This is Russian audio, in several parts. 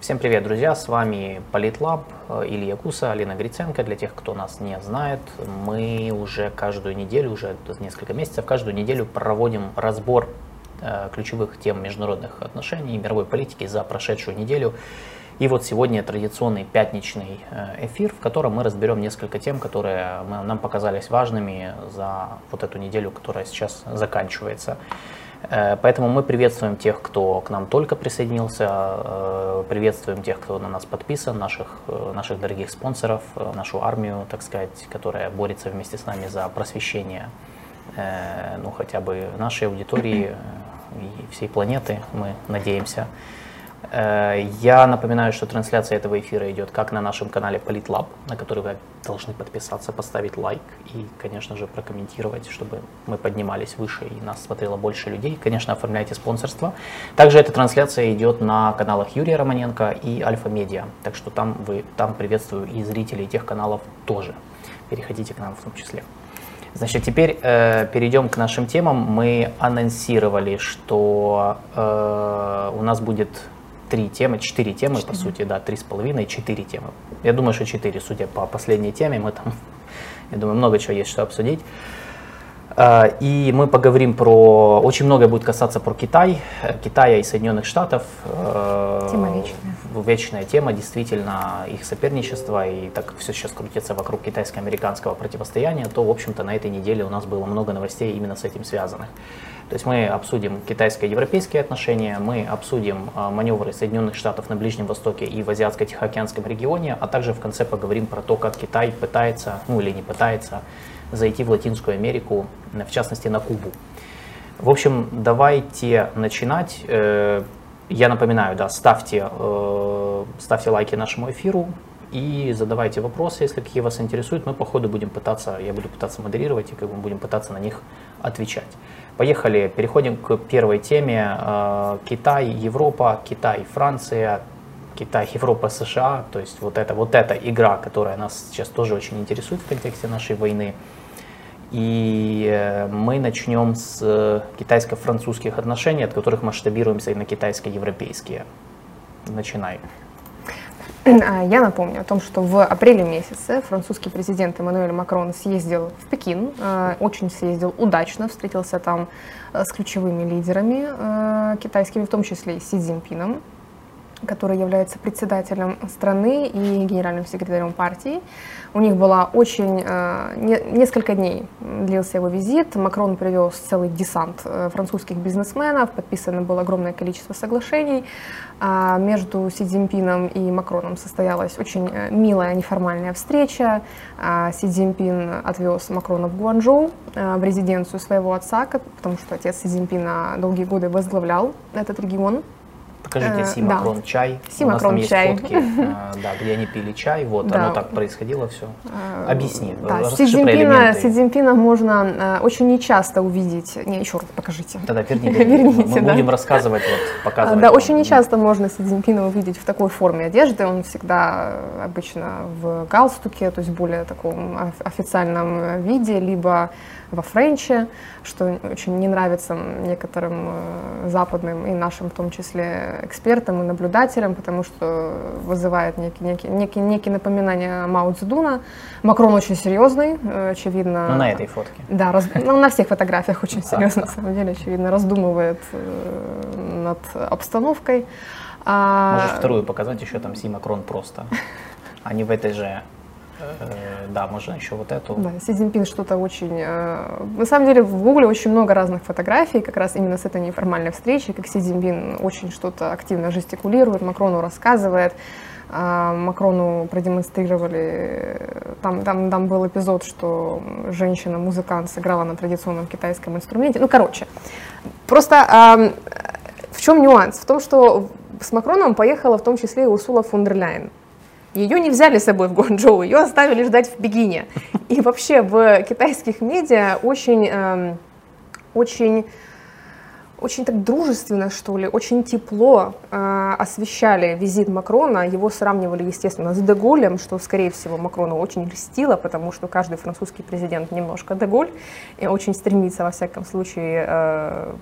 Всем привет, друзья! С вами Политлаб, э, Илья Куса, Алина Гриценко. Для тех, кто нас не знает, мы уже каждую неделю, уже несколько месяцев, каждую неделю проводим разбор э, ключевых тем международных отношений и мировой политики за прошедшую неделю. И вот сегодня традиционный пятничный э, эфир, в котором мы разберем несколько тем, которые нам показались важными за вот эту неделю, которая сейчас заканчивается. Э, поэтому мы приветствуем тех, кто к нам только присоединился, э, приветствуем тех, кто на нас подписан, наших, наших дорогих спонсоров, нашу армию, так сказать, которая борется вместе с нами за просвещение, ну, хотя бы нашей аудитории и всей планеты, мы надеемся. Э, я напоминаю, что трансляция этого эфира идет как на нашем канале Политлаб, на который вы должны подписаться, поставить лайк и, конечно же, прокомментировать, чтобы мы поднимались выше и нас смотрело больше людей. Конечно, оформляйте спонсорство. Также эта трансляция идет на каналах Юрия Романенко и Альфа Медиа, так что там, вы, там приветствую и зрителей тех каналов тоже. Переходите к нам в том числе. Значит, теперь э, перейдем к нашим темам. Мы анонсировали, что э, у нас будет три темы, четыре темы, 4. по сути, да, три с половиной, четыре темы. Я думаю, что четыре, судя по последней теме, мы там, я думаю, много чего есть, что обсудить. А, и мы поговорим про, очень многое будет касаться про Китай, Китая и Соединенных Штатов. Э, тема вечная. Вечная тема, действительно, их соперничество, и так как все сейчас крутится вокруг китайско-американского противостояния, то, в общем-то, на этой неделе у нас было много новостей именно с этим связанных. То есть мы обсудим китайско-европейские отношения, мы обсудим а, маневры Соединенных Штатов на Ближнем Востоке и в Азиатско-Тихоокеанском регионе, а также в конце поговорим про то, как Китай пытается, ну или не пытается, зайти в Латинскую Америку, в частности на Кубу. В общем, давайте начинать. Э, я напоминаю, да, ставьте, э, ставьте лайки нашему эфиру и задавайте вопросы, если какие вас интересуют. Мы по ходу будем пытаться, я буду пытаться модерировать и как бы будем пытаться на них отвечать. Поехали, переходим к первой теме. Э, Китай, Европа, Китай, Франция, Китай, Европа, США. То есть вот это, вот эта игра, которая нас сейчас тоже очень интересует в контексте нашей войны. И э, мы начнем с китайско-французских отношений, от которых масштабируемся и на китайско-европейские. Начинай. А, я напомню о том, что в апреле месяце французский президент Эммануэль Макрон съездил в Пекин, а, очень съездил удачно, встретился там а, с ключевыми лидерами китайскими, в том числе и Си Цзиньпином, который является председателем страны и генеральным секретарем партии. У них была очень... Э, несколько дней длился его визит. Макрон привез целый десант э, французских бизнесменов, подписано было огромное количество соглашений. А между Си Цзиньпином и Макроном состоялась очень э, милая неформальная встреча. А Си Цзиньпин отвез Макрона в Гуанчжоу, в резиденцию своего отца, потому что отец Си Цзиньпина долгие годы возглавлял этот регион. Покажите Си Макрон да. чай. Си Макрон чай. фотки, э, да, где они пили чай. Вот, да. оно так происходило все. Э, Объясни. Да, Си Цзиньпина, Си Цзиньпина можно э, очень нечасто увидеть. Не, еще раз покажите. Да-да, верни, верните. Мы да. будем рассказывать, вот, показывать. Да, очень нечасто можно Си Цзиньпина увидеть в такой форме одежды. Он всегда обычно в галстуке, то есть более таком официальном виде, либо во френче, что очень не нравится некоторым э, западным и нашим в том числе экспертам и наблюдателям, потому что вызывает некие, некие, некие, некие напоминания Мао Цзэдуна. Макрон очень серьезный, э, очевидно. Ну, на этой фотке. Да, раз, ну, на всех фотографиях очень серьезно, на самом деле, очевидно, раздумывает э, над обстановкой. А... Можешь вторую показать еще там Си Макрон просто, не в этой же да, можно еще вот эту. Да, Си Цзиньпин что-то очень... Э, на самом деле в Гугле очень много разных фотографий, как раз именно с этой неформальной встречи, как Си Цзиньпин очень что-то активно жестикулирует, Макрону рассказывает. А Макрону продемонстрировали, там, там, там был эпизод, что женщина-музыкант сыграла на традиционном китайском инструменте. Ну, короче, просто в чем нюанс? В том, что с Макроном поехала в том числе и Урсула фон дер Ляйен. Ее не взяли с собой в Гуанчжоу, ее оставили ждать в Пекине. И вообще в китайских медиа очень, э, очень очень так дружественно, что ли, очень тепло э, освещали визит Макрона. Его сравнивали, естественно, с Деголем, что, скорее всего, Макрону очень льстило, потому что каждый французский президент немножко Деголь и очень стремится, во всяком случае, э,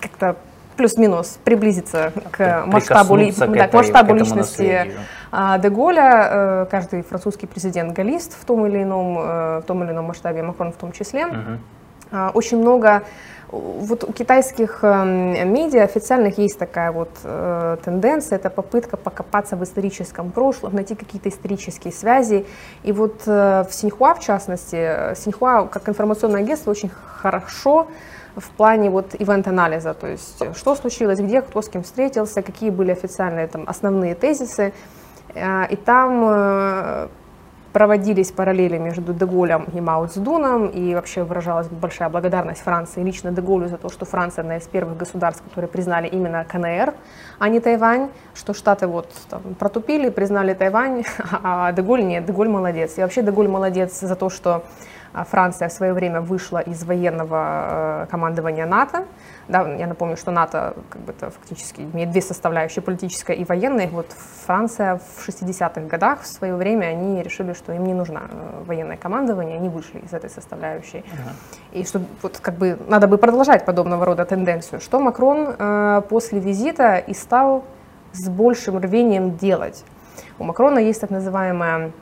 как-то плюс-минус приблизиться к масштабу, к да, к масштабу личности а, Деголя. Э, каждый французский президент галлист в том или ином, э, в том или ином масштабе, Макрон в том числе. Угу. Очень много вот у китайских э, медиа официальных есть такая вот э, тенденция, это попытка покопаться в историческом прошлом, найти какие-то исторические связи. И вот э, в Синьхуа, в частности, Синьхуа как информационное агентство очень хорошо в плане вот ивент-анализа, то есть что случилось, где, кто с кем встретился, какие были официальные там основные тезисы. Э, и там э, проводились параллели между Деголем и Мао Цзэдуном, и вообще выражалась большая благодарность Франции лично Деголю за то, что Франция одна из первых государств, которые признали именно КНР, а не Тайвань, что Штаты вот там, протупили, признали Тайвань, а Деголь нет, Деголь молодец. И вообще Деголь молодец за то, что а Франция в свое время вышла из военного э, командования НАТО. Да, я напомню, что НАТО как бы, фактически имеет две составляющие, политическая и военная. Вот Франция в 60-х годах в свое время они решили, что им не нужно э, военное командование, они вышли из этой составляющей. Uh-huh. И что вот как бы надо бы продолжать подобного рода тенденцию, что Макрон э, после визита и стал с большим рвением делать. У Макрона есть так называемая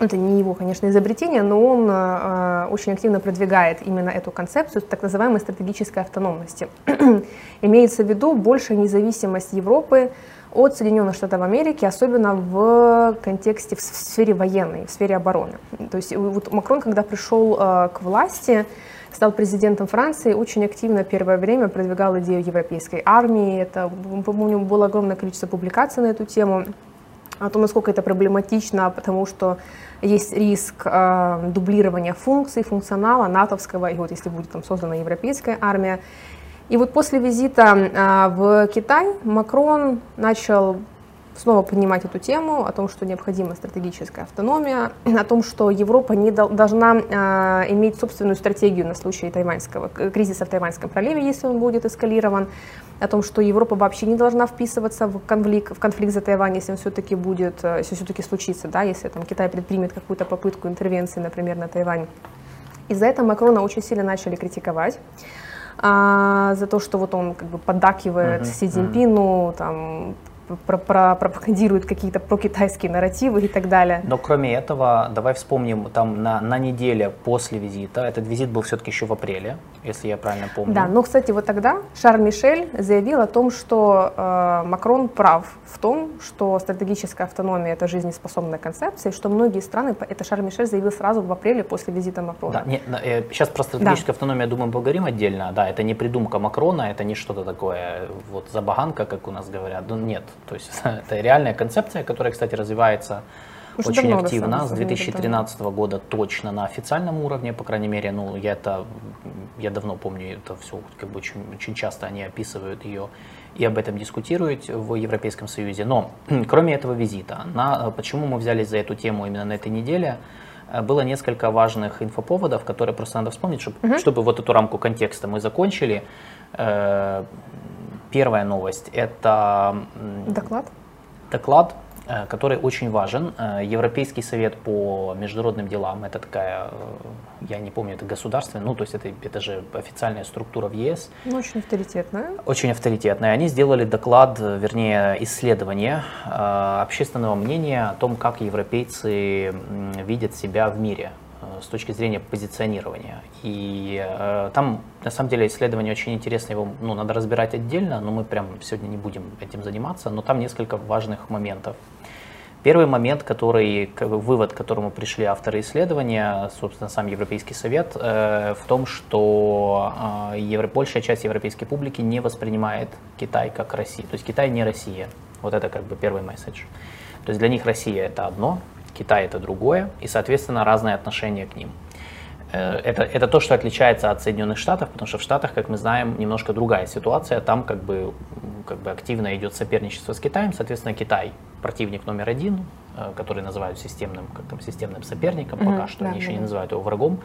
это не его, конечно, изобретение, но он э, очень активно продвигает именно эту концепцию так называемой стратегической автономности. Имеется в виду большая независимость Европы от Соединенных Штатов Америки, особенно в контексте, в сфере военной, в сфере обороны. То есть вот Макрон, когда пришел э, к власти, стал президентом Франции, очень активно первое время продвигал идею европейской армии. Это, по-моему, было огромное количество публикаций на эту тему о том, насколько это проблематично, потому что есть риск э, дублирования функций, функционала натовского, и вот если будет там создана европейская армия. И вот после визита э, в Китай Макрон начал снова поднимать эту тему о том, что необходима стратегическая автономия, о том, что Европа не должна э, иметь собственную стратегию на случай тайваньского кризиса в Тайваньском проливе, если он будет эскалирован, о том, что Европа вообще не должна вписываться в конфликт, в конфликт за Тайвань, если он все-таки будет, э, если все-таки случится, да, если там Китай предпримет какую-то попытку интервенции, например, на Тайвань. Из-за этого Макрона очень сильно начали критиковать а, за то, что вот он как бы поддакивает uh-huh, Си Цзиньпину, uh-huh. там, про про пропагандирует какие-то прокитайские нарративы и так далее. Но кроме этого, давай вспомним, там на, на неделе после визита, этот визит был все-таки еще в апреле, если я правильно помню. Да, но, кстати, вот тогда Шарль Мишель заявил о том, что э, Макрон прав в том, что стратегическая автономия – это жизнеспособная концепция, и что многие страны, это Шарль Мишель заявил сразу в апреле после визита Макрона. Да, не, э, сейчас про стратегическую да. автономию, я думаю, поговорим отдельно. Да, это не придумка Макрона, это не что-то такое, вот забаганка, как у нас говорят. Ну, нет, то есть это реальная концепция, которая, кстати, развивается Уже очень активно. С 2013 года точно на официальном уровне, по крайней мере, ну, я это, я давно помню это все, как бы очень, очень часто они описывают ее и об этом дискутируют в Европейском Союзе. Но кроме этого визита, на, почему мы взялись за эту тему именно на этой неделе, э, было несколько важных инфоповодов, которые просто надо вспомнить, чтобы, угу. чтобы вот эту рамку контекста мы закончили. Первая новость – это доклад. Доклад, э, который очень важен. Э, Европейский совет по международным делам – это такая, э, я не помню, это государственная, ну то есть это, это же официальная структура в ЕС. Ну, очень авторитетная. Очень авторитетная. Они сделали доклад, вернее, исследование общественного мнения о том, как европейцы видят себя в мире с точки зрения позиционирования. И э, там, на самом деле, исследование очень интересное, его ну, надо разбирать отдельно, но мы прям сегодня не будем этим заниматься, но там несколько важных моментов. Первый момент, который, вывод, к которому пришли авторы исследования, собственно, сам Европейский совет, э, в том, что э, евро, большая часть европейской публики не воспринимает Китай как Россию. То есть Китай не Россия. Вот это как бы первый месседж. То есть для них Россия это одно, Китай это другое, и, соответственно, разные отношения к ним. Э, это, это то, что отличается от Соединенных Штатов, потому что в Штатах, как мы знаем, немножко другая ситуация. Там как бы, как бы активно идет соперничество с Китаем. Соответственно, Китай противник номер один, э, который называют системным, как там, системным соперником, mm-hmm, пока что да, они еще да. не называют его врагом,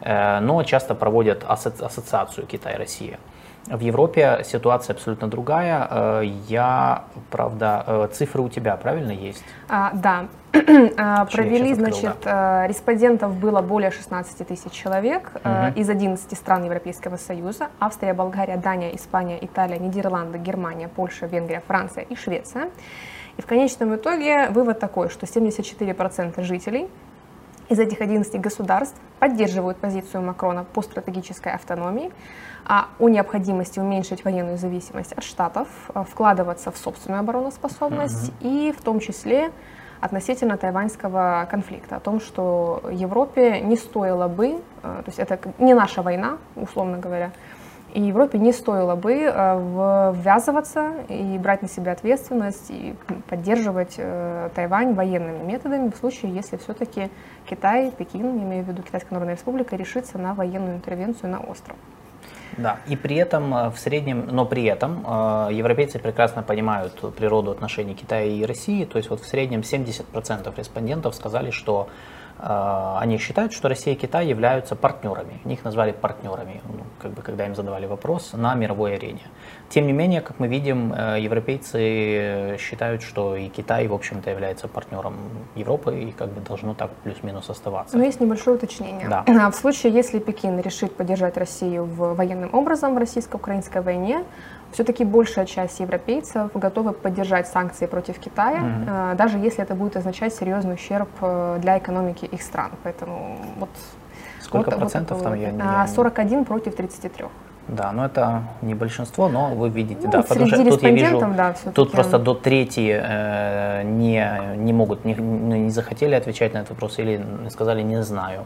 э, но часто проводят ассоциацию Китай-Россия. В Европе ситуация абсолютно другая. Я, правда, цифры у тебя, правильно, есть? А, да. А, провели, значит. Э, респондентов было более 16 тысяч человек угу. из 11 стран Европейского Союза. Австрия, Болгария, Дания, Испания, Италия, Нидерланды, Германия, Польша, Венгрия, Франция и Швеция. И в конечном итоге вывод такой, что 74% жителей из этих 11 государств поддерживают позицию Макрона по стратегической автономии, а о необходимости уменьшить военную зависимость от Штатов, вкладываться в собственную обороноспособность mm-hmm. и в том числе относительно тайваньского конфликта, о том, что Европе не стоило бы, э, то есть это не наша война, условно говоря, и Европе не стоило бы э, ввязываться и брать на себя ответственность и поддерживать э, Тайвань военными методами в случае, если все-таки Китай, Пекин, имею в виду Китайская Народная Республика, решится на военную интервенцию на остров. Да, и при этом э, в среднем, но при этом европейцы прекрасно понимают природу отношений Китая и России, то есть вот в среднем 70% респондентов сказали, что они считают, что Россия и Китай являются партнерами. Них назвали партнерами, ну, как бы, когда им задавали вопрос, на мировой арене. Тем не менее, как мы видим, э, европейцы считают, что и Китай, в общем-то, является партнером Европы и как бы должно так плюс-минус оставаться. Но есть небольшое уточнение. Да. В случае, если Пекин решит поддержать Россию в военным образом в российско-украинской войне, все-таки большая часть европейцев готовы поддержать санкции против Китая, mm-hmm. даже если это будет означать серьезный ущерб э, для экономики их стран. Поэтому вот Сколько вот, процентов вот, там? Я, я... 41 против 33. Да, но это не большинство, но вы видите, ну, да, потому что тут я вижу, да, тут просто до трети э, не, не могут, не, не захотели отвечать на этот вопрос или сказали не знаю.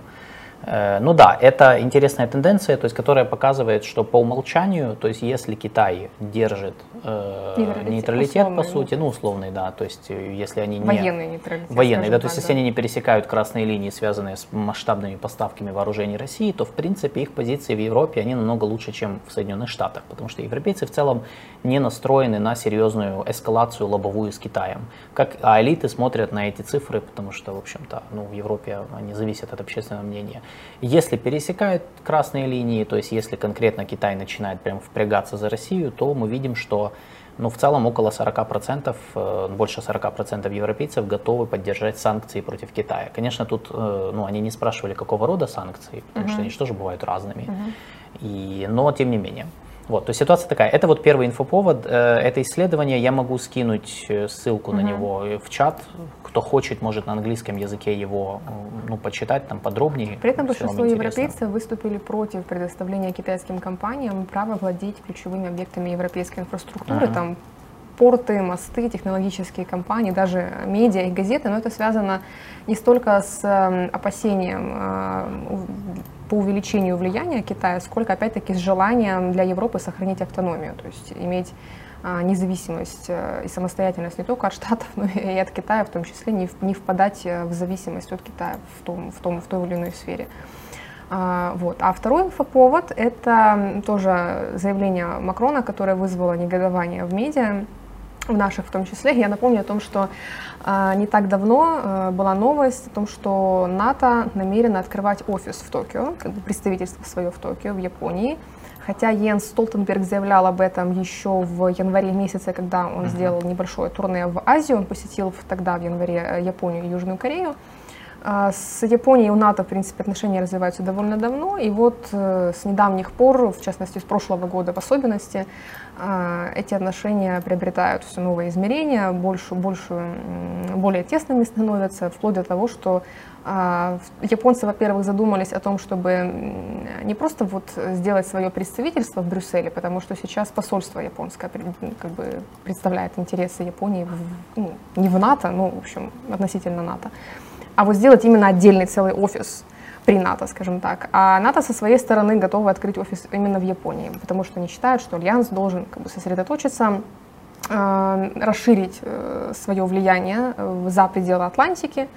Э, ну да, это интересная тенденция, то есть, которая показывает, что по умолчанию, то есть если Китай держит э, нейтралитет, нейтралитет условный, по сути, ну условный, да, то есть э, если они не... Военный нейтралитет. Военный, да, то есть да. если они не пересекают красные линии, связанные с масштабными поставками вооружений России, то в принципе их позиции в Европе, они намного лучше, чем в Соединенных Штатах, потому что европейцы в целом не настроены на серьезную эскалацию лобовую с Китаем. Как, а элиты смотрят на эти цифры, потому что, в общем-то, ну, в Европе они зависят от общественного мнения. Если пересекают красные линии, то есть если конкретно Китай начинает прям впрягаться за Россию, то мы видим, что ну, в целом около 40%, э, больше 40% европейцев готовы поддержать санкции против Китая. Конечно, тут э, ну, они не спрашивали, какого рода санкции, потому uh-huh. что они же тоже бывают разными. Uh-huh. И, но тем не менее. Вот, то есть ситуация такая. Это вот первый инфоповод. Э, это исследование. Я могу скинуть э, ссылку угу. на него в чат. Кто хочет, может на английском языке его ну, почитать там подробнее. При этом большинство европейцев выступили против предоставления китайским компаниям права владеть ключевыми объектами европейской инфраструктуры. Ага. Там порты, мосты, технологические компании, даже медиа и газеты, но это связано не столько с эм, опасением э, по увеличению влияния Китая, сколько опять-таки с желанием для Европы сохранить автономию, то есть иметь а, независимость э, и самостоятельность не только от Штатов, но и от Китая, в том числе не, не впадать э, в зависимость от Китая в, том, в, том, в той или иной сфере. А, вот. а второй инфоповод – это тоже заявление Макрона, которое вызвало негодование в медиа, в наших в том числе. Я напомню о том, что не так давно э, была новость о том, что НАТО намерено открывать офис в Токио, как бы представительство свое в Токио, в Японии. Хотя Йенс Столтенберг заявлял об этом еще в январе месяце, когда он uh-huh. сделал небольшое турне в Азию, он посетил тогда в январе э, Японию и Южную Корею. А, с Японией у НАТО, в принципе, отношения развиваются довольно давно, и вот э, с недавних пор, в частности, с прошлого года в особенности, а, эти отношения приобретают все новые измерения, больше, больше, более тесными становятся, вплоть до того, что а, японцы, во-первых, задумались о том, чтобы не просто вот сделать свое представительство в Брюсселе, потому что сейчас посольство японское как бы представляет интересы Японии в, ну, не в НАТО, но, в общем, относительно НАТО, а вот сделать именно отдельный целый офис при НАТО, скажем так. А НАТО со своей стороны готовы открыть офис именно в Японии, потому что они считают, что Альянс должен как бы, сосредоточиться Э, расширить э, свое влияние э, за пределы Атлантики,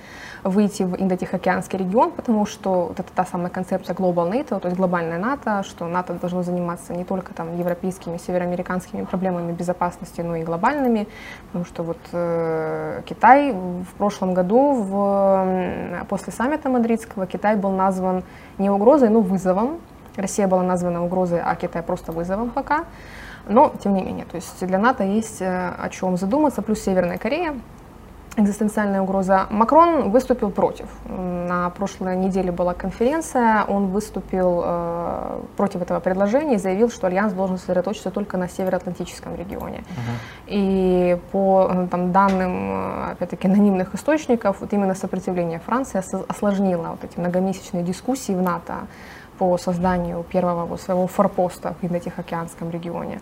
выйти в Индо-Тихоокеанский регион, потому что вот это та самая концепция Global NATO, то есть глобальная НАТО, что НАТО должно заниматься не только там европейскими, североамериканскими проблемами безопасности, но и глобальными, потому что вот э, Китай в прошлом году, в, после саммита мадридского, Китай был назван не угрозой, но вызовом. Россия была названа угрозой, а Китай просто вызовом пока. Но, тем не менее, то есть для НАТО есть э, о чем задуматься, плюс Северная Корея, экзистенциальная угроза. Макрон выступил против. На прошлой неделе была конференция, он выступил э, против этого предложения и заявил, что Альянс должен сосредоточиться только на североатлантическом регионе. Uh-huh. И по э, там, данным, э, опять-таки, анонимных источников, вот именно сопротивление Франции осложнило вот эти многомесячные дискуссии в НАТО по созданию первого вот своего форпоста в Индо-Тихоокеанском регионе.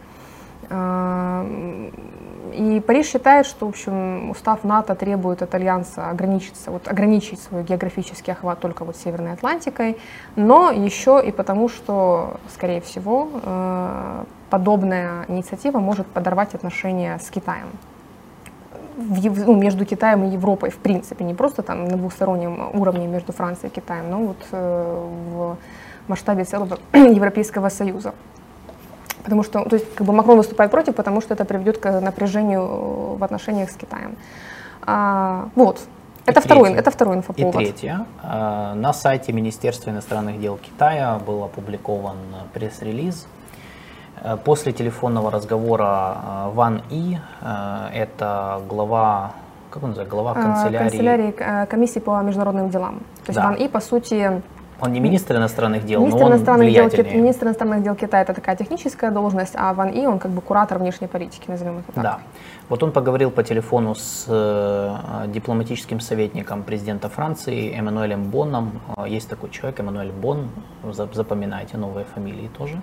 И Париж считает, что, в общем, устав НАТО требует от Альянса ограничиться, вот, ограничить свой географический охват только вот Северной Атлантикой, но еще и потому, что, скорее всего, э, подобная инициатива может подорвать отношения с Китаем. В, ну, между Китаем и Европой, в принципе, не просто там на двухстороннем уровне между Францией и Китаем, но вот э, в масштабе целого Европейского Союза. Потому что, то есть, как бы Макрон выступает против, потому что это приведет к напряжению в отношениях с Китаем. А, вот. Это второй, это второй инфоповод. И третье. А, на сайте Министерства иностранных дел Китая был опубликован пресс-релиз. А, после телефонного разговора а, Ван И, это глава, как он называется, глава канцелярии... Канцелярии комиссии по международным делам. То есть да. Ван И, по сути, он не министр иностранных дел, министр но он иностранных. Дел, министр иностранных дел Китая – это такая техническая должность, а Ван И, он как бы куратор внешней политики, назовем это так. Да. Вот он поговорил по телефону с э, дипломатическим советником президента Франции Эммануэлем Бонном. Э, есть такой человек, Эммануэль Бон, запоминайте новые фамилии тоже.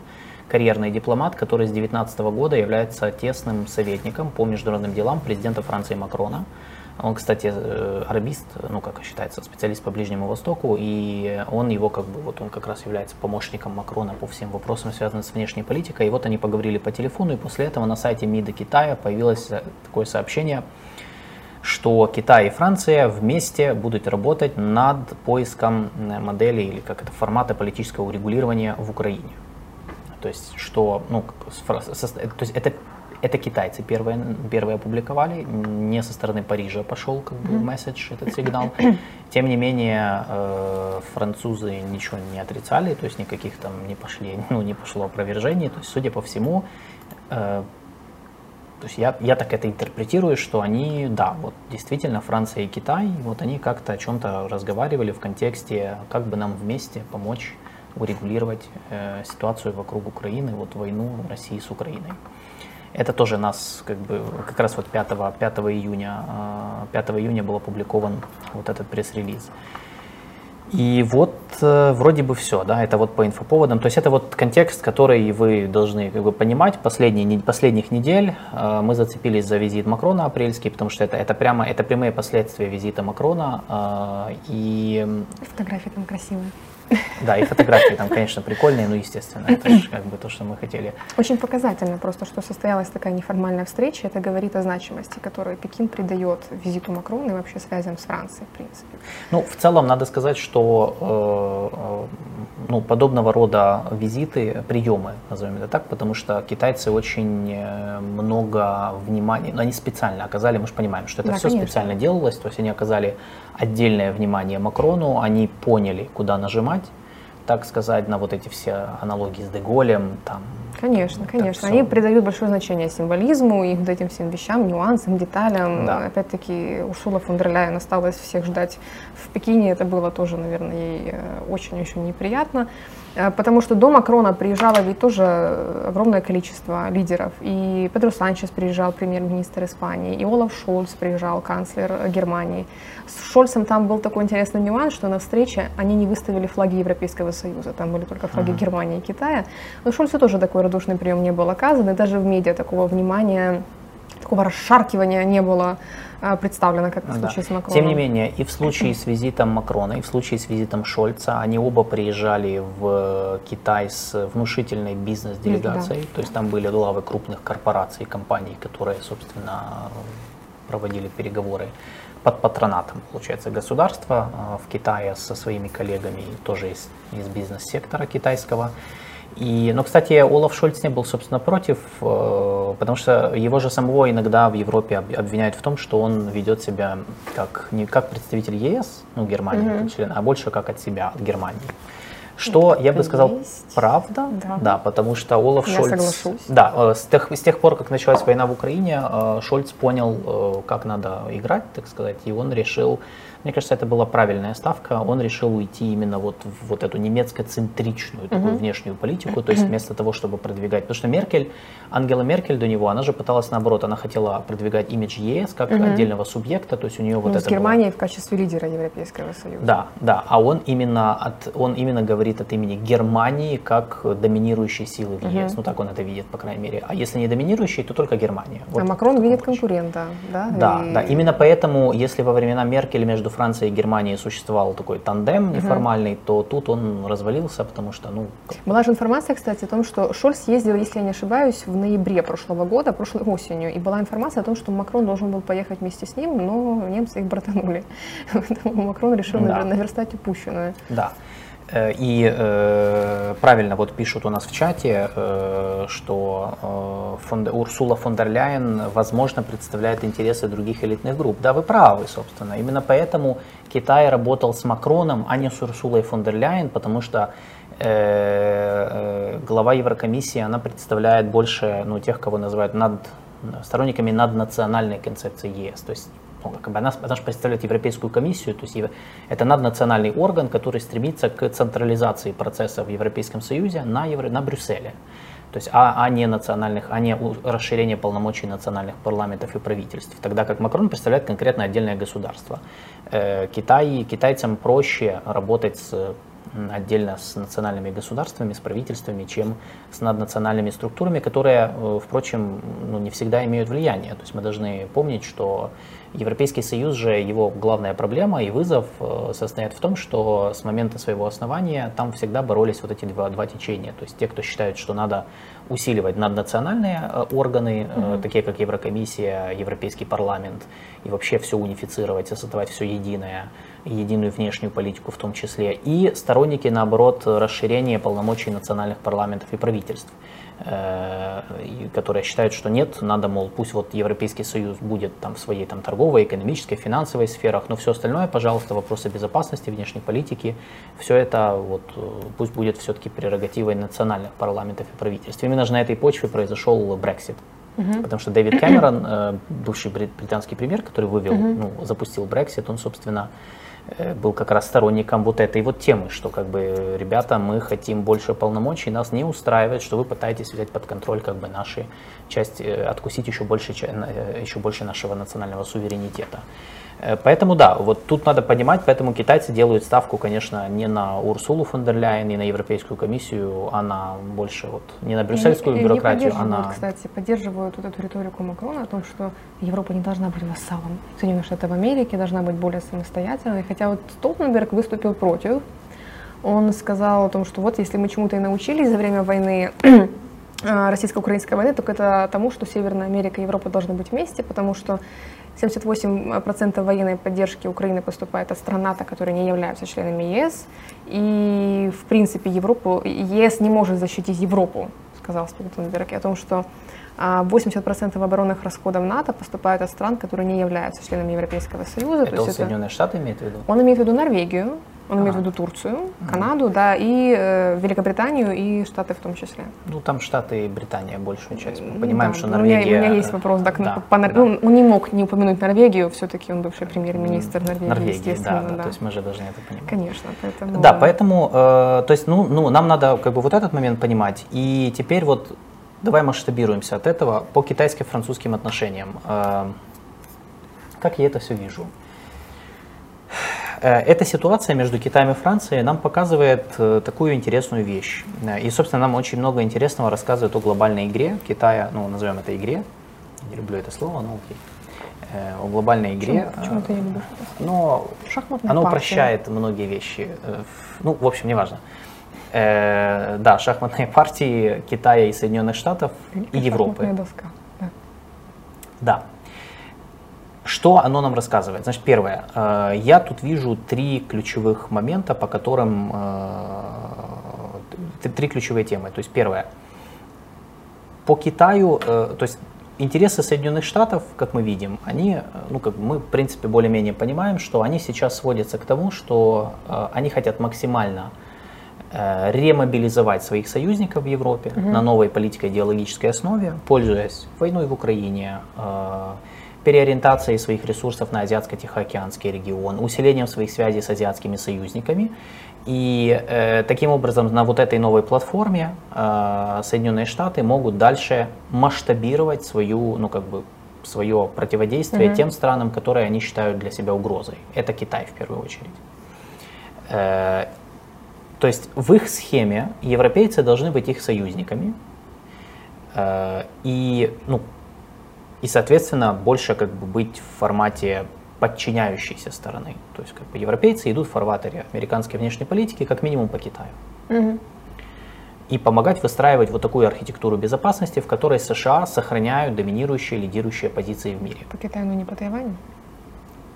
Карьерный дипломат, который с 2019 года является тесным советником по международным делам президента Франции Макрона. Он, кстати, э, арабист, ну, как считается, специалист по Ближнему Востоку, и он его как бы, вот он как раз является помощником Макрона по всем вопросам, связанным с внешней политикой. И вот они поговорили по телефону, и после этого на сайте МИДа Китая появилось э, такое сообщение, что Китай и Франция вместе будут работать над поиском э, модели или как это формата политического урегулирования в Украине. То есть, что, ну, то есть это это китайцы первые, первые опубликовали, не со стороны Парижа пошел как бы месседж, этот сигнал. Тем не менее, э, французы ничего не отрицали, то есть никаких там не пошли, ну не пошло опровержений. То есть, судя по всему, э, то есть я, я так это интерпретирую, что они, да, вот действительно Франция и Китай, вот они как-то о чем-то разговаривали в контексте, как бы нам вместе помочь урегулировать э, ситуацию вокруг Украины, вот войну России с Украиной. Это тоже нас, как бы, как раз вот 5, 5 июня, 5 а, июня был опубликован вот этот пресс-релиз. И вот э, вроде бы все, да, это вот по инфоповодам. То есть это вот контекст, который вы должны как бы понимать. Последние, последних недель э, мы зацепились за визит Макрона апрельский, потому что это, это прямо, это прямые последствия визита Макрона. Э, и... Фотографии там красивые. Да, и фотографии там, конечно, прикольные, но, естественно, это же как бы то, что мы хотели. Очень показательно просто, что состоялась такая неформальная встреча. Это говорит о значимости, которую Пекин придает визиту Макрона и вообще связям с Францией, в принципе. Ну, в целом, надо сказать, что э, ну, подобного рода визиты, приемы, назовем это так, потому что китайцы очень э, много внимания, ну, они специально оказали, мы же понимаем, что это да, все конечно. специально делалось, то есть они оказали отдельное внимание Макрону, они поняли, куда нажимать, так сказать, на вот эти все аналогии с Деголем, там. Конечно, конечно. Они придают большое значение символизму и вот этим всем вещам, нюансам, деталям. Да. Опять-таки, Урсула фон дер Ляйен осталось всех ждать в Пекине. Это было тоже, наверное, ей очень-очень э, неприятно. Э, потому что до Макрона приезжало ведь тоже огромное количество лидеров. И Педро Санчес приезжал, премьер-министр Испании, и Олаф Шольц приезжал, канцлер Германии. С Шольцем там был такой интересный нюанс, что на встрече они не выставили флаги Европейского Союза, там были только флаги uh-huh. Германии и Китая. Но Шольцу тоже такой радушный прием не был оказан, и даже в медиа такого внимания, такого расшаркивания не было представлена, как в случае да. с Макроном. Тем не менее, и в случае с визитом Макрона, и в случае с визитом Шольца, они оба приезжали в Китай с внушительной бизнес-делегацией, да. то есть там были главы крупных корпораций, компаний, которые, собственно, проводили переговоры под патронатом, получается, государства а, в Китае со своими коллегами, тоже из, из бизнес-сектора китайского. И, но, кстати, Олаф Шольц не был, собственно, против, э, потому что его же самого иногда в Европе обвиняют в том, что он ведет себя как, не как представитель ЕС, ну, Германии, mm-hmm. член, а больше как от себя, от Германии Что, я бы сказал, есть. правда, Да. да, потому что Олаф Я Шольц... соглашусь. Да, э, с тех, с тех пор, как началась война в Украине, э, Шольц понял, как надо играть, так сказать, и он решил, мне кажется, это была правильная ставка, он решил уйти именно вот в вот эту немецко-центричную такую внешнюю политику, то есть вместо того, чтобы продвигать, потому что Меркель, Ангела Меркель до него, она же пыталась наоборот, она хотела продвигать имидж ЕС как отдельного субъекта, то есть у нее вот Ну, это с было- Германией в качестве лидера Европейского Союза. да, да, а он именно, от, он именно говорит от имени Германии как доминирующей силы в ЕС. Ну так он это видит, по крайней мере. А если не доминирующей, то только Германия. Вот а Макрон видит конкурента, да? Да, и- да. Именно поэтому, если во времена Меркель между Францией и Германией существовал такой тандем неформальный, то тут он развалился, потому что, ну, Была же информация, кстати, о том, что Шольц ездил, если я не ошибаюсь, в ноябре прошлого года, прошлой осенью, и была информация о том, что Макрон должен был поехать вместе с ним, но немцы их братанули. Поэтому Макрон решил Да. навер- наверстать упущенное. Да. Э, И э, правильно вот пишут у нас в чате, э, что э, фон Урсула фон дер Ляйен, возможно, представляет интересы других элитных групп. Да, вы правы, собственно. Именно поэтому Китай работал с Макроном, а не с Урсулой фон дер Ляйен, потому что э, э, глава Еврокомиссии, она представляет больше ну, тех, кого называют над, сторонниками наднациональной концепции ЕС. То есть как бы она, она же представляет Европейскую комиссию, то есть это наднациональный орган, который стремится к централизации процессов в Европейском Союзе на, Евро, на Брюсселе. То есть, а, а не национальных, а не расширение полномочий национальных парламентов и правительств. Тогда как Макрон представляет конкретно отдельное государство. Э, Китай, китайцам проще работать с отдельно с национальными государствами, с правительствами, чем с наднациональными структурами, которые, э, впрочем, ну, не всегда имеют влияние. То есть мы должны помнить, что Европейский Союз же, его главная проблема и вызов э, состоят в том, что с момента своего основания там всегда боролись вот эти два, два течения. То есть те, кто считают, что надо усиливать наднациональные э, органы, э, такие как Еврокомиссия, Европейский парламент, и вообще все унифицировать, создавать все единое, единую внешнюю политику в том числе, и сторонники, наоборот, расширения полномочий национальных парламентов и правительств которые считают, что нет, надо, мол, пусть вот Европейский Союз будет там в своей там торговой, экономической, финансовой сферах, но все остальное, пожалуйста, вопросы безопасности, внешней политики, все это вот э, пусть будет все-таки прерогативой национальных парламентов и правительств. Именно же на этой почве произошел Брексит. Потому что Дэвид Кэмерон, э, бывший брит- британский премьер, который вывел, ну, запустил Брексит, он, собственно, э, был как раз сторонником вот этой вот темы, что как бы, ребята, мы хотим больше полномочий, нас не устраивает, что вы пытаетесь взять под контроль как бы наши часть, э, откусить еще больше, э, еще больше нашего национального суверенитета. Э, Поэтому да, вот тут надо понимать, поэтому китайцы делают ставку, конечно, не на Урсулу фон дер Ляйен, не на Европейскую комиссию, а на больше вот не на брюссельскую И и бюрократию, не а на кстати, поддерживают вот эту риторику Макрона о том, что Европа не должна быть вассалом Соединенных Штатов Америки, должна быть более самостоятельной. Хотя вот Столтенберг выступил против. Он сказал о том, что вот если мы чему-то и научились за время войны, э, российско-украинской войны, только это тому, что Северная Америка и Европа должны быть вместе, потому что 78% военной поддержки Украины поступает от стран НАТО, которые не являются членами ЕС. И, в принципе, Европу, ЕС не может защитить Европу, сказал Столтенберг, о том, что а, 80% оборонных расходов НАТО поступают от стран, которые не являются членами Европейского Союза. То это есть Соединенные Штаты имеет в виду? Он имеет в виду Норвегию, он имеет в Ага. виду Турцию, Канаду, да, и э, Великобританию, и Штаты в том числе. Ну, там Штаты и Британия большую часть. Мы Ну понимаем, да, что но у меня- Норвегия... У меня, есть вопрос, так, да, по да. ну, он не мог не упомянуть Норвегию, все-таки он бывший премьер-министр Норвегии, Норвегии, да, естественно, да, да. то есть мы же должны это понимать. Конечно, поэтому... Да, поэтому, э, то есть, ну, ну, нам надо как бы вот этот момент понимать. И теперь вот давай масштабируемся от этого по китайско-французским отношениям. Э, как я это все вижу? Э, Эта ситуация между Китаем и Францией нам показывает э, такую интересную вещь. Э, И, собственно, нам очень много интересного рассказывает о глобальной игре Китая, ну, назовем это игре. Не люблю это слово, но окей. О глобальной игре. Почему, почему ты не любишь это? Но Шахматная оно партия. упрощает многие вещи. Ну, в общем, неважно. Э, да, шахматные партии Китая и Соединенных Штатов и Великая Европы. шахматная доска, да. Да. Что оно нам рассказывает? Значит, первое. э, Я тут вижу три ключевых момента, по которым... э, Три ключевые темы. То есть, первое. По Китаю, э, то есть интересы Соединенных Штатов, как мы видим, они, ну, как мы, в принципе, более-менее понимаем, что они сейчас сводятся к тому, что э, они хотят максимально э, ремобилизовать своих союзников в Европе угу. на новой политико-идеологической основе, пользуясь войной в Украине, э, переориентацией своих ресурсов на Азиатско-Тихоокеанский регион, усилением своих связей с азиатскими союзниками. И э, таким образом на вот этой новой платформе э, Соединенные Штаты могут дальше масштабировать свою, ну как бы свое противодействие mm-hmm. тем странам, которые они считают для себя угрозой. Это Китай в первую очередь. Э, то есть в их схеме европейцы должны быть их союзниками. Э, и, ну, и, соответственно, больше как бы быть в формате подчиняющейся стороны. То есть как бы европейцы идут в фарватере американской внешней политики как минимум по Китаю. Угу. И помогать выстраивать вот такую архитектуру безопасности, в которой США сохраняют доминирующие, лидирующие позиции в мире. По Китаю, но не по Тайваню?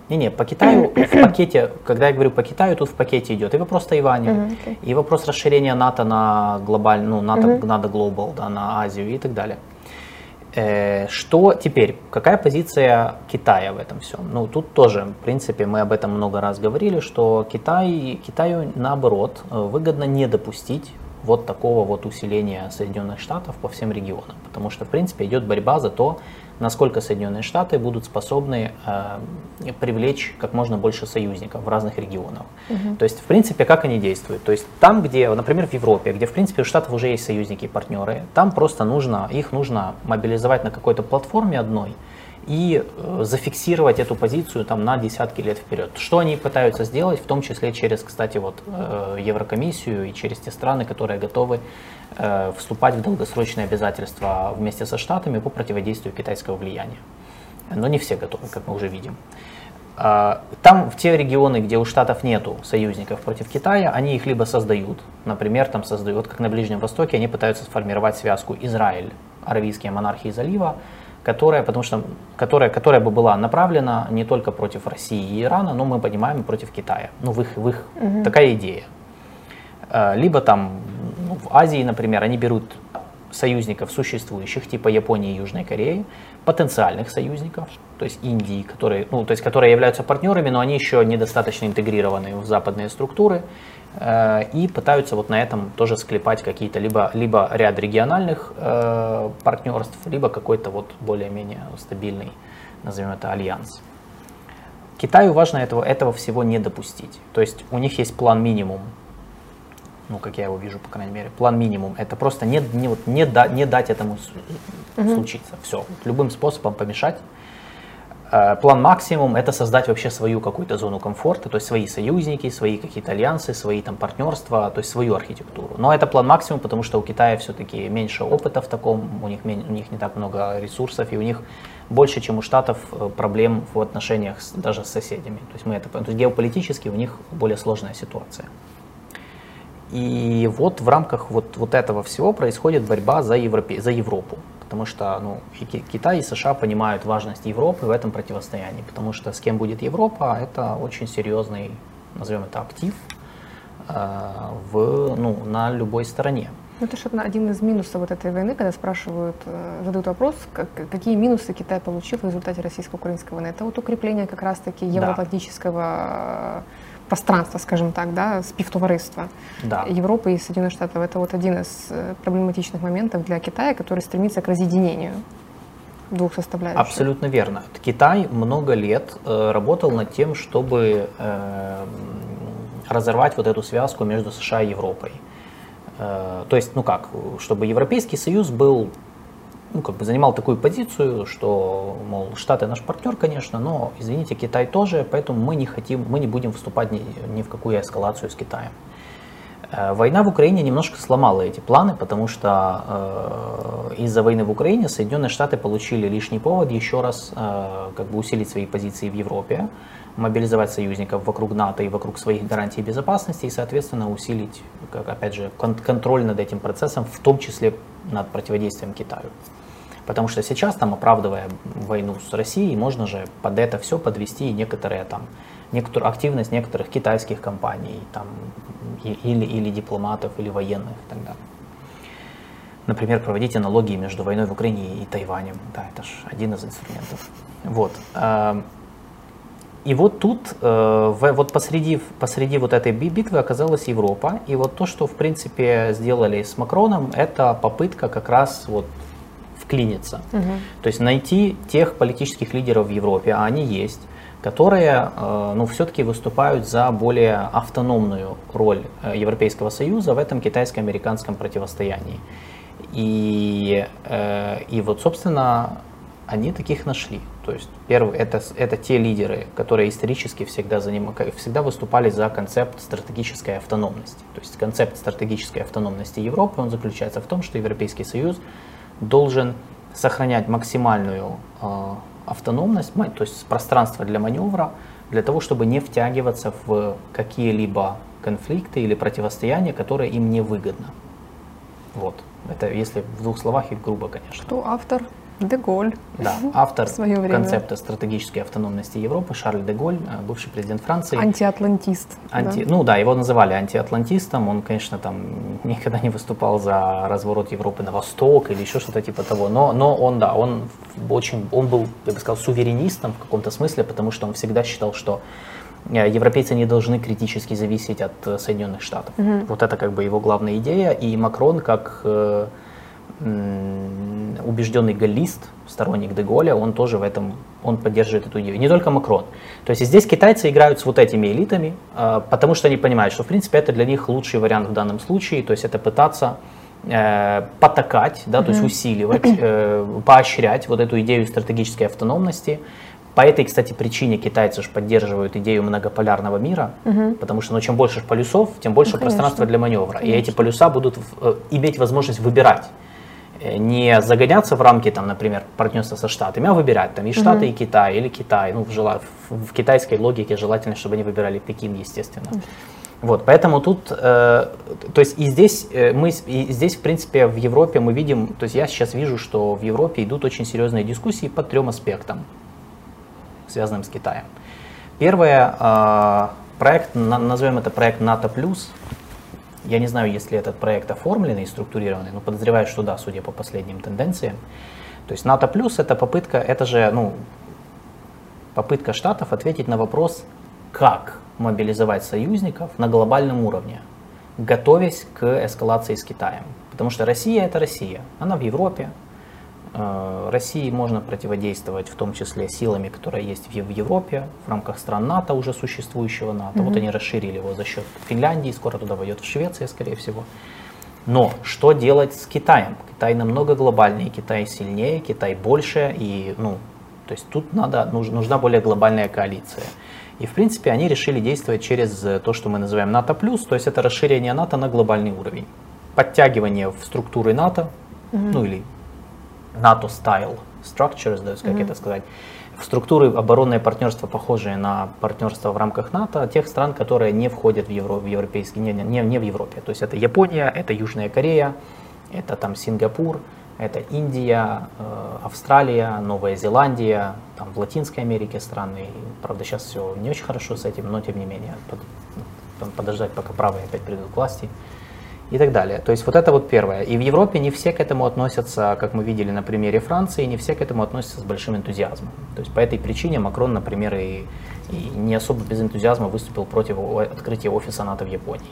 Не-не, по Китаю в пакете, когда я говорю по Китаю, тут в пакете идет и вопрос Тайваня, uh-huh, okay. и вопрос расширения НАТО на глобальную, ну, НАТО, uh-huh. НАТО Global, да, на Азию и так далее. Э, что теперь? Какая позиция Китая в этом всем? Ну, тут тоже, в принципе, мы об этом много раз говорили, что Китай, Китаю, наоборот, э, выгодно не допустить вот такого вот усиления Соединенных Штатов по всем регионам. Потому что, в принципе, идет борьба за то, насколько Соединенные Штаты будут способны э, привлечь как можно больше союзников в разных регионах. Угу. То есть, в принципе, как они действуют. То есть там, где, например, в Европе, где, в принципе, у Штатов уже есть союзники и партнеры, там просто нужно, их нужно мобилизовать на какой-то платформе одной, и э, зафиксировать эту позицию там на десятки лет вперед. Что они пытаются сделать, в том числе через, кстати, вот э, Еврокомиссию и через те страны, которые готовы вступать в долгосрочные обязательства вместе со Штатами по противодействию китайского влияния. Но не все готовы, как мы уже видим. А, там, в те регионы, где у Штатов нету союзников против Китая, они их либо создают, например, там создают, как на Ближнем Востоке, они пытаются сформировать связку Израиль, Аравийские монархии залива, которая, потому что, которая, которая бы была направлена не только против России и Ирана, но мы понимаем и против Китая. Ну, в их, в их угу. такая идея. Э, либо там ну, в Азии, например, они берут союзников существующих, типа Японии и Южной Кореи, потенциальных союзников, то есть Индии, которые, ну, то есть, которые являются партнерами, но они еще недостаточно интегрированы в западные структуры, Э, и пытаются вот на этом тоже склепать какие-то либо, либо ряд региональных э, партнерств, либо какой-то вот более-менее стабильный, назовем это, альянс. Китаю важно этого, этого всего не допустить. То есть у них есть план минимум, ну, как я его вижу, по крайней мере, план минимум. Это просто не, не, вот, не, да, не дать этому угу. случиться. Все, любым способом помешать. Э, план максимум – это создать вообще свою какую-то зону комфорта, то есть свои союзники, свои какие-то альянсы, свои там партнерства, то есть свою архитектуру. Но это план максимум, потому что у Китая все-таки меньше опыта в таком, у них, у них не так много ресурсов, и у них больше, чем у Штатов, э, проблем в отношениях с, даже с соседями. То есть мы это, то есть геополитически у них более сложная ситуация. И вот в рамках вот, вот этого всего происходит борьба за, Европе, за Европу потому что ну, и Китай и США понимают важность Европы в этом противостоянии, потому что с кем будет Европа, это очень серьезный, назовем это, актив э, в, ну, на любой стороне. Ну, это же один из минусов вот этой войны, когда спрашивают, э, задают вопрос, как, какие минусы Китай получил в результате российско-украинской войны. Это вот укрепление как раз-таки евроатлантического да пространства, скажем так, да, співтовариства да. Европы и Соединенных Штатов. Это вот один из э, проблематичных моментов для Китая, который стремится к разъединению двух составляющих. Абсолютно верно. Китай много лет э, работал над тем, чтобы э, разорвать вот эту связку между США и Европой. Э, то есть, ну как, чтобы Европейский Союз был ну, как бы занимал такую позицию, что, мол, Штаты наш партнер, конечно, но, извините, Китай тоже, поэтому мы не хотим, мы не будем вступать ни, ни в какую эскалацию с Китаем. Э, война в Украине немножко сломала эти планы, потому что э, из-за войны в Украине Соединенные Штаты получили лишний повод еще раз э, как бы усилить свои позиции в Европе, мобилизовать союзников вокруг НАТО и вокруг своих гарантий безопасности и, соответственно, усилить, как, опять же, кон- контроль над этим процессом, в том числе над противодействием Китаю. Потому что сейчас, там, оправдывая войну с Россией, можно же под это все подвести некоторые там, некоторую активность некоторых китайских компаний там, или, или дипломатов, или военных и так далее. Например, проводить аналогии между войной в Украине и Тайванем. Да, это же один из инструментов. Вот. и вот тут, э, вот посреди, посреди вот этой битвы оказалась Европа. И вот то, что, в принципе, сделали с Макроном, это попытка как раз вот вклиниться. Угу. То есть найти тех политических лидеров в Европе, а они есть, которые э, ну, все-таки выступают за более автономную роль э, Европейского Союза в этом китайско-американском противостоянии. И, и вот, собственно, они таких нашли. То есть первый это, это те лидеры, которые исторически всегда, заним, всегда выступали за концепт стратегической автономности. То есть концепт стратегической автономности Европы, он заключается в том, что Европейский Союз должен сохранять максимальную э, автономность, то есть пространство для маневра, для того, чтобы не втягиваться в какие-либо конфликты или противостояния, которые им не выгодно. Вот. Это если в двух словах и грубо, конечно. Кто автор? Деголь. Да, автор концепта стратегической автономности Европы Шарль Деголь, э, бывший президент Франции. Антиатлантист. Анти, да. Ну да, его называли антиатлантистом. Он, конечно, там никогда не выступал за разворот Европы на восток или еще что-то типа того. Но, но он, да, он очень, он был, я бы сказал, суверенистом в каком-то смысле, потому что он всегда считал, что э, европейцы не должны критически зависеть от э, Соединенных Штатов. Угу. Вот это как бы его главная идея. И Макрон как убежденный галлист, сторонник Деголя, он тоже в этом, он поддерживает эту идею. Не только Макрон. То есть здесь китайцы играют с вот этими элитами, а, потому что они понимают, что в принципе это для них лучший вариант в данном случае, то есть это пытаться э, потакать, да, mm-hmm. то есть усиливать, э, поощрять вот эту идею стратегической автономности. По этой, кстати, причине китайцы же поддерживают идею многополярного мира, угу. потому что ну, чем больше полюсов, тем больше ну, пространства для маневра. Конечно. И эти полюса будут э, иметь возможность выбирать не загоняться в рамки, там, например, партнерства со Штатами, а выбирать там и Штаты, mm-hmm. и Китай, или Китай. Ну, в, жела... в китайской логике желательно, чтобы они выбирали Пекин, естественно. Вот, поэтому тут, э, то есть и здесь э, мы, и здесь в принципе в Европе мы видим, то есть я сейчас вижу, что в Европе идут очень серьезные дискуссии по трем аспектам, связанным с Китаем. Первое, э, проект, назовем это проект НАТО плюс, я не знаю, если этот проект оформленный и структурированный, но подозреваю, что да, судя по последним тенденциям. То есть НАТО плюс это попытка, это же ну, попытка штатов ответить на вопрос, как мобилизовать союзников на глобальном уровне, готовясь к эскалации с Китаем. Потому что Россия это Россия, она в Европе, России можно противодействовать в том числе силами, которые есть в Европе, в рамках стран НАТО, уже существующего НАТО. Mm-hmm. Вот они расширили его за счет Финляндии, скоро туда войдет в Швеция, скорее всего. Но что делать с Китаем? Китай намного глобальнее, Китай сильнее, Китай больше, и ну, то есть тут надо, нужна более глобальная коалиция. И в принципе они решили действовать через то, что мы называем НАТО+, то есть это расширение НАТО на глобальный уровень. Подтягивание в структуры НАТО, mm-hmm. ну или NATO-style structures, да, как mm-hmm. это сказать, структуры оборонное партнерство, похожее на партнерство в рамках НАТО, тех стран, которые не входят в, Евро, в европейский, не, не, не в Европе. То есть это Япония, это Южная Корея, это там Сингапур, это Индия, э, Австралия, Новая Зеландия, там в Латинской Америке страны. Правда, сейчас все не очень хорошо с этим, но тем не менее, под, подождать, пока правые опять придут к власти и так далее. То есть вот это вот первое. И в Европе не все к этому относятся, как мы видели на примере Франции, не все к этому относятся с большим энтузиазмом. То есть по этой причине Макрон, например, и, и не особо без энтузиазма выступил против открытия офиса НАТО в Японии.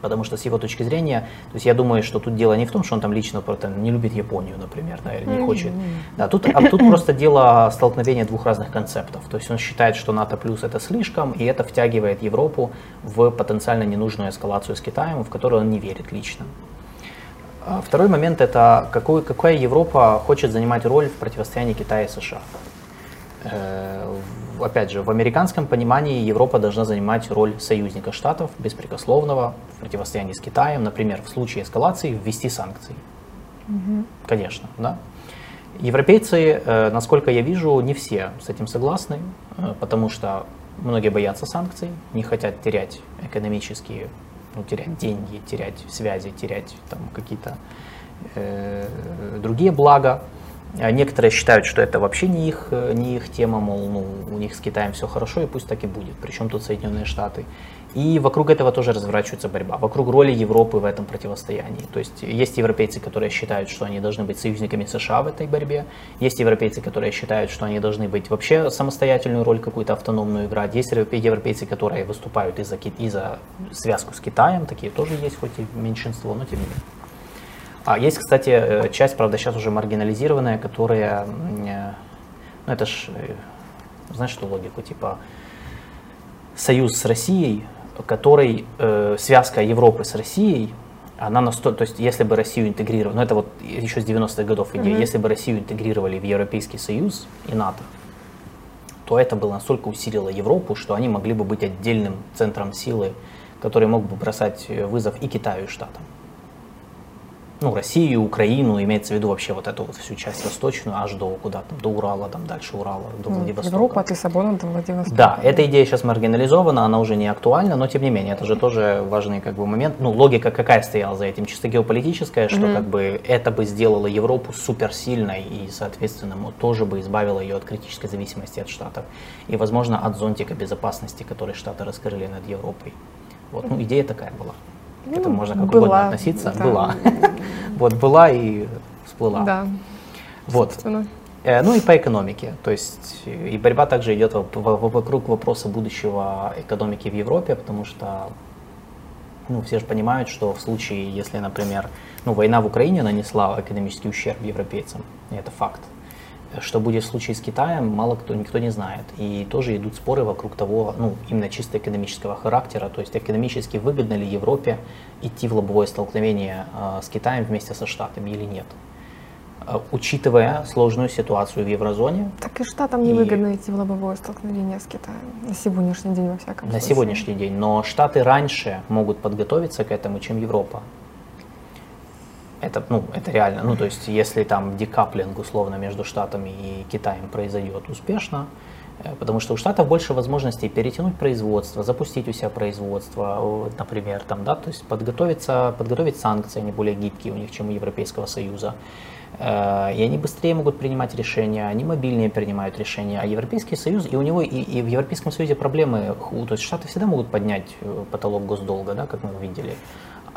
Потому что с его точки зрения, то есть я думаю, что тут дело не в том, что он там лично не любит Японию, например, да, или не хочет. Да, тут, а тут просто дело столкновения двух разных концептов. То есть он считает, что НАТО плюс это слишком, и это втягивает Европу в потенциально ненужную эскалацию с Китаем, в которую он не верит лично. А второй момент это какую, какая Европа хочет занимать роль в противостоянии Китая и США. Опять же, в американском понимании Европа должна занимать роль союзника Штатов, беспрекословного в противостоянии с Китаем, например, в случае эскалации ввести санкции. Угу. Конечно, да. Европейцы, э, насколько я вижу, не все с этим согласны, э, потому что многие боятся санкций, не хотят терять экономические, ну, терять деньги, терять связи, терять там какие-то э, другие блага. А некоторые считают, что это вообще не их, э, не их тема, мол, ну, у них с Китаем все хорошо, и пусть так и будет. Причем тут Соединенные Штаты. И вокруг этого тоже разворачивается борьба, вокруг роли Европы в этом противостоянии. То есть есть европейцы, которые считают, что они должны быть союзниками США в этой борьбе, есть европейцы, которые считают, что они должны быть вообще самостоятельную роль какую-то автономную играть, есть европейцы, которые выступают и за, и за связку с Китаем, такие тоже есть, хоть и меньшинство, но тем не менее. А есть, кстати, э, часть, правда, сейчас уже маргинализированная, которая, э, ну это ж, э, знаешь, что логику, типа, союз с Россией, который, э, связка Европы с Россией, она настолько, то есть если бы Россию интегрировали, ну это вот еще с 90-х годов идея, mm-hmm. если бы Россию интегрировали в Европейский Союз и НАТО, то это бы настолько усилило Европу, что они могли бы быть отдельным центром силы, который мог бы бросать вызов и Китаю, и Штатам ну, Россию, Украину, имеется в виду вообще вот эту вот всю часть восточную, аж до куда там, до Урала, там дальше Урала, до ну, Владивостока. Европа от Лиссабона до Владивостока. Да, эта идея сейчас маргинализована, она уже не актуальна, но тем не менее, это же тоже важный как бы момент. Ну, логика какая стояла за этим? Чисто геополитическая, что mm-hmm. как бы это бы сделало Европу суперсильной и, соответственно, тоже бы избавило ее от критической зависимости от Штатов. И, возможно, от зонтика безопасности, который Штаты раскрыли над Европой. Вот, ну, идея такая была. К этому ну, можно как была, угодно относиться. Да. Была. вот была и всплыла. Да. Вот. Э, ну и по экономике. То есть и борьба также идет вокруг вопроса будущего экономики в Европе, потому что ну, все же понимают, что в случае, если, например, ну, война в Украине нанесла экономический ущерб европейцам, это факт, что будет в случае с Китаем, мало кто, никто не знает. И тоже идут споры вокруг того, ну, именно чисто экономического характера, то есть экономически выгодно ли Европе идти в лобовое столкновение э, с Китаем вместе со Штатами или нет. Э, учитывая сложную ситуацию в еврозоне. Так и Штатам невыгодно и... идти в лобовое столкновение с Китаем. На сегодняшний день, во всяком на случае. На сегодняшний день. Но Штаты раньше могут подготовиться к этому, чем Европа. Это, ну, это реально. Ну, то есть, если там декаплинг условно между Штатами и Китаем произойдет успешно, э, потому что у Штатов больше возможностей перетянуть производство, запустить у себя производство, например, там, да, то есть подготовиться, подготовить санкции, они более гибкие у них, чем у Европейского Союза. Э, и они быстрее могут принимать решения, они мобильнее принимают решения. А Европейский Союз, и у него и, и в Европейском Союзе проблемы, то есть Штаты всегда могут поднять э, потолок госдолга, да, как мы увидели.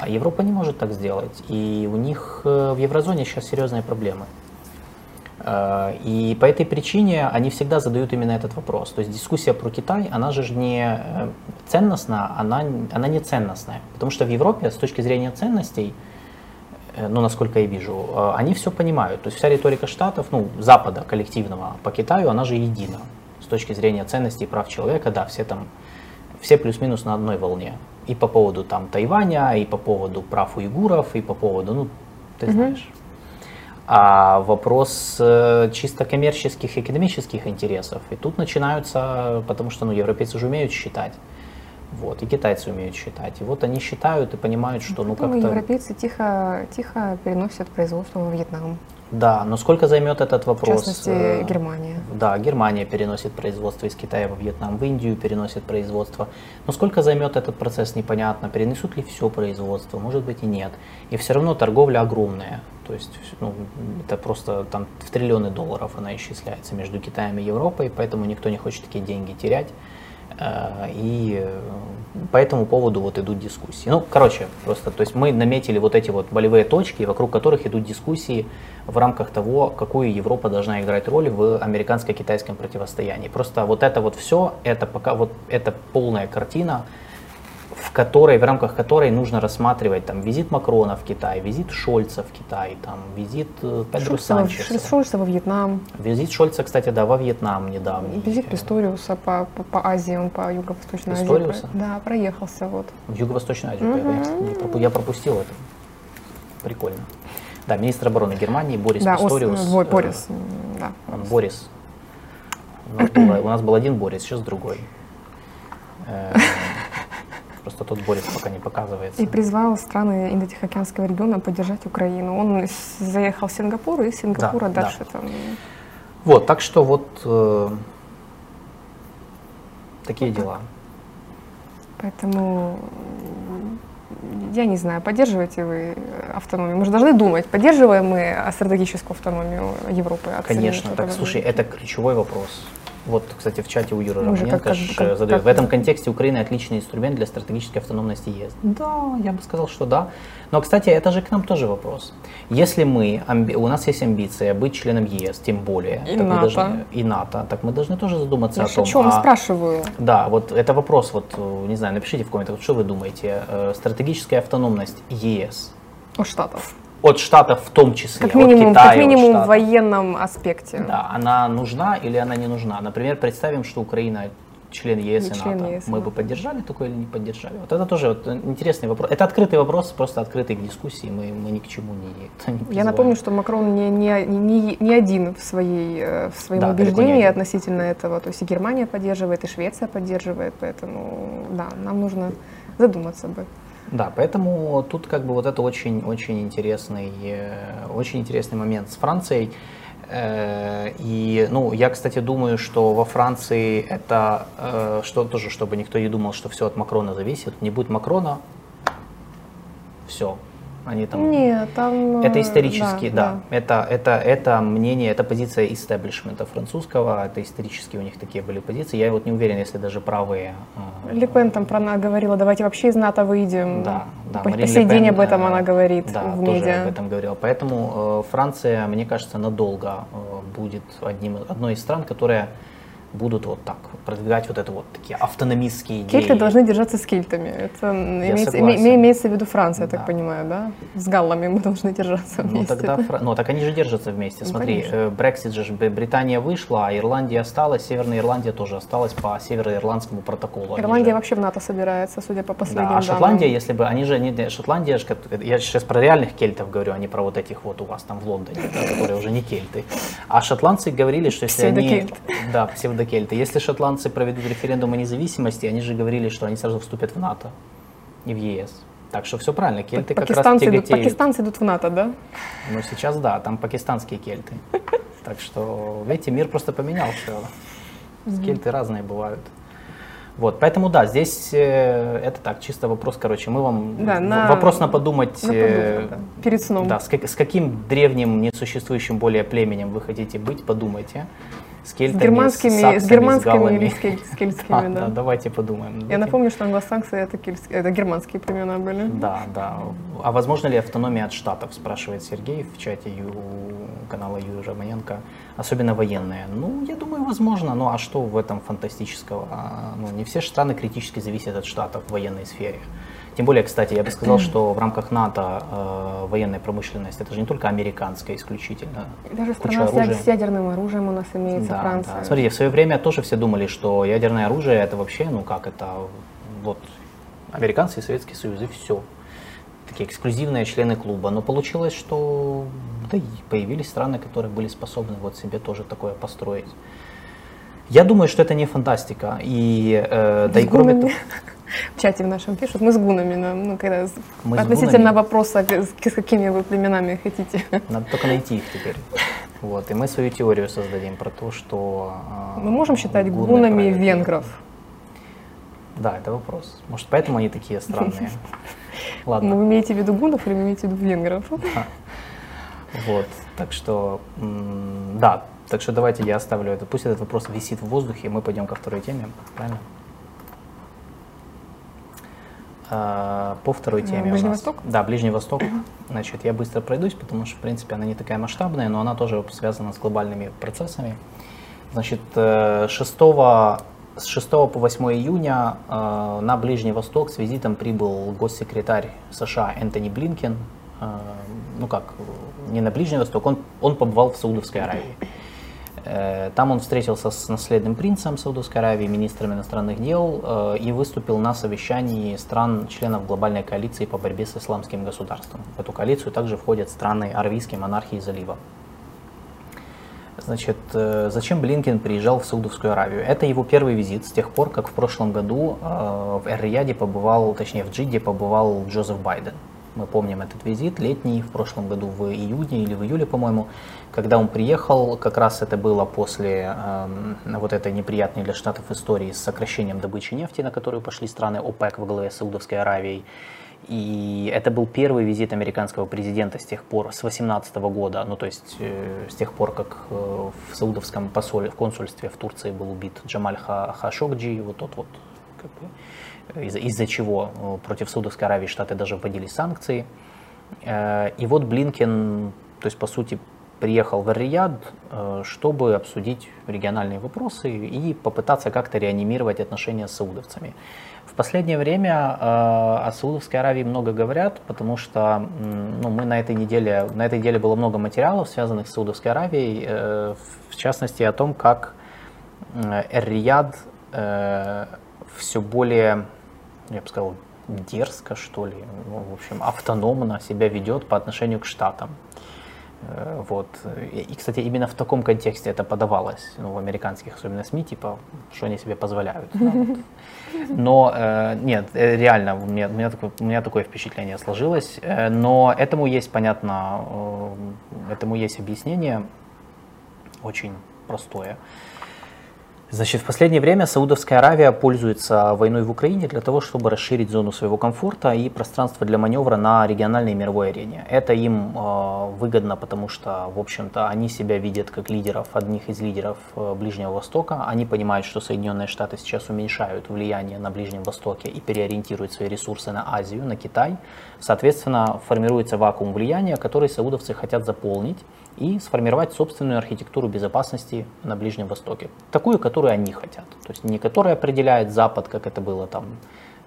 А Европа не может так сделать. И у них э, в еврозоне сейчас серьезные проблемы. Э, и по этой причине они всегда задают именно этот вопрос. То есть дискуссия про Китай, она же не э, ценностная, она, она не ценностная. Потому что в Европе с точки зрения ценностей, ну, насколько я вижу, они все понимают. То есть вся риторика Штатов, ну, Запада коллективного по Китаю, она же едина. С точки зрения ценностей прав человека, да, все там, все плюс-минус на одной волне и по поводу там Тайваня, и по поводу прав уйгуров, и по поводу, ну, ты знаешь. А вопрос э, чисто коммерческих, экономических интересов. И тут начинаются, потому что ну, европейцы же умеют считать. Вот, и китайцы умеют считать. И вот они считают и понимают, что ну как-то... европейцы тихо, тихо переносят производство во Вьетнам. Да, но сколько займет этот вопрос? В частности, э, Германия. Да, Германия переносит производство из Китая во Вьетнам, в Индию переносит производство. Но сколько займет этот процесс, непонятно. Перенесут ли все производство? Может быть и нет. И все равно торговля огромная. То есть ну, это просто там в триллионы долларов она исчисляется между Китаем и Европой, поэтому никто не хочет такие деньги терять. Э, и э, по этому поводу вот идут дискуссии. Ну, короче, просто, то есть мы наметили вот эти вот болевые точки, вокруг которых идут дискуссии в рамках того, какую Европа должна играть роль в американско-китайском противостоянии. Просто вот это вот все, это пока вот это полная картина, в которой, в рамках которой нужно рассматривать там визит Макрона в Китай, визит Шольца в Китай, там визит э, Педро Санчеса. Шольца во Вьетнам. Визит Шольца, кстати, да, во Вьетнам недавно. Визит Писториуса по, по, по Азии, он по Юго-Восточной Азии. Писториуса? Да, проехался вот. В Юго-Восточную Азию, угу. я, я пропустил это. Прикольно. Да, министр обороны Германии Борис да, Писториус. Ос, э, Борис, э, да. Он Борис. У нас, было, у нас был один Борис, сейчас другой. Просто тот Борис пока не показывается. И призвал страны Индо-Тихоокеанского региона поддержать Украину. Он заехал в Сингапур, и Сингапура да, дальше да. там... Вот, так что вот э, такие вот дела. Поэтому я не знаю, поддерживаете вы автономию? Мы же должны думать, поддерживаем мы стратегическую автономию Европы? Конечно, так, слушай, это ключевой вопрос. Вот, кстати, в чате у Юры Мы Романенко задает. как- В этом контексте Украина отличный инструмент для стратегической автономности ЕС. Да, я бы сказал, что да. Но, кстати, это же к нам тоже вопрос. Если мы, амби- у нас есть амбиция быть членом ЕС, тем более, И так мы НАТО. должны- и НАТО, так мы должны тоже задуматься Я о том, чем а- спрашиваю? Да, вот это вопрос, вот, э, не знаю, напишите в комментах, что вы думаете, э, стратегическая автономность ЕС У Штатов. От Штатов в том числе, Как от минимум, Китая, как минимум от в военном аспекте. Да, она нужна или она не нужна? Например, представим, что Украина член ЕС и член НАТО. ЕС Мы бы поддержали такое или не поддержали? Вот это тоже вот интересный вопрос. Это открытый вопрос, просто открытый к дискуссии. Мы, мы ни к чему не, не Я напомню, что Макрон не, не, не, не один в, своей, э, в своем Да, убеждении относительно этого. То есть и Германия поддерживает, и Швеция поддерживает. Поэтому, да, нам нужно задуматься бы. Да, поэтому тут как бы вот это очень-очень интересный, э, очень интересный момент с Францией. Э, И, ну, я, кстати, думаю, что во Франции это, э, что тоже, чтобы никто не думал, что все от Макрона зависит. Не будет Макрона, все. Они там Нет, там... Это э, исторически, да. Это, это, это мнение, это позиция истеблишмента французского, это исторически у них такие были позиции. Я вот не уверен, если даже правые. э, Ле Пен там про она говорила, давайте вообще из НАТО выйдем. Да, да. По, Марин по день об этом э, она говорит да, в тоже медиа. об этом говорила. Поэтому э, Франция, мне кажется, надолго э, будет одним, одной из стран, которая будут вот так продвигать вот это вот такие автономистские идеи. Кельты должны держаться с кельтами. Это имеется, име- имеется в виду Франция, я так понимаю, да? С галлами мы должны держаться Ну вместе. тогда, Фра- ну так они же держатся вместе. Ну, Смотри, э, Брексит же Британия вышла, а Ирландия осталась, Северная Ирландия тоже осталась по североирландскому протоколу. Они Ирландия же- вообще в НАТО собирается, судя по последним Да, а Шотландия, данным. если бы они же не Шотландия, я сейчас про реальных кельтов говорю, а не про вот этих вот у вас там в Лондоне, да, которые уже не кельты. А шотландцы говорили, что если они да псевдокельты, если шотландцы проведут референдум о независимости, они же говорили, что они сразу вступят в НАТО и в ЕС. Так что все правильно, кельты как раз тяготеют. пакистанцы идут в НАТО, да? Ну сейчас да, там пакистанские кельты. Так что, видите, мир просто поменялся. Кельты разные бывают. Вот, поэтому да, здесь э, это так, чисто вопрос, короче, мы вам Да, на- вопрос на подумать, На э, подумать, да. Перед сном. да, с, как- с каким древним несуществующим более племенем вы хотите быть, подумайте. С С кельтами, германскими, саксами, с германскими галлами. или с, кель- с кельтскими, да, да. давайте подумаем. Я напомню, что англосаксы это, кельтские- это германские племена были. Да, да. А возможно ли автономия от штатов, спрашивает Сергей в чате ю, канала Юрия Романенко, особенно военная. Ну, я думаю, возможно, ну а что в этом фантастического? А, Ну, не все страны критически зависят от штатов в военной сфере. Тем более, кстати, я бы сказал, что в рамках НАТО э, военная промышленность это же не только американская исключительно. Даже страна с, оружия. с ядерным оружием у нас имеется, Да, Франция. да. Смотрите, в свое время тоже все думали, что ядерное оружие это вообще, ну как это, вот американцы и Советский Союз и все. Такие эксклюзивные члены клуба. Но получилось, что да, и появились страны, которые были способны вот себе тоже такое построить. Я думаю, что это не фантастика. И, э, да и кроме того, В чате в нашем пишут, мы с гунами, ну, когда Мы относительно гунами. вопроса, с, какими вы племенами хотите. надо только найти их теперь. Вот, и мы свою теорию создадим про то, что... э, Мы можем считать гунны гунами правят венгров. Да, это вопрос. Может, поэтому они такие странные. Ладно. Ну, вы имеете в виду гунов или вы имеете в виду венгров? Вот, так что, да, так что давайте я оставлю это. Пусть этот вопрос висит в воздухе, и мы пойдем ко второй теме, правильно? А, По второй теме у Ближний нас- Восток? Да, Ближний Восток. Значит, я быстро пройдусь, потому что, в принципе, она не такая масштабная, но она тоже связана с глобальными процессами. Значит, э, 6, с 6 по 8 июня э, на Ближний Восток с визитом прибыл госсекретарь США Энтони Блинкен. Э, Ну как, не на Ближний Восток, он, он побывал в Саудовской Аравии. Э, Там он встретился с наследным принцем Саудовской Аравии, министром иностранных дел э, и выступил на совещании стран-членов глобальной коалиции по борьбе с исламским государством. В эту коалицию также входят страны Аравийской монархии залива. Значит, э, зачем Блинкен приезжал в Саудовскую Аравию? Это его первый визит с тех пор, как в прошлом году в Эр-Рияде побывал, точнее в Джидде побывал Джозеф Байден. Мы помним этот визит летний, в прошлом году в июне или в июле, по-моему, когда он приехал, как раз это было после эм, вот этой неприятной для Штатов истории с сокращением добычи нефти, на которую пошли страны ОПЕК во главе с Саудовской Аравией. И это был первый визит американского президента с тех пор, с 18 года, ну то есть э, с тех пор, как э, в саудовском посоле, в консульстве в Турции был убит Джамаль Хашокджи, вот тот вот, как бы, из- из-за чего э, против Саудовской Аравии Штаты даже вводили санкции. Э, и вот Блинкен, то есть по сути, приехал в Эр-Рияд, э, чтобы обсудить региональные вопросы и попытаться как-то реанимировать отношения с саудовцами. В последнее время э, о Саудовской Аравии много говорят, потому что ну, мы на этой неделе, на этой неделе было много материалов, связанных с Саудовской Аравией, э, в частности о том, как Эр-Рияд все более, я бы сказал, дерзко, что ли, ну, в общем, автономно себя ведет по отношению к Штатам. Э, вот. И, кстати, именно в таком контексте это подавалось ну, в американских, особенно СМИ, типа, что они себе позволяют. Да, вот. Но э, нет, э, реально, у меня, у, меня такое, у меня такое впечатление сложилось. Э, но этому есть, понятно, э, этому есть объяснение очень простое. Значит, в последнее время Саудовская Аравия пользуется войной в Украине для того, чтобы расширить зону своего комфорта и пространство для маневра на региональной и мировой арене. Это им э, выгодно, потому что, в общем-то, они себя видят как лидеров, одних из лидеров э, Ближнего Востока. Они понимают, что Соединенные Штаты сейчас уменьшают влияние на Ближнем Востоке и переориентируют свои ресурсы на Азию, на Китай. Соответственно, формируется вакуум влияния, который саудовцы хотят заполнить и сформировать собственную архитектуру безопасности на Ближнем Востоке. Такую, которую они хотят. То есть не которая определяет Запад, как это было там,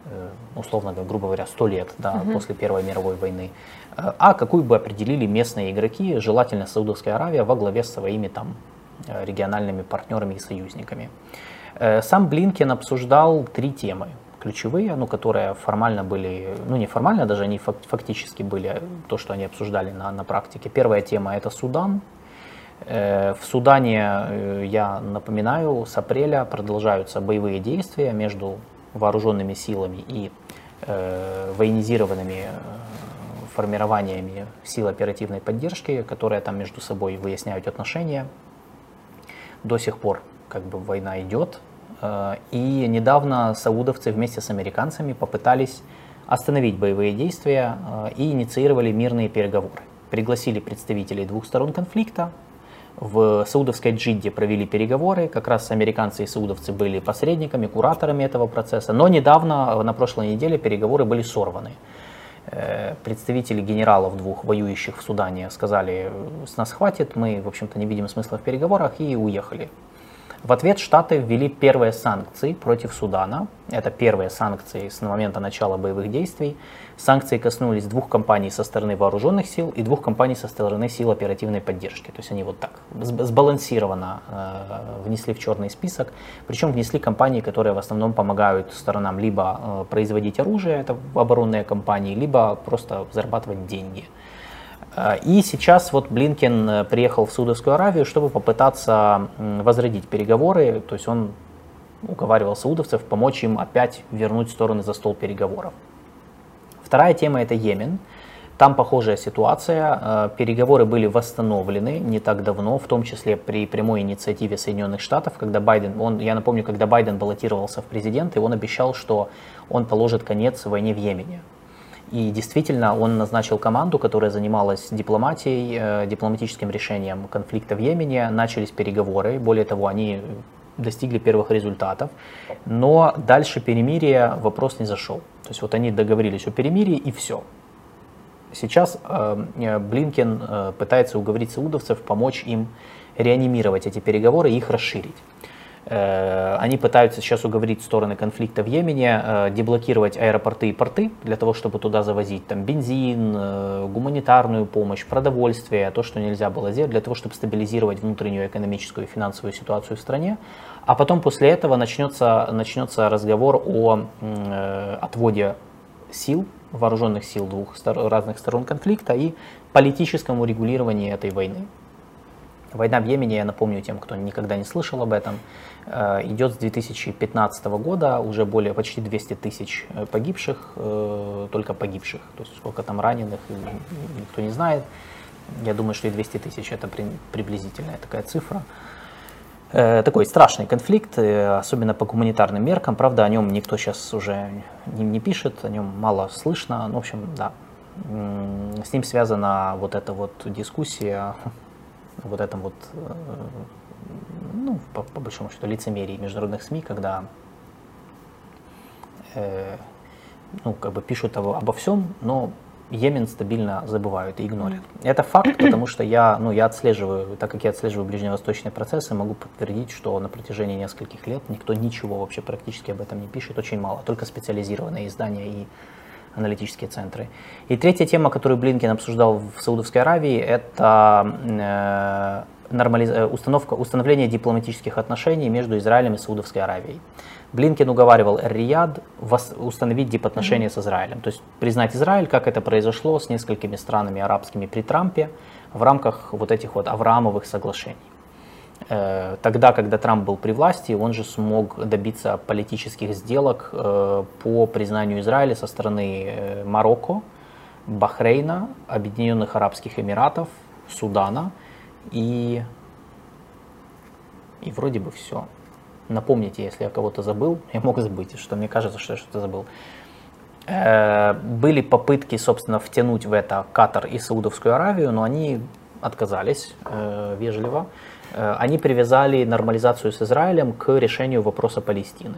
э, условно говоря, грубо говоря, сто лет да, угу. после Первой мировой войны, э, а какую бы определили местные игроки, желательно Саудовская Аравия во главе с своими там э, региональными партнерами и союзниками. Сам Блинкен обсуждал три темы ключевые, ну, которые формально были, ну, не формально, даже они фактически были то, что они обсуждали на, на практике. Первая тема – это Судан. Э, в Судане, э, я напоминаю, с апреля продолжаются боевые действия между вооруженными силами и э, военизированными формированиями сил оперативной поддержки, которые там между собой выясняют отношения. До сих пор как бы война идет, и недавно саудовцы вместе с американцами попытались остановить боевые действия э, и инициировали мирные переговоры. Пригласили представителей двух сторон конфликта. В саудовской Джидде провели переговоры, как раз американцы и саудовцы были посредниками, кураторами этого процесса. Но недавно, на прошлой неделе, переговоры были сорваны. Э, представители генералов двух воюющих в Судане сказали, с нас хватит, мы, в общем-то, не видим смысла в переговорах и уехали. В ответ Штаты ввели первые санкции против Судана. Это первые санкции с момента начала боевых действий. Санкции коснулись двух компаний со стороны вооруженных сил и двух компаний со стороны сил оперативной поддержки. То есть они вот так сбалансированно э, внесли в черный список. Причем внесли компании, которые в основном помогают сторонам либо э, производить оружие, это оборонные компании, либо просто зарабатывать деньги. А, и сейчас вот Блинкен э, приехал в Саудовскую Аравию, чтобы попытаться возродить переговоры. То есть он уговаривал саудовцев помочь им опять вернуть стороны за стол переговоров. Вторая тема это Йемен. Там похожая ситуация. Э, переговоры были восстановлены не так давно, в том числе при прямой инициативе Соединенных Штатов, когда Байден, он, я напомню, когда Байден баллотировался в президенты, он обещал, что он положит конец войне в Йемене. И действительно, он назначил команду, которая занималась дипломатией, э, дипломатическим решением конфликта в Йемене. Начались переговоры. Более того, они достигли первых результатов. Но дальше перемирия вопрос не зашел. То есть вот они договорились о перемирии и все. Сейчас э, э Блинкен пытается уговорить саудовцев помочь им реанимировать эти переговоры и их расширить. Э, они пытаются сейчас уговорить стороны конфликта в Йемене э, деблокировать аэропорты и порты для того, чтобы туда завозить там бензин, э, гуманитарную помощь, продовольствие, то, что нельзя было сделать, для того, чтобы стабилизировать внутреннюю экономическую и финансовую ситуацию в стране. А потом после этого начнется, начнется разговор о отводе сил, вооруженных сил двух разных сторон конфликта и политическом урегулировании этой войны. Война в Йемене, я напомню тем, кто никогда не слышал об этом, идет с 2015 года, уже более почти 200 тысяч э, погибших, э, только погибших, то есть сколько там раненых, никто не знает. Я думаю, что и 200 тысяч это приблизительная такая цифра. Э, такой страшный конфликт, э, особенно по гуманитарным меркам. Правда, о нем никто сейчас уже не, пишет, о нем мало слышно. Ну, в общем, да. С ним связана вот эта вот дискуссия, вот этом вот, э, ну, по, по большому счету, лицемерии международных СМИ, когда э, ну, как бы пишут обо, обо всем, но Йемен стабильно забывают и игнорят. Это факт, потому что я, ну, я отслеживаю, так как я отслеживаю ближневосточные процессы, могу подтвердить, что на протяжении нескольких лет никто ничего вообще практически об этом не пишет, очень мало, только специализированные издания и аналитические центры. И третья тема, которую Блинкен обсуждал в Саудовской Аравии, это э, нормализ... Э, установка, установление дипломатических отношений между Израилем и Саудовской Аравией. Блинкен уговаривал Эр-Рияд установить дипотношения mm-hmm. с Израилем, то есть признать Израиль, как это произошло с несколькими странами арабскими при Трампе в рамках вот этих вот Авраамовых соглашений. Э, тогда, когда Трамп был при власти, он же смог добиться политических сделок э, по признанию Израиля со стороны Марокко, Бахрейна, Объединенных Арабских Эмиратов, Судана и, и вроде бы все. Напомните, если я кого-то забыл, я мог забыть, что мне кажется, что я что-то забыл. Э, были попытки, собственно, втянуть в это Катар и Саудовскую Аравию, но они отказались э, вежливо. Э, они привязали нормализацию с Израилем к решению вопроса Палестины.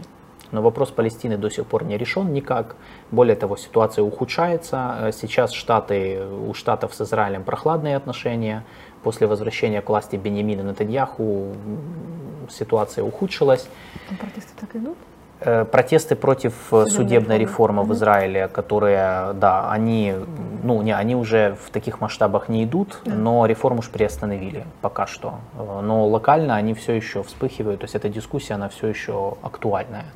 Но вопрос Палестины до сих пор не решен никак. Более того, ситуация ухудшается. Сейчас Штаты, у Штатов с Израилем прохладные отношения. После возвращения к власти Бенемина Натаньяху ситуация ухудшилась. А протесты так идут? Э, протесты против судебной, судебной реформы в Израиле, которые, да, они, ну, не, они уже в таких масштабах не идут, но реформу уж приостановили пока что. Э, но локально они все еще вспыхивают, то есть эта дискуссия, она все еще актуальная.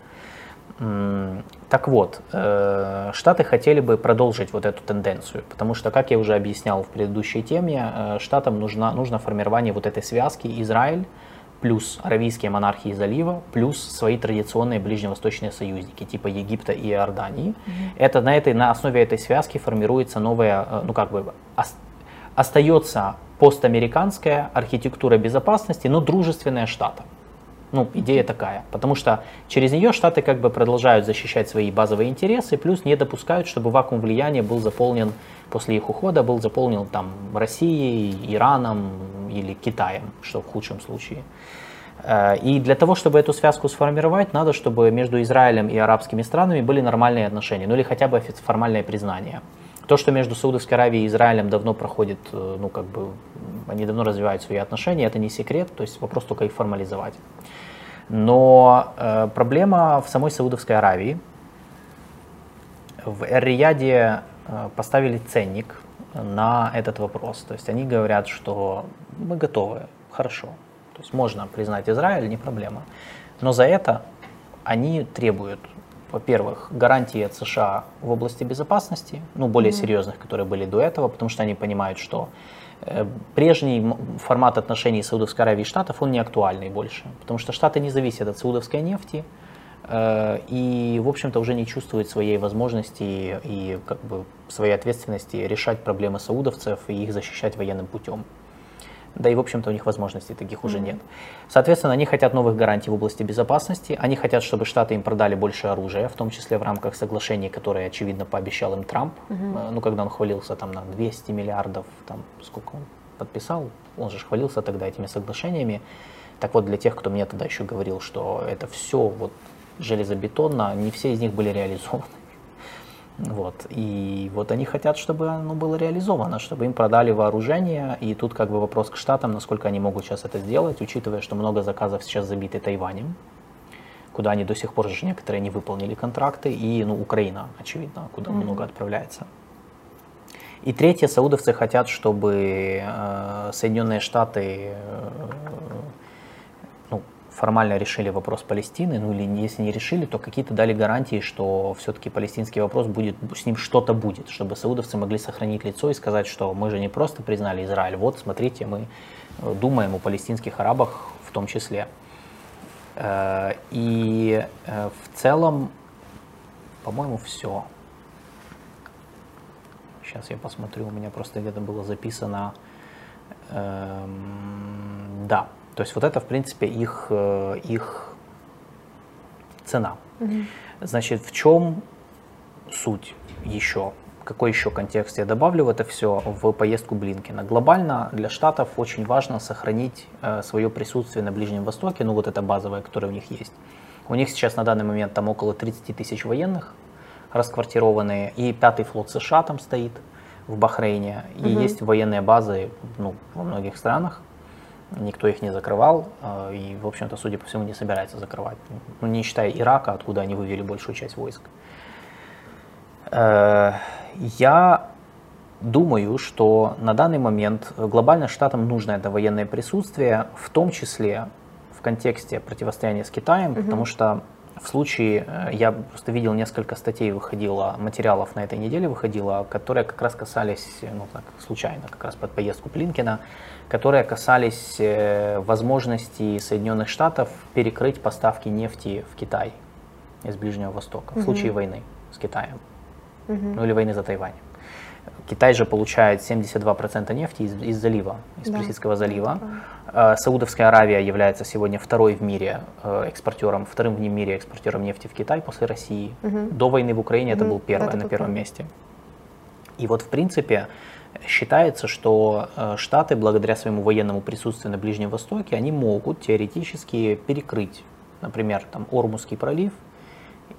Так вот, э, Штаты хотели бы продолжить вот эту тенденцию, потому что, как я уже объяснял в предыдущей теме, Штатам нужно, нужно формирование вот этой связки Израиль, плюс аравийские монархии залива, плюс свои традиционные ближневосточные союзники, типа Египта и Иордании. Mm-hmm. Это на, этой, на основе этой связки формируется новая, э, ну как бы, ост, остается постамериканская архитектура безопасности, но дружественная штата. Ну, идея такая. Потому что через нее Штаты как бы продолжают защищать свои базовые интересы, плюс не допускают, чтобы вакуум влияния был заполнен после их ухода, был заполнен там Россией, Ираном или Китаем, что в худшем случае. Э, и для того, чтобы эту связку сформировать, надо, чтобы между Израилем и арабскими странами были нормальные отношения, ну или хотя бы формальное признание. То, что между Саудовской Аравией и Израилем давно проходит, э, ну как бы, они давно развивают свои отношения, это не секрет, то есть вопрос только их формализовать. Но э, проблема в самой Саудовской Аравии. В Эр-Рияде э, поставили ценник на этот вопрос. То есть они говорят, что мы готовы, хорошо. То есть можно признать Израиль, не проблема. Но за это они требуют, во-первых, гарантии от США в области безопасности, ну, более mm-hmm. серьезных, которые были до этого, потому что они понимают, что прежний формат отношений Саудовской Аравии и Штатов, он не актуальный больше, потому что Штаты не зависят от саудовской нефти э, и, в общем-то, уже не чувствуют своей возможности и как бы, своей ответственности решать проблемы саудовцев и их защищать военным путем. Да и, в общем-то, у них возможностей таких уже нет. Соответственно, они хотят новых гарантий в области безопасности, они хотят, чтобы Штаты им продали больше оружия, в том числе в рамках соглашений, которые, очевидно, пообещал им Трамп. Mm-hmm. Ну, когда он хвалился там на 200 миллиардов, там, сколько он подписал, он же хвалился тогда этими соглашениями. Так вот, для тех, кто мне тогда еще говорил, что это все вот железобетонно, не все из них были реализованы. Вот. И вот они хотят, чтобы оно было реализовано, чтобы им продали вооружение. И тут как бы вопрос к Штатам, насколько они могут сейчас это сделать, учитывая, что много заказов сейчас забиты Тайванем, куда они до сих пор же некоторые не выполнили контракты, и ну, Украина, очевидно, куда mm-hmm. много отправляется. И третье, саудовцы хотят, чтобы э, Соединенные Штаты э, формально решили вопрос Палестины, ну или если не решили, то какие-то дали гарантии, что все-таки палестинский вопрос будет, с ним что-то будет, чтобы саудовцы могли сохранить лицо и сказать, что мы же не просто признали Израиль, вот смотрите, мы э, думаем о палестинских арабах в том числе. Э, и э, в целом, по-моему, все. Сейчас я посмотрю, у меня просто где-то было записано. Эм, да, то есть вот это, в принципе, их, э, их цена. Угу. Значит, в чем суть еще? Какой еще контекст я добавлю в это все в поездку Блинкина? Глобально для Штатов очень важно сохранить э, свое присутствие на Ближнем Востоке, ну вот это базовое, которое у них есть. У них сейчас на данный момент там около 30 тысяч военных расквартированные, и пятый флот США там стоит в Бахрейне, и угу. есть военные базы ну, во многих странах никто их не закрывал, э, и, в общем-то, судя по всему, не собирается закрывать. Ну, не считая Ирака, откуда они вывели большую часть войск. Э, я думаю, что на данный момент глобально штатам нужно это военное присутствие, в том числе в контексте противостояния с Китаем, угу. потому что в случае, э, я просто видел несколько статей выходило, материалов на этой неделе выходило, которые как раз касались, ну так, случайно, как раз под поездку Плинкина, которые касались э, возможности Соединенных Штатов перекрыть поставки нефти в Китай из Ближнего Востока угу. в случае войны с Китаем, угу. ну или войны за Тайвань. Китай же получает 72% нефти из, из залива, из да. Персидского залива. Да. Саудовская Аравия является сегодня второй в мире э, экспортером, вторым в мире экспортером нефти в Китай после России. Угу. До войны в Украине угу. это был первый, это на первом месте. И вот в принципе считается, что э, Штаты, благодаря своему военному присутствию на Ближнем Востоке, они могут теоретически перекрыть, например, там Ормузский пролив,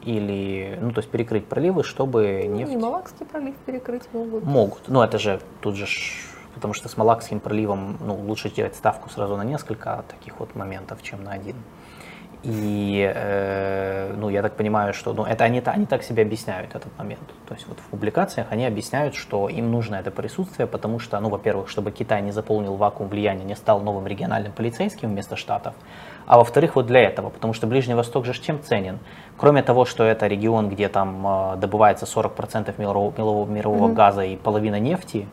или, ну, то есть перекрыть проливы, чтобы ну, нефть... И Малакский пролив перекрыть могут. Могут. Ну, это же тут же, потому что с Малакским проливом, ну, лучше делать ставку сразу на несколько таких вот моментов, чем на один. И, э, ну, я так понимаю, что, ну, это они, они так себе объясняют этот момент. То есть вот в публикациях они объясняют, что им нужно это присутствие, потому что, ну, во-первых, чтобы Китай не заполнил вакуум влияния, не стал новым региональным полицейским вместо Штатов, а во-вторых, вот для этого, потому что Ближний Восток же чем ценен? Кроме того, что это регион, где там э, добывается 40% мирового, мирового, мирового mm-hmm. газа и половина нефти,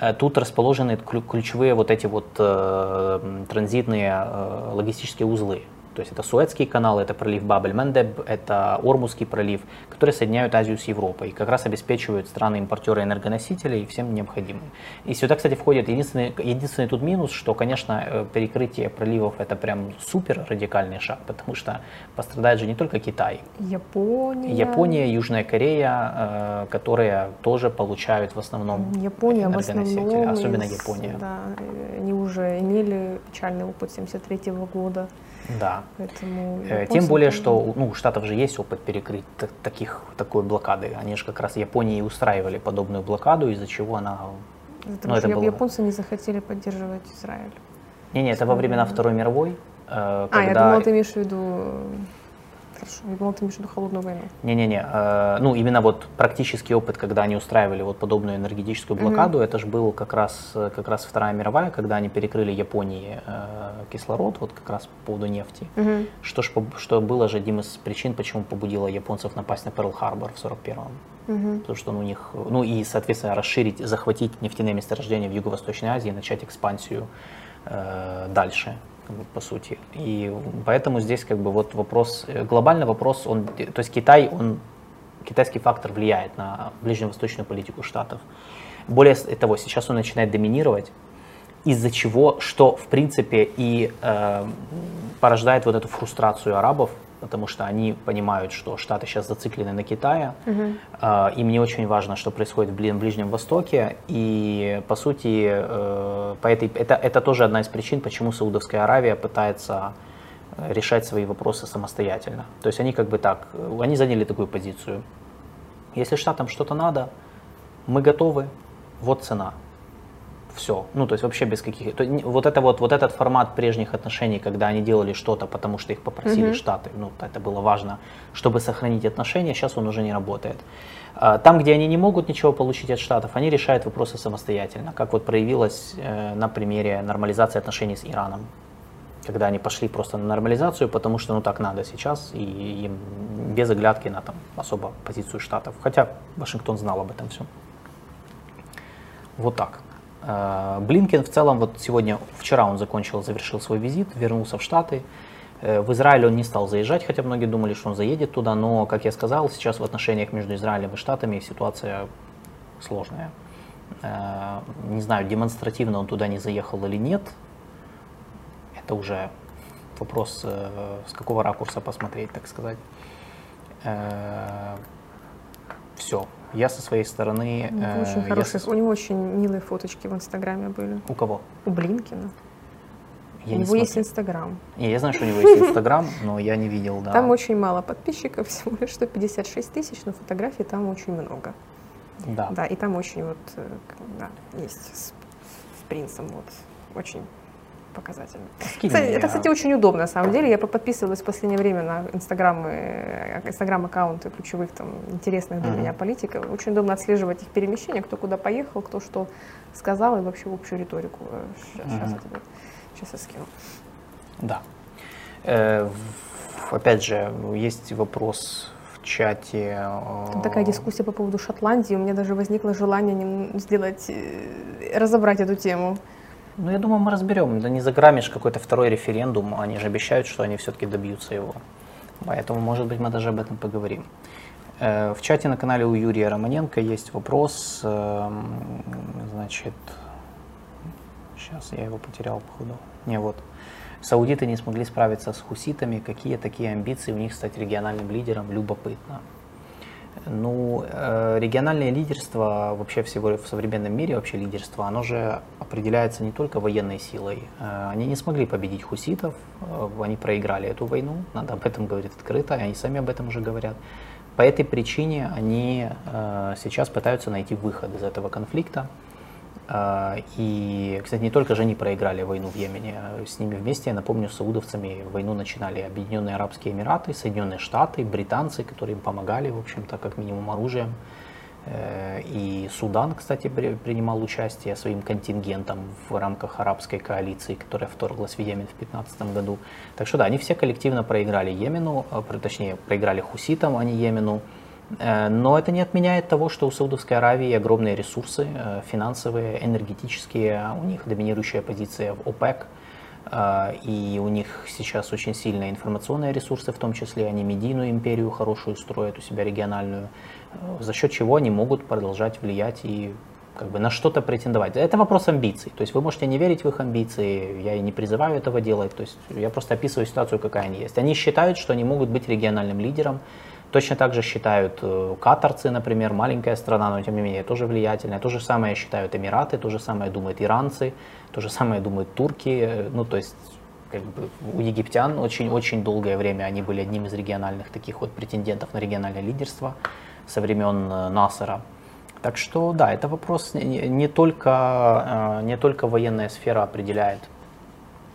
э, Тут расположены ключевые вот эти вот э, транзитные э, логистические узлы. То есть это Суэцкий канал, это пролив Бабель-Мендеб, это Ормузский пролив, которые соединяют Азию с Европой и как раз обеспечивают страны-импортеры энергоносителей всем необходимым. И сюда, кстати, входит единственный, единственный тут минус, что, конечно, э, перекрытие проливов это прям супер радикальный шаг, потому что пострадает же не только Китай. Япония. Япония, Южная Корея, э, которые тоже получают в основном Япония в основном, особенно Япония. Да, они уже имели печальный опыт 73 года. Да. Поэтому э, Тем более, что ну, у Штатов же есть опыт перекрыть таких, такой блокады. Они же как раз Японии устраивали подобную блокаду, из-за чего она... Потому ну, это было... японцы не захотели поддерживать Израиль. Не-не, это во времена Второй мировой. Э, когда... А, я думала, ты имеешь в виду Хорошо, я думал, ты имеешь в виду холодную войну. Не-не-не, э, ну именно вот практический опыт, когда они устраивали вот подобную энергетическую блокаду, mm-hmm. это же был как раз, как раз Вторая мировая, когда они перекрыли Японии э, кислород, вот как раз по поводу нефти. Mm-hmm. Что, ж, что было же одним из причин, почему побудило японцев напасть на Перл-Харбор в 41-м. Угу. Потому что ну, у них, ну и, соответственно, расширить, захватить нефтяные месторождения в Юго-Восточной Азии, начать экспансию э, дальше по сути. И поэтому здесь как бы вот вопрос, э, глобальный вопрос, он, то есть Китай, он, китайский фактор влияет на ближневосточную политику Штатов. Более того, сейчас он начинает доминировать, из-за чего, что в принципе и э, порождает вот эту фрустрацию арабов, потому что они понимают, что Штаты сейчас зациклены на Китае, угу. э, им не очень важно, что происходит в Ближнем Востоке, и по сути э, по этой, это, это тоже одна из причин, почему Саудовская Аравия пытается э, решать свои вопросы самостоятельно. То есть они как бы так, они заняли такую позицию. Если Штатам что-то надо, мы готовы, вот цена все. Ну, то есть вообще без каких... То, вот, это вот, вот этот формат прежних отношений, когда они делали что-то, потому что их попросили mm-hmm. Штаты, ну, это было важно, чтобы сохранить отношения, сейчас он уже не работает. А, там, где они не могут ничего получить от Штатов, они решают вопросы самостоятельно, как вот проявилось э, на примере нормализации отношений с Ираном когда они пошли просто на нормализацию, потому что ну так надо сейчас, и им без оглядки на там особо позицию Штатов. Хотя Вашингтон знал об этом всем. Вот так. Э, Блинкен в целом, вот сегодня, вчера он закончил, завершил свой визит, вернулся в Штаты. Э, в Израиль он не стал заезжать, хотя многие думали, что он заедет туда, но, как я сказал, сейчас в отношениях между Израилем и Штатами ситуация сложная. Э, не знаю, демонстративно он туда не заехал или нет. это уже вопрос, э, с какого ракурса посмотреть, так сказать. Все. Я со своей стороны... Ну, э, очень я хорошие, со- у него очень милые фоточки в Инстаграме были. У кого? У Блинкина. Я у не него есть смотрю. Инстаграм. Не, я знаю, что у него есть Инстаграм, но я не видел, да. Там очень мало подписчиков, всего лишь 156 тысяч, но фотографий там очень много. Да. Да, и там очень вот, э, да, есть с, с принцем вот, очень показательно. Скинь Кстати, это, кстати, очень удобно, на самом деле. Я подписывалась в последнее время на инстаграмы, э, инстаграм-аккаунты ключевых там интересных для Мгм. меня политиков. Очень удобно отслеживать их перемещения, кто куда поехал, кто что сказал и вообще общую риторику. Сейчас, Мгм. я тебе, сейчас я скину. Да. Э, опять же, есть вопрос в чате. э, Там такая дискуссия по поводу Шотландии. У меня даже возникло желание сделать, э, разобрать эту тему. Ну, я думаю, мы разберем. Да не заграмишь какой-то второй референдум. Они же обещают, что они все-таки добьются его. Поэтому, может быть, мы даже об этом поговорим. Э, В чате на канале у Юрия Романенко есть вопрос. эм, Значит, сейчас я его потерял, походу. Не, вот. Саудиты не смогли справиться с хуситами. Какие такие амбиции у них стать региональным лидером? Любопытно. Ну, э, региональное лидерство вообще всего в современном мире, вообще лидерство, оно же определяется не только военной силой. Э, Они не смогли победить хуситов, э, они проиграли эту войну, надо об этом говорить открыто, и они сами об этом уже говорят. По этой причине они сейчас пытаются найти выход из этого конфликта. А, И, кстати, не только же они проиграли войну в Йемене, а с ними вместе, я напомню, с саудовцами войну начинали Объединенные Арабские Эмираты, Соединенные Штаты, британцы, которые им помогали, в общем-то, как минимум оружием. Э, И Судан, кстати, при- принимал участие своим контингентом в рамках арабской коалиции, которая вторглась в Йемен в 2015 году. Так что да, они все коллективно проиграли Йемену, э, точнее, проиграли хуситам, а не Йемену. Э, Но это не отменяет того, что у Саудовской Аравии огромные ресурсы э, финансовые, энергетические, у них доминирующая позиция в ОПЕК, э, и у них сейчас очень сильные информационные ресурсы, в том числе они медийную империю хорошую строят у себя региональную, за счет чего они могут продолжать влиять и как бы на что-то претендовать. Это вопрос амбиций. То есть вы можете не верить в их амбиции, я и не призываю этого делать. То есть я просто описываю ситуацию, какая они есть. Они считают, что они могут быть региональным лидером. Точно так же считают э, катарцы, например, маленькая страна, но тем не менее тоже влиятельная. То же самое считают Эмираты, то же самое думают иранцы, то же самое думают турки. Э, Ну, то есть как бы у египтян очень-очень долгое время они были одним из региональных таких вот претендентов на региональное лидерство со времен э, Насара. Так что да, это вопрос не, не- только, не только военная сфера определяет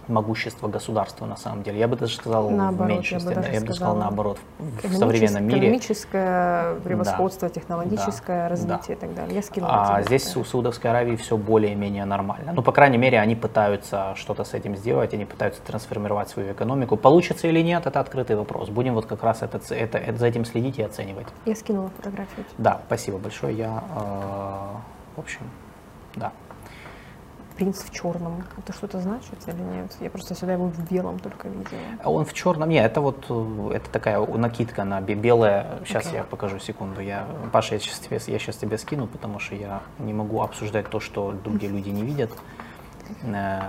могущество государства на самом деле. Я бы даже сказал Наоборот, в я бы меньшинстве. даже да, я бы сказал наоборот. В современном мире Экономическое превосходство, технологическое Да, развитие да. и так далее. Я скинула А здесь фотографию. у Саудовской Аравии все более-менее нормально. Ну, по крайней мере, они пытаются что-то с этим сделать, они пытаются трансформировать свою экономику. Получится или нет, это открытый вопрос. Будем вот как раз это, это, это- за этим следить и оценивать. Я скинула фотографию. Да, спасибо большое. Я, э, в общем, да. Принц в черном. Это что-то значит или нет? Я просто сюда его в белом только видела. А Он в черном. Не, это вот э, это такая накидка на бе- белое. Сейчас Окей. я покажу секунду. Я, Паша, я сейчас, тебе, я сейчас тебе скину, потому что я не могу обсуждать то, что другие люди не видят. Э,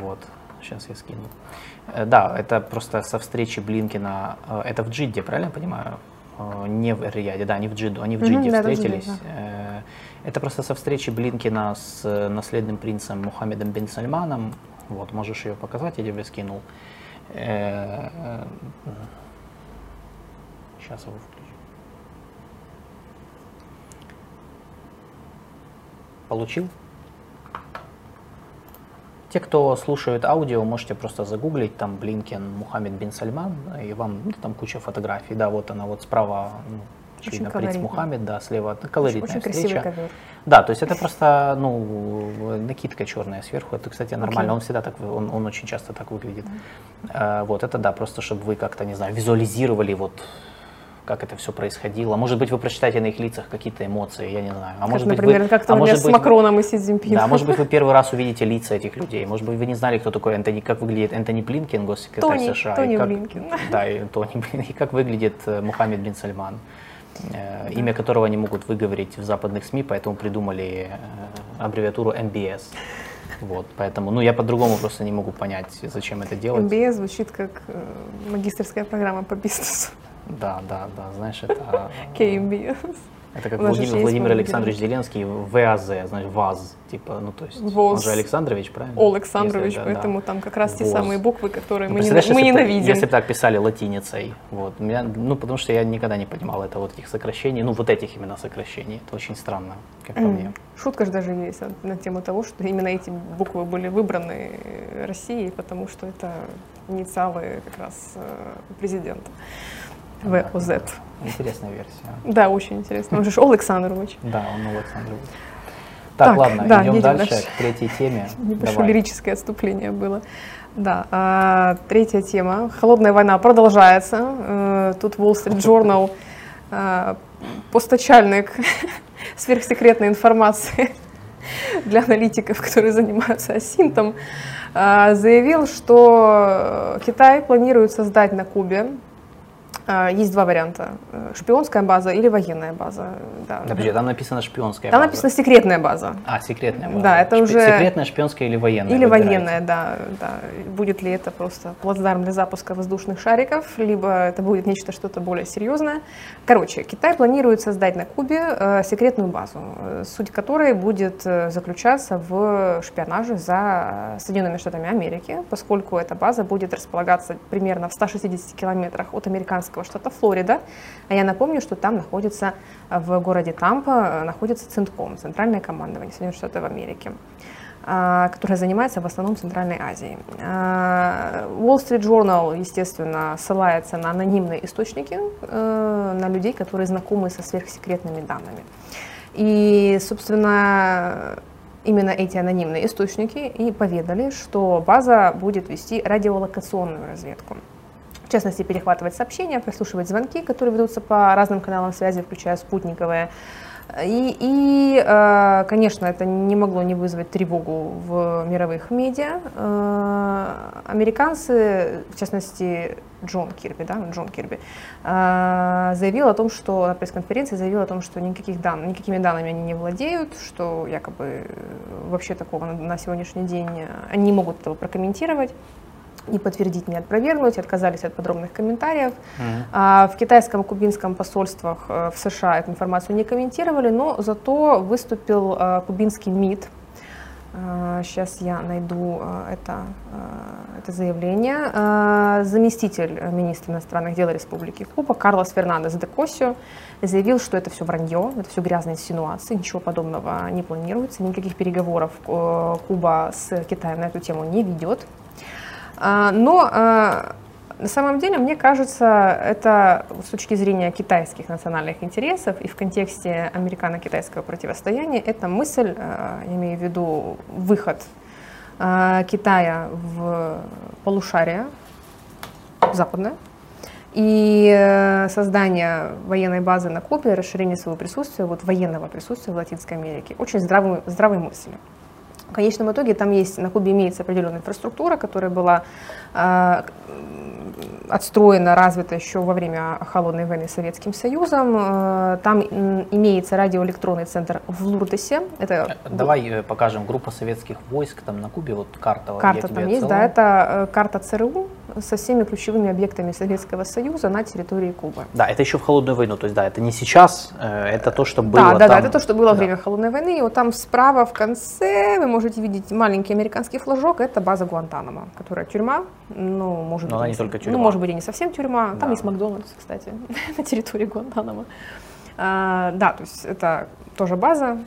Вот, сейчас я скину. Э, Да, это просто со встречи Блинкина. Это в Джидде, правильно я понимаю? Не в Риаде, да, они в Джидду, они в Джидде да, да, в встретились. Э, Это просто со встречи Блинкина с э, наследным принцем Мухаммедом бен Сальманом. Вот, можешь ее показать, я тебе скинул. Сейчас его включу. Получил? Те, кто слушают аудио, можете просто загуглить, там Блинкен Мухаммед бин Сальман, и вам ну, там куча фотографий. Да, вот она вот справа, ну, очевидно, принц. Мухаммед, да, слева колоритная Очень встреча. красивый ковер. Да, то есть это просто, ну, накидка черная сверху. Это, кстати, нормально. Окей. Он всегда так, он, он очень часто так выглядит. Э, вот это да, просто чтобы вы как-то, не знаю, визуализировали вот как это все происходило. Может быть, вы прочитаете на их лицах какие-то эмоции, я не знаю. А Как, может быть, например, вы, как-то а может с быть, Макроном и Си Цзиньпином. да, может быть, вы первый раз увидите лица этих людей. Может быть, вы не знали, кто такой Энтони, как выглядит Энтони Блинкен, госсекретарь Тони- США. Тони и как, Блинкен. Да, и Тони Блин- и как выглядит э, Мухаммед бин Сальман, имя которого не могут выговорить в западных СМИ, поэтому придумали э, аббревиатуру МБС. Вот, поэтому, ну, я по-другому просто не могу понять, зачем это делать. MBA звучит как э, магистрская программа по бизнесу. Да, да, да, знаешь, это... KMBS. Это как Владимир, Владимир Александрович Зеленский, ВАЗ, значит, ВАЗ, типа, ну, то есть, он ВОЗ. же Александрович, правильно? Александрович, Если, да, да. поэтому там как раз те ВОЗ. самые буквы, которые Ну, мы, не- мы если ненавидим. Если бы так писали латиницей, вот, меня, ну, потому что я никогда не понимал это вот этих сокращений, ну, вот этих именно сокращений, это очень странно, как по мне. Шутка же даже есть на- тему того, что именно эти буквы были выбраны Россией, потому что это инициалы как раз э, президента. ВОЗ. Интересная версия. Да, очень интересно. Он же Александрович. Да, он Александрович. Так, Так, ладно, да, идем едем дальше, дальше. к третьей теме. Небольшое Давай. лирическое отступление было. Да, а, третья тема. Холодная война продолжается. Э, Тут Wall Street Journal, э, постачальник сверхсекретной информации для аналитиков, которые занимаются асинтом, э, заявил, что Китай планирует создать на Кубе есть два варианта. э, Шпионская база или военная база. Да, подожди, там написано шпионская Там база. написано секретная база. А, секретная база. Да, это Шпи- уже- Секретная, шпионская или военная? Или выбирайте. военная, да, да. Будет ли это просто плацдарм для запуска воздушных шариков, либо это будет нечто что-то более серьезное. Короче, Китай планирует создать на Кубе э, секретную базу, э, суть которой будет заключаться в шпионаже за Соединенными Штатами Америки, поскольку эта база будет располагаться примерно в 160 километрах от американского штата Флорида. А я напомню, что там находится э, в городе Тампа э, находится Центком, Центральное командование Соединенных Штатов Америки а, которая занимается в основном Центральной Азией. А, Wall Street Journal, естественно, ссылается на анонимные источники, э, на людей, которые знакомы со сверхсекретными данными. И, собственно, именно эти анонимные источники и поведали, что база будет вести радиолокационную разведку. В частности, перехватывать сообщения, прослушивать звонки, которые ведутся по разным каналам связи, включая спутниковые. И, и, э, конечно, это не могло не вызвать тревогу в мировых медиа. Э, Американцы, в частности, Джон Кирби, да, Джон Кирби, э, заявил о том, что на пресс-конференции заявил о том, что никаких дан, никакими данными они не владеют, что якобы вообще такого на, сегодняшний день они не могут этого прокомментировать не подтвердить, не опровергнуть, отказались от подробных комментариев. Мгм. А В китайском, кубинском посольствах э, в США эту информацию не комментировали, но зато выступил э, кубинский МИД. Сейчас я найду э, это, это заявление. Э, Заместитель министра иностранных дел Республики Куба Карлос Фернандес де Косио заявил, что это все вранье, это все грязные инсинуации, ничего подобного не планируется, никаких переговоров Куба с Китаем на эту тему не ведет. А, Но а, на самом деле, мне кажется, это с точки зрения китайских национальных интересов и в контексте американо-китайского противостояния, эта мысль, а, я имею в виду выход Китая в полушарие западное, и э, создание военной базы на Кубе, расширение своего присутствия, вот военного присутствия в Латинской Америке, очень здравые, здравые мысли. В конечном итоге там есть, на Кубе имеется определенная инфраструктура, которая была э, отстроена, развита еще во время холодной войны с Советским Союзом. Э, Там имеется радиоэлектронный центр в Лурдесе. Это Э, Давай э, покажем группа советских войск там на Кубе, вот карта. карта там есть, отсылал. да, это карта ЦРУ со всеми ключевыми объектами Советского Союза на территории Кубы. Да, это еще в холодную войну, то есть да, это не сейчас, это то, что было Да, да, да, там. это то, что было во Да. время холодной войны. И вот там справа в конце вы можете видеть маленький американский флажок. Это база Гуантанамо, которая тюрьма. Ну, может Но быть, она не только тюрьма. Ну, может быть, и не совсем тюрьма. Там Да. есть Макдональдс, кстати, на территории Гуантанамо. А, да, то есть это тоже база,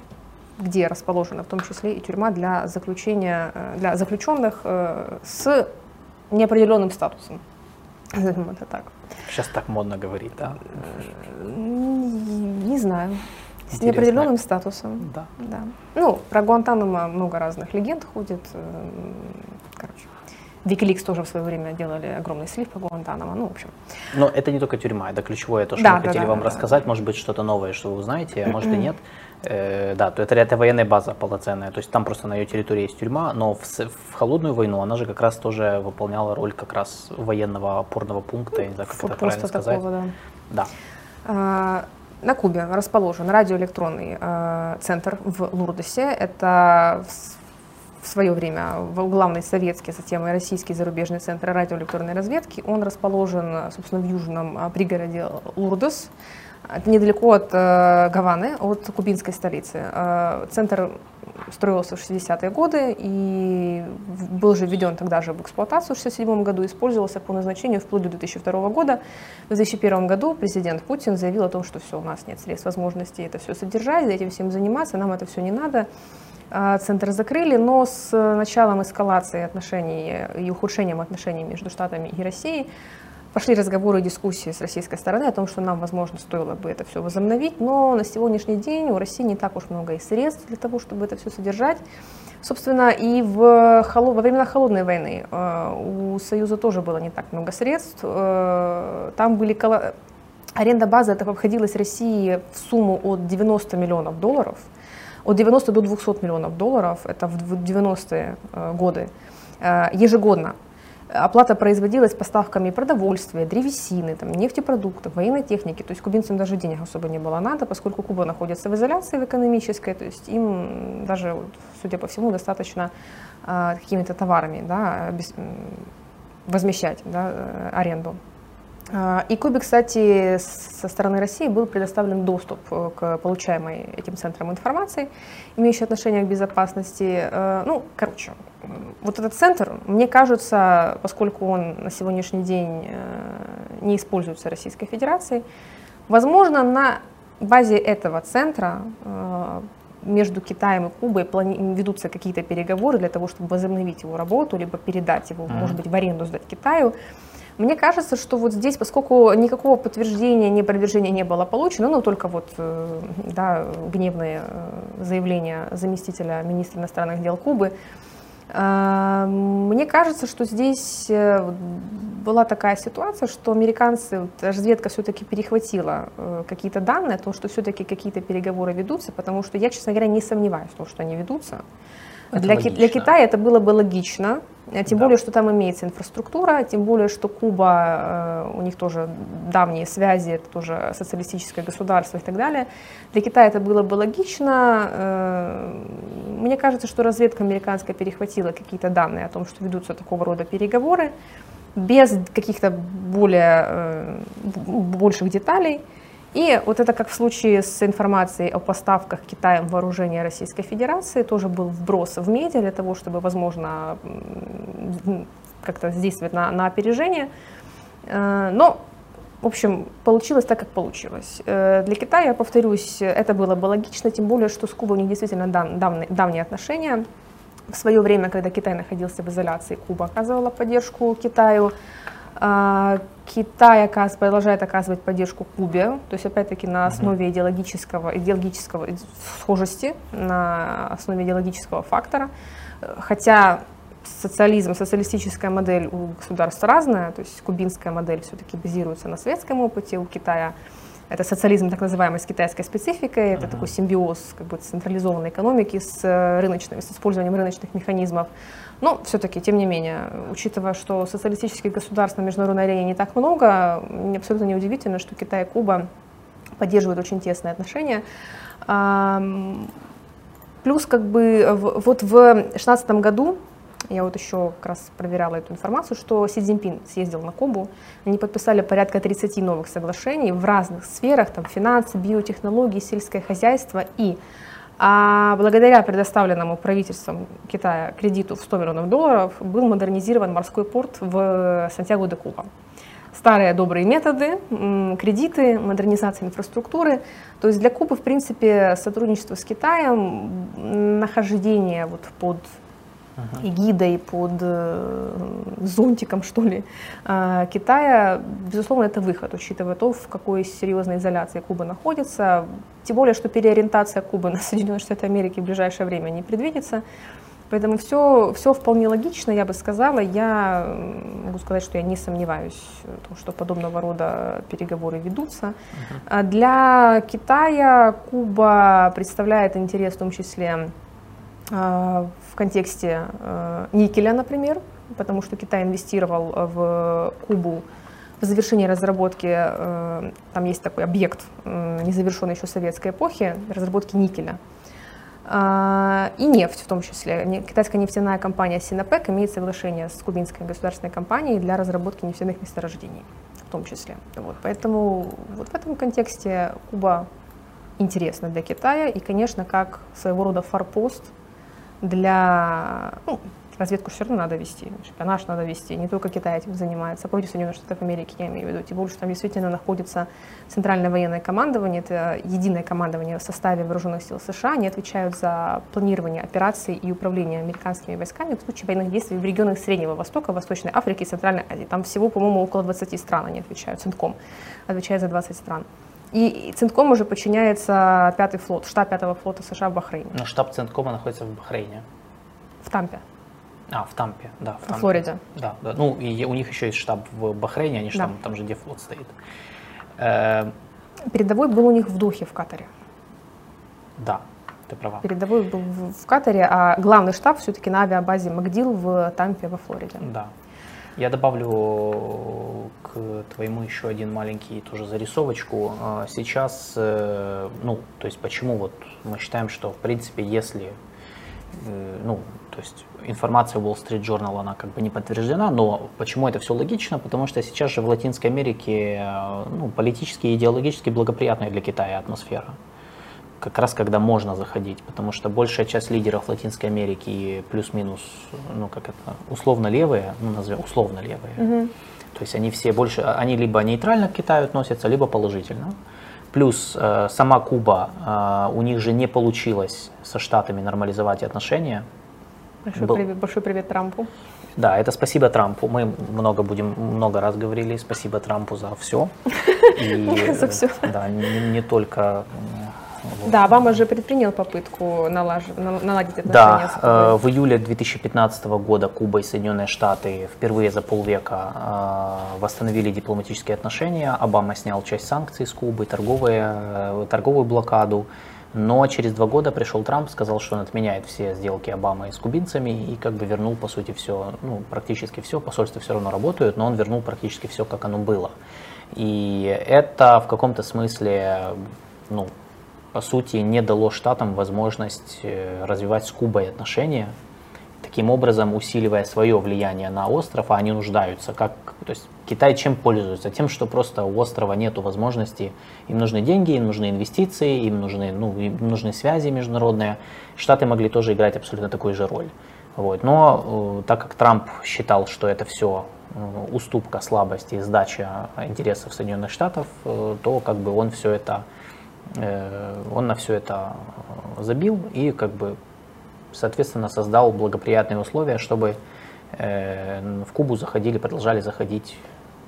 где расположена в том числе и тюрьма для заключения, э, для заключенных э, с неопределенным статусом. Назовем это так. Сейчас так модно говорить, да? М, Не знаю. С Интересно. неопределенным статусом. Да. Да. Ну, про Гуантанамо много разных легенд ходит. Викиликс тоже в свое время делали огромный слив по Гуантанамо. Ну, в общем. Но это не только тюрьма, это ключевое то, что Да, мы да, хотели да, вам да, рассказать. Может быть, что-то новое, что вы узнаете, а может и нет. Э, да, то это, это военная база полноценная. То есть там просто на ее территории есть тюрьма, но в, в холодную войну она же как раз тоже выполняла роль как раз военного опорного пункта, не знаю, как это Просто правильно сказать. такого, да. Да. А, На Кубе расположен радиоэлектронный э, центр в Лурдесе. Это в в свое время главный советский, затем и российский зарубежный центр радиоэлектронной разведки. Он расположен, собственно, в южном пригороде Лурдос, недалеко от э, Гаваны, от кубинской столицы. Э, центр строился в 60-е годы и был же введен тогда же в эксплуатацию в 1967 году, использовался по назначению вплоть до 2002 года. В 2001 году президент Путин заявил о том, что все, у нас нет средств, возможностей это все содержать, этим всем заниматься, нам это все не надо. Э, центр закрыли, но с началом эскалации отношений и ухудшением отношений между Штатами и Россией Пошли разговоры и дискуссии с российской стороны о том, что нам, возможно, стоило бы это все возобновить, но на сегодняшний день у России не так уж много и средств для того, чтобы это все содержать. Собственно, и в, во времена Холодной войны э, у Союза тоже было не так много средств. Э, там были аренда базы, это обходилась России в сумму от 90 миллионов долларов, от 90 до 200 миллионов долларов, это в 90-е э, годы, ежегодно. Оплата производилась поставками продовольствия, древесины, там, нефтепродуктов, военной техники. То есть кубинцам даже денег особо не было надо, поскольку Куба находится в изоляции в экономической, то есть им даже, судя по всему, достаточно э, какими-то товарами да, возмещать да, э, аренду. А, и Кубе, кстати, со стороны России был предоставлен доступ э, к получаемой этим центрам информации, имеющей отношение к безопасности. Э, ну, короче, вот этот центр, мне кажется, поскольку он на сегодняшний день э, не используется Российской Федерацией, возможно, на базе этого центра между Китаем и Кубой ведутся какие-то переговоры для того, чтобы возобновить его работу, либо передать его, mm-hmm. может быть, в аренду сдать Китаю. Мне кажется, что вот здесь, поскольку никакого подтверждения, ни опровержения не было получено, ну только вот э, да, гневные э, заявления заместителя министра иностранных дел Кубы, э, мне кажется, что здесь была такая ситуация, что американцы, разведка все-таки перехватила какие-то данные о том, что все-таки какие-то переговоры ведутся, потому что я, честно говоря, не сомневаюсь в том, что они ведутся. Для, для Китая это было бы логично, Э, тем да. более, что там имеется инфраструктура, тем более, что Куба, э, у них тоже давние связи, это тоже социалистическое государство и так далее. Для Китая это было бы логично. Э, мне кажется, что разведка американская перехватила какие-то данные о том, что ведутся такого рода переговоры, без каких-то более, больших деталей. И вот это как в случае с информацией о поставках Китаем вооружения Российской Федерации, тоже был вброс в медиа для того, чтобы, возможно, как-то действовать на, на опережение. Э, но, в общем, получилось так, как получилось. Э, для Китая, я повторюсь, это было бы логично, тем более, что с Кубой у них действительно дав, давние, давние отношения. В свое время, когда Китай находился в изоляции, Куба оказывала поддержку Китаю. А, Китай оказ, продолжает оказывать поддержку Кубе, то есть опять-таки на основе идеологического, идеологического схожести, на основе идеологического фактора. Хотя социализм, социалистическая модель у государств разная, то есть кубинская модель все-таки базируется на светском опыте, у Китая это социализм так называемый с китайской спецификой, это uh-huh. такой симбиоз как бы централизованной экономики с э, рыночными, с использованием рыночных механизмов. Но все-таки, тем не менее, учитывая, что социалистических государств на международной арене не так много, абсолютно неудивительно, что Китай и Куба поддерживают очень тесные отношения. Плюс, как бы, вот в 2016 году, я вот еще как раз проверяла эту информацию, что Си Цзиньпин съездил на Кубу, они подписали порядка 30 новых соглашений в разных сферах, там финансы, биотехнологии, сельское хозяйство и а благодаря предоставленному правительством Китая кредиту в 100 миллионов долларов был модернизирован морской порт в Сантьяго де Куба. Старые добрые методы, кредиты, модернизация инфраструктуры. То есть для Кубы, в принципе, сотрудничество с Китаем, нахождение вот под. Эгидой, под э, зонтиком, что ли, э, Китая, безусловно, это выход, учитывая то, в какой серьезной изоляции Куба находится. Тем более, что переориентация Кубы на Соединенные Штаты Америки в ближайшее время не предвидится. Поэтому все, все вполне логично, я бы сказала. Я могу сказать, что я не сомневаюсь в том, что подобного рода переговоры ведутся. Uh-huh. Для Китая Куба представляет интерес в том числе а, в контексте э, никеля, например, потому что Китай инвестировал в Кубу в завершении разработки, э, там есть такой объект, незавершенный еще советской эпохи, разработки никеля. а, и нефть в том числе. Китайская нефтяная компания Sinopec имеет соглашение с кубинской государственной компанией для разработки нефтяных месторождений в том числе. Вот, поэтому вот в этом контексте Куба интересна для Китая и, конечно, как своего рода форпост для ну, разведку все равно надо вести, шпионаж надо вести, не только Китай этим занимается, а против Соединенных Штатов Америки, я имею в виду, тем более, что там действительно находится Центральное военное командование, это единое командование в составе вооруженных сил США, они отвечают за планирование операций и управление американскими войсками в случае военных действий в регионах Среднего Востока, Восточной Африки и Центральной Азии. Там всего, по-моему, около 20 стран они отвечают, Центком отвечает за 20 стран. И Центком уже подчиняется пятый флот, штаб пятого флота США в Бахрейне. Но штаб Центкома находится в Бахрейне. В Тампе. А, в Тампе, да. В, Тампе. Флориде. Да, да. Ну, и у них еще есть штаб в Бахрейне, они же да. там, там же где флот стоит. Э, Передовой был у них в Духе, в Катаре. Да, ты права. Передовой был в, в Катаре, а главный штаб все-таки на авиабазе Макдил в Тампе во Флориде. Да. Я добавлю к твоему еще один маленький тоже зарисовочку. А, сейчас, э, ну, то есть почему вот мы считаем, что в принципе, если, э, ну, то есть информация Wall Street Journal, она как бы не подтверждена, но почему это все логично? Потому что сейчас же в Латинской Америке э, ну, политически и идеологически благоприятная для Китая атмосфера. Как раз когда можно заходить, потому что большая часть лидеров Латинской Америки плюс-минус, ну как это, условно левые, ну назовем условно левые. Угу. То есть они все больше, они либо нейтрально к Китаю относятся, либо положительно. Плюс э, сама Куба, э, у них же не получилось со Штатами нормализовать отношения, Большой, был... привет, большой привет Трампу. Да, это спасибо Трампу. Мы много будем, много раз говорили, спасибо Трампу за все. И, за все. Да, не, не только вот. Да, Обама же предпринял попытку налаж... наладить отношения да, с Кубой. Э, в июле 2015 года Куба и Соединенные Штаты впервые за полвека э, восстановили дипломатические отношения. Обама снял часть санкций с Кубы, торговые, э, торговую блокаду. Но через два года пришел Трамп, сказал, что он отменяет все сделки Обамы с кубинцами и как бы вернул, по сути, все, ну, практически все, посольства все равно работают, но он вернул практически все, как оно было. И это в каком-то смысле, ну, по сути, не дало Штатам возможность э, развивать с Кубой отношения, таким образом усиливая свое влияние на остров, а они нуждаются. Как, то есть Китай чем пользуется? Тем, что просто у острова нет возможности, им нужны деньги, им нужны инвестиции, им нужны, ну, им нужны связи международные. Штаты могли тоже играть абсолютно такую же роль. Вот. Но э, так как Трамп считал, что это все э, уступка, слабость и сдача интересов Соединенных Штатов, то как бы он все это, он на все это забил и как бы соответственно, создал благоприятные условия, чтобы э, в Кубу заходили, продолжали заходить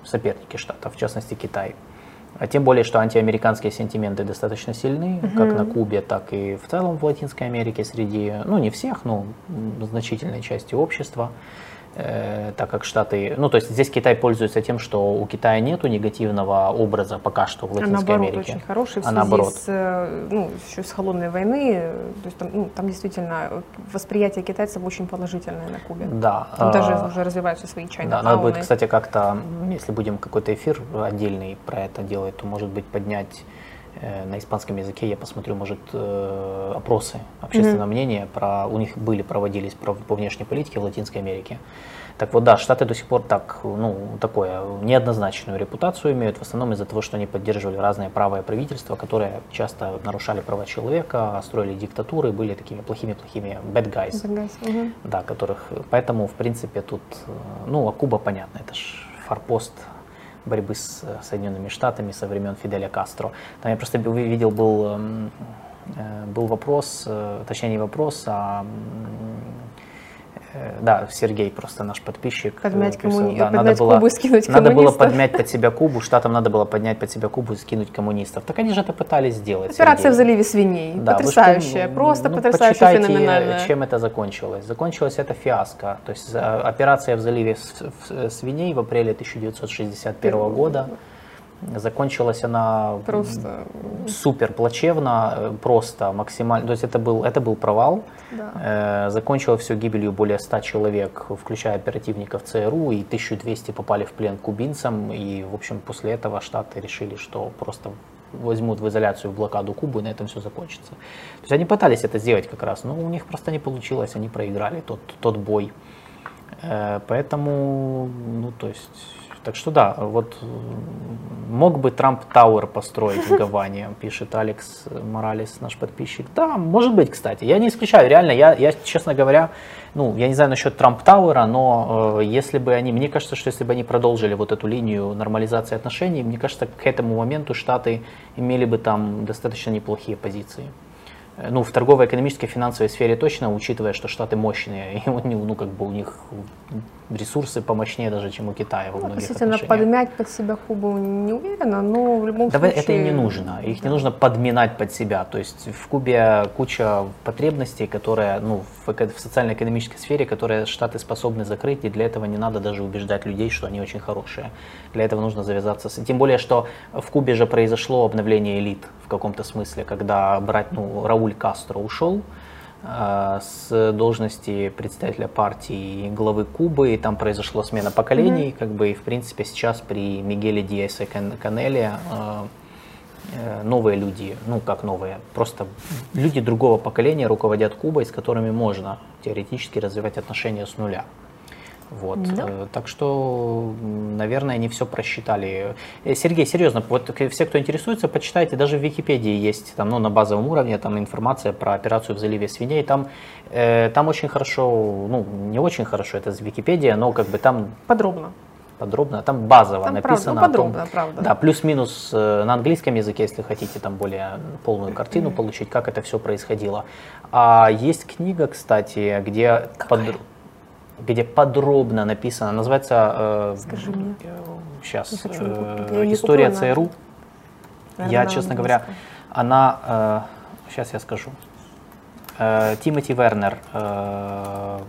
соперники штатов, в частности Китай. А тем более, что антиамериканские сентименты достаточно сильны, угу. как на Кубе, так и в целом в Латинской Америке среди, ну не всех, но значительной части общества. Э, так как Штаты, ну то есть здесь Китай пользуется тем, что у Китая нету негативного образа пока что в Латинской а наоборот, Америке. очень хороший в а наоборот. с, э, ну, еще с холодной войны, то есть там, ну, там действительно восприятие китайцев очень положительное на Кубе. Да. Там даже уже развиваются свои чайные Да, надо будет, кстати, как-то, если будем какой-то эфир отдельный про это делать, то может быть поднять на испанском языке я посмотрю, может, опросы общественного mm-hmm. мнения про у них были проводились про, по внешней политике в Латинской Америке. Так вот, да, Штаты до сих пор так, ну, такое, неоднозначную репутацию имеют, в основном из-за того, что они поддерживали разные правые правительства, которые часто нарушали права человека, строили диктатуры, были такими плохими-плохими bad guys, bad guys угу. да, которых, поэтому, в принципе, тут, ну, а Куба, понятно, это же форпост борьбы с Соединенными Штатами со времен Фиделя Кастро. Там я просто видел, был, эм, э, был вопрос, э, точнее не вопрос, а Э, да, Сергей просто наш подписчик. Э, подмять, коммуни... да, подмять надо было, Кубу и скинуть Надо было подмять под себя Кубу, штатам надо было поднять под себя Кубу и скинуть коммунистов. Так они же это пытались сделать. Операция Сергей. в заливе свиней. Да, потрясающая, что, просто ну, потрясающая, феноменальная. чем это закончилось. Закончилось это фиаско. То есть операция в заливе свиней в апреле 1961 года Закончилась она просто супер плачевно, э, просто максимально. То есть это был, это был провал. Да. Э, закончилось все гибелью более 100 человек, включая оперативников ЦРУ, и 1200 попали в плен кубинцам. И, в общем, после этого Штаты решили, что просто возьмут в изоляцию, в блокаду Кубу, и на этом все закончится. То есть они пытались это сделать как раз, но у них просто не получилось, они проиграли тот, тот бой. Э, поэтому, ну, то есть так что да, вот мог бы Трамп Тауэр построить в Гаване, пишет Алекс Моралес, наш подписчик. Да, может быть, кстати. Я не исключаю, реально, я, я честно говоря, ну, я не знаю насчет Трамп Тауэра, но э, если бы они, мне кажется, что если бы они продолжили вот эту линию нормализации отношений, мне кажется, к этому моменту Штаты имели бы там достаточно неплохие позиции. Э, ну, в торгово-экономической, финансовой сфере точно, учитывая, что Штаты мощные, и ну, как бы у них ресурсы помощнее даже, чем у Китая во ну, многих Относительно подмять под себя Кубу не уверена, но в любом Давай, случае... Это и не нужно, их не нужно подминать под себя, то есть в Кубе куча потребностей, которые, ну, в, в социально-экономической сфере, которые Штаты способны закрыть, и для этого не надо даже убеждать людей, что они очень хорошие. Для этого нужно завязаться с... Тем более, что в Кубе же произошло обновление элит в каком-то смысле, когда брать, ну, Рауль Кастро ушел, с должности представителя партии главы Кубы, и там произошла смена поколений, mm-hmm. как бы, и в принципе сейчас при Мигеле Диасе Канеле э, э, новые люди, ну как новые, просто люди другого поколения руководят Кубой, с которыми можно теоретически развивать отношения с нуля. Вот. Да. Э, так что, наверное, они все просчитали. Э, Сергей, серьезно, вот все, кто интересуется, почитайте, даже в Википедии есть там, ну, на базовом уровне там информация про операцию в заливе свиней. Там, э, там очень хорошо, ну, не очень хорошо, это Википедия, но как бы там... Подробно подробно, там базово там написано. Правда, ну, подробно, том, правда. Да, плюс-минус э, на английском языке, если хотите там более полную картину mm-hmm. получить, как это все происходило. А есть книга, кстати, где под, где подробно написано, называется... Э, Скажи мне. Сейчас. Э, история ЦРУ. Я, честно говоря, она... Э, сейчас я скажу. Э, Тимоти Вернер. Э,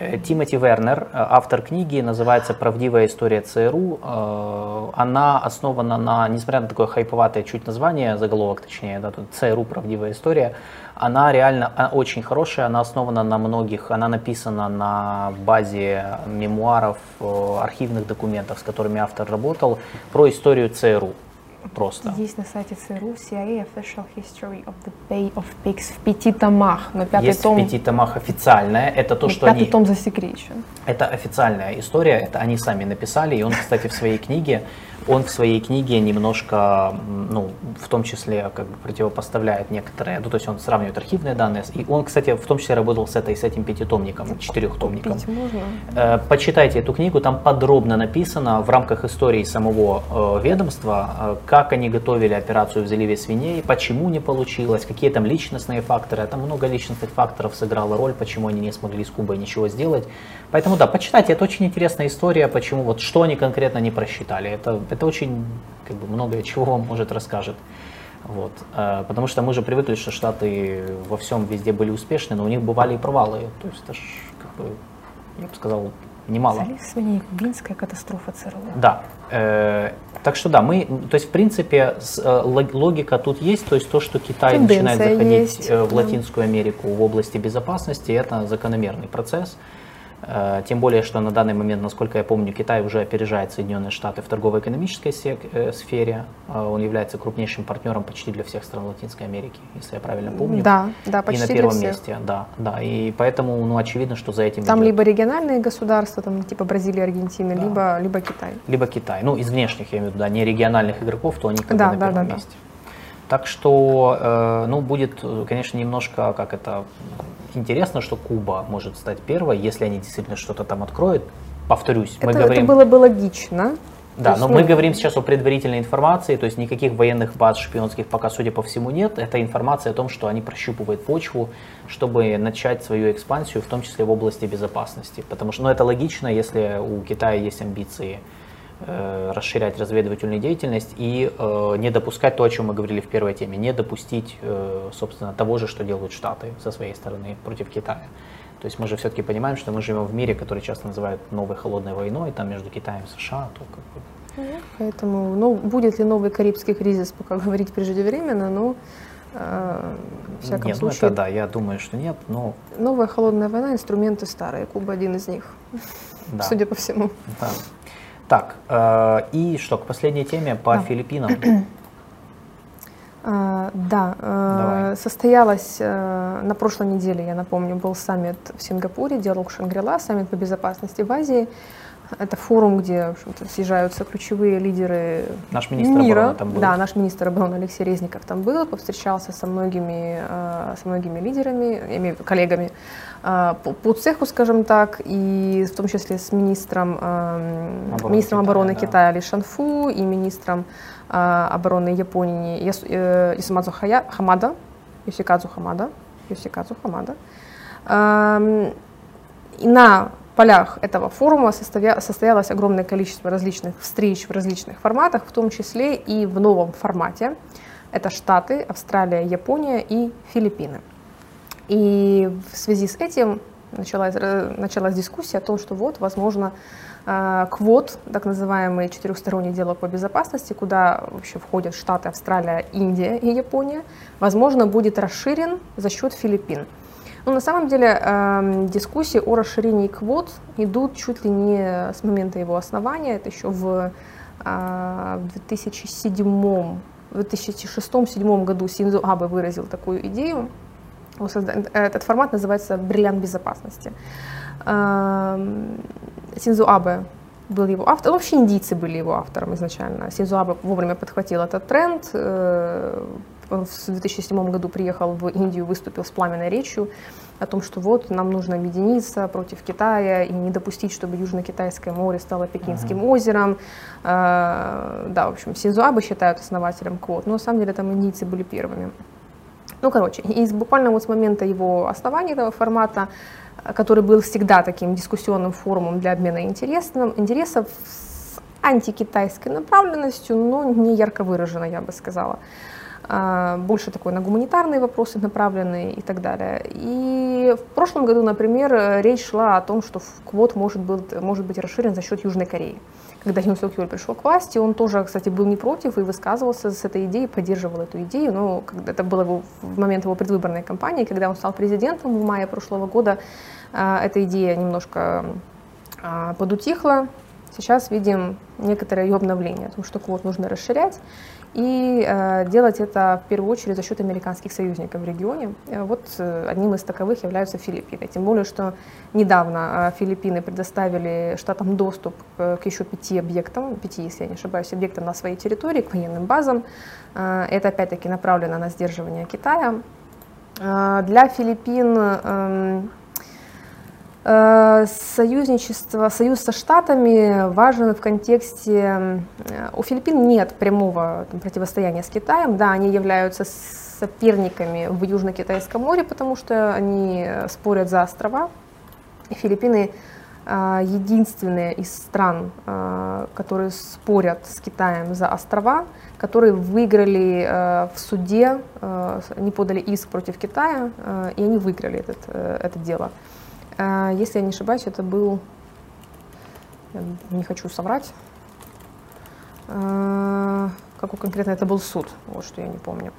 э Тимоти Вернер, э, автор книги, называется «Правдивая история ЦРУ». Э, она основана на, несмотря на такое хайповатое чуть название, заголовок точнее, да, тут ЦРУ «Правдивая история», она реально очень хорошая, она основана на многих, она написана на базе мемуаров, э, архивных документов, с которыми автор работал, про историю ЦРУ. Просто. Здесь на сайте ЦРУ CIA Official History of the Bay of Pigs в пяти томах. Но пятый Есть том... в пяти томах официальная. Это то, что пятый они... том засекречен. Это официальная история, это они сами написали. И он, кстати, в своей книге он в своей книге немножко, ну, в том числе, как бы противопоставляет некоторые, ну, то есть он сравнивает архивные данные, и он, кстати, в том числе работал с, этой, с этим пятитомником, четырехтомником. можно? Э, почитайте эту книгу, там подробно написано в рамках истории самого э, ведомства, э, как они готовили операцию в заливе свиней, почему не получилось, какие там личностные факторы, там много личностных факторов сыграло роль, почему они не смогли с Кубой ничего сделать. Поэтому да, почитайте, это очень интересная история, почему вот что они конкретно не просчитали. Это, это очень как бы многое чего вам может расскажет. Вот. Э, потому что мы же привыкли, что Штаты во всем везде были успешны, но у них бывали и провалы. То есть это ж, как бы, я бы сказал, немало. Кубинская катастрофа ЦРУ. Да. Э, так что да, мы, то есть в принципе э, логика тут есть, то есть то, что Китай Тенденция начинает заходить есть, в Латинскую Америку в области безопасности, это закономерный процесс. Э, тем более, что на данный момент, насколько я помню, Китай уже опережает Соединенные Штаты в торгово-экономической э, сфере. Э, он является крупнейшим партнером почти для всех стран Латинской Америки, если я правильно помню. Да, да, почти И на первом месте, да, да. И поэтому, ну, очевидно, что за этим Там идет. либо региональные государства, там типа Бразилия, Аргентина, да. либо, либо Китай. Либо Китай. Ну, из внешних, я имею в виду, да, не региональных игроков, то они как да, бы на да, первом да, месте. Да. Так что, ну, будет, конечно, немножко, как это, интересно, что Куба может стать первой, если они действительно что-то там откроют. Повторюсь, мы это, говорим... Это было бы логично. Да, но мы говорим сейчас о предварительной информации, то есть никаких военных баз шпионских пока, судя по всему, нет. Это информация о том, что они прощупывают почву, чтобы начать свою экспансию, в том числе в области безопасности. Потому что, ну, это логично, если у Китая есть амбиции расширять разведывательную деятельность и э, не допускать то, о чем мы говорили в первой теме, не допустить, э, собственно, того же, что делают Штаты со своей стороны против Китая. То есть мы же все-таки понимаем, что мы живем в мире, который часто называют новой холодной войной, там между Китаем и США, то как бы... Поэтому, ну, будет ли новый Карибский кризис, пока говорить преждевременно, но э, в всяком нет, случае... Ну это да, я думаю, что нет, но... Новая холодная война, инструменты старые, Куба один из них, да. судя по всему. Да. Так, э, и что, к последней теме по да. Филиппинам. А, да, Давай. состоялась на прошлой неделе, я напомню, был саммит в Сингапуре, диалог Шангрила, саммит по безопасности в Азии. Это форум, где съезжаются ключевые лидеры наш министр мира. Обороны там был. Да, наш министр обороны Алексей Резников там был, повстречался со многими, со многими лидерами, я имею в виду коллегами по, по цеху, скажем так, и в том числе с министром, обороны министром Китая, обороны да. Китая Ли Шанфу и министром обороны Японии Исумадзу Хамада, Юсикадзу Хамада, Юсикадзу Хамада. И на полях этого форума состоялось огромное количество различных встреч в различных форматах, в том числе и в новом формате. Это Штаты, Австралия, Япония и Филиппины. И в связи с этим началась, началась дискуссия о том, что вот, возможно, э, квот, так называемый четырехсторонний диалог по безопасности, куда вообще входят Штаты, Австралия, Индия и Япония, возможно, будет расширен за счет Филиппин. Но на самом деле э, дискуссии о расширении квот идут чуть ли не с момента его основания. Это еще в, э, в 2007 в 2006-2007 году Синдзо Абе выразил такую идею. Этот формат называется «Бриллиант безопасности». Эм, Синдзо Абе был его автор, вообще индийцы были его автором изначально. Синдзо Абе вовремя подхватил этот тренд, э, в 2007 году приехал в Индию, выступил с пламенной речью о том, что вот нам нужно объединиться против Китая и не допустить, чтобы Южно-Китайское море стало Пекинским uh-huh. озером. А, да, в общем, Синзу Абе считают основателем КВОТ, но на самом деле там индийцы были первыми. Ну, короче, и буквально вот с момента его основания этого формата, который был всегда таким дискуссионным форумом для обмена интересов, интересов с антикитайской направленностью, но не ярко выраженно, я бы сказала. А, больше такой на гуманитарные вопросы направленные и так далее. И в прошлом году, например, речь шла о том, что квот может быть, может быть расширен за счет Южной Кореи. Когда Юн Сок Юль пришел к власти, он тоже, кстати, был не против и высказывался с этой идеей, поддерживал эту идею. Но когда это было в момент его предвыборной кампании, когда он стал президентом в мае прошлого года, а, эта идея немножко а, подутихла. Сейчас видим некоторое ее обновление, о том, что квот нужно расширять и э, делать это в первую очередь за счет американских союзников в регионе. Э, вот э, одним из таковых являются Филиппины. Тем более, что недавно э, Филиппины предоставили штатам доступ к, к еще пяти объектам, пяти, если я не ошибаюсь, объектам на своей территории, к военным базам. Э, это опять-таки направлено на сдерживание Китая. Э, для Филиппин э, Э, союзничество, союз со Штатами важен в контексте... Э, у Филиппин нет прямого там, противостояния с Китаем. Да, они являются соперниками в Южно-Китайском море, потому что они спорят за острова. Филиппины э, единственные из стран, которые спорят с Китаем за острова, которые выиграли в суде, они подали иск против Китая, и они выиграли этот, это дело. А, если я не ошибаюсь, это был, не хочу соврать, а, какой конкретно это был суд, вот что я не помню.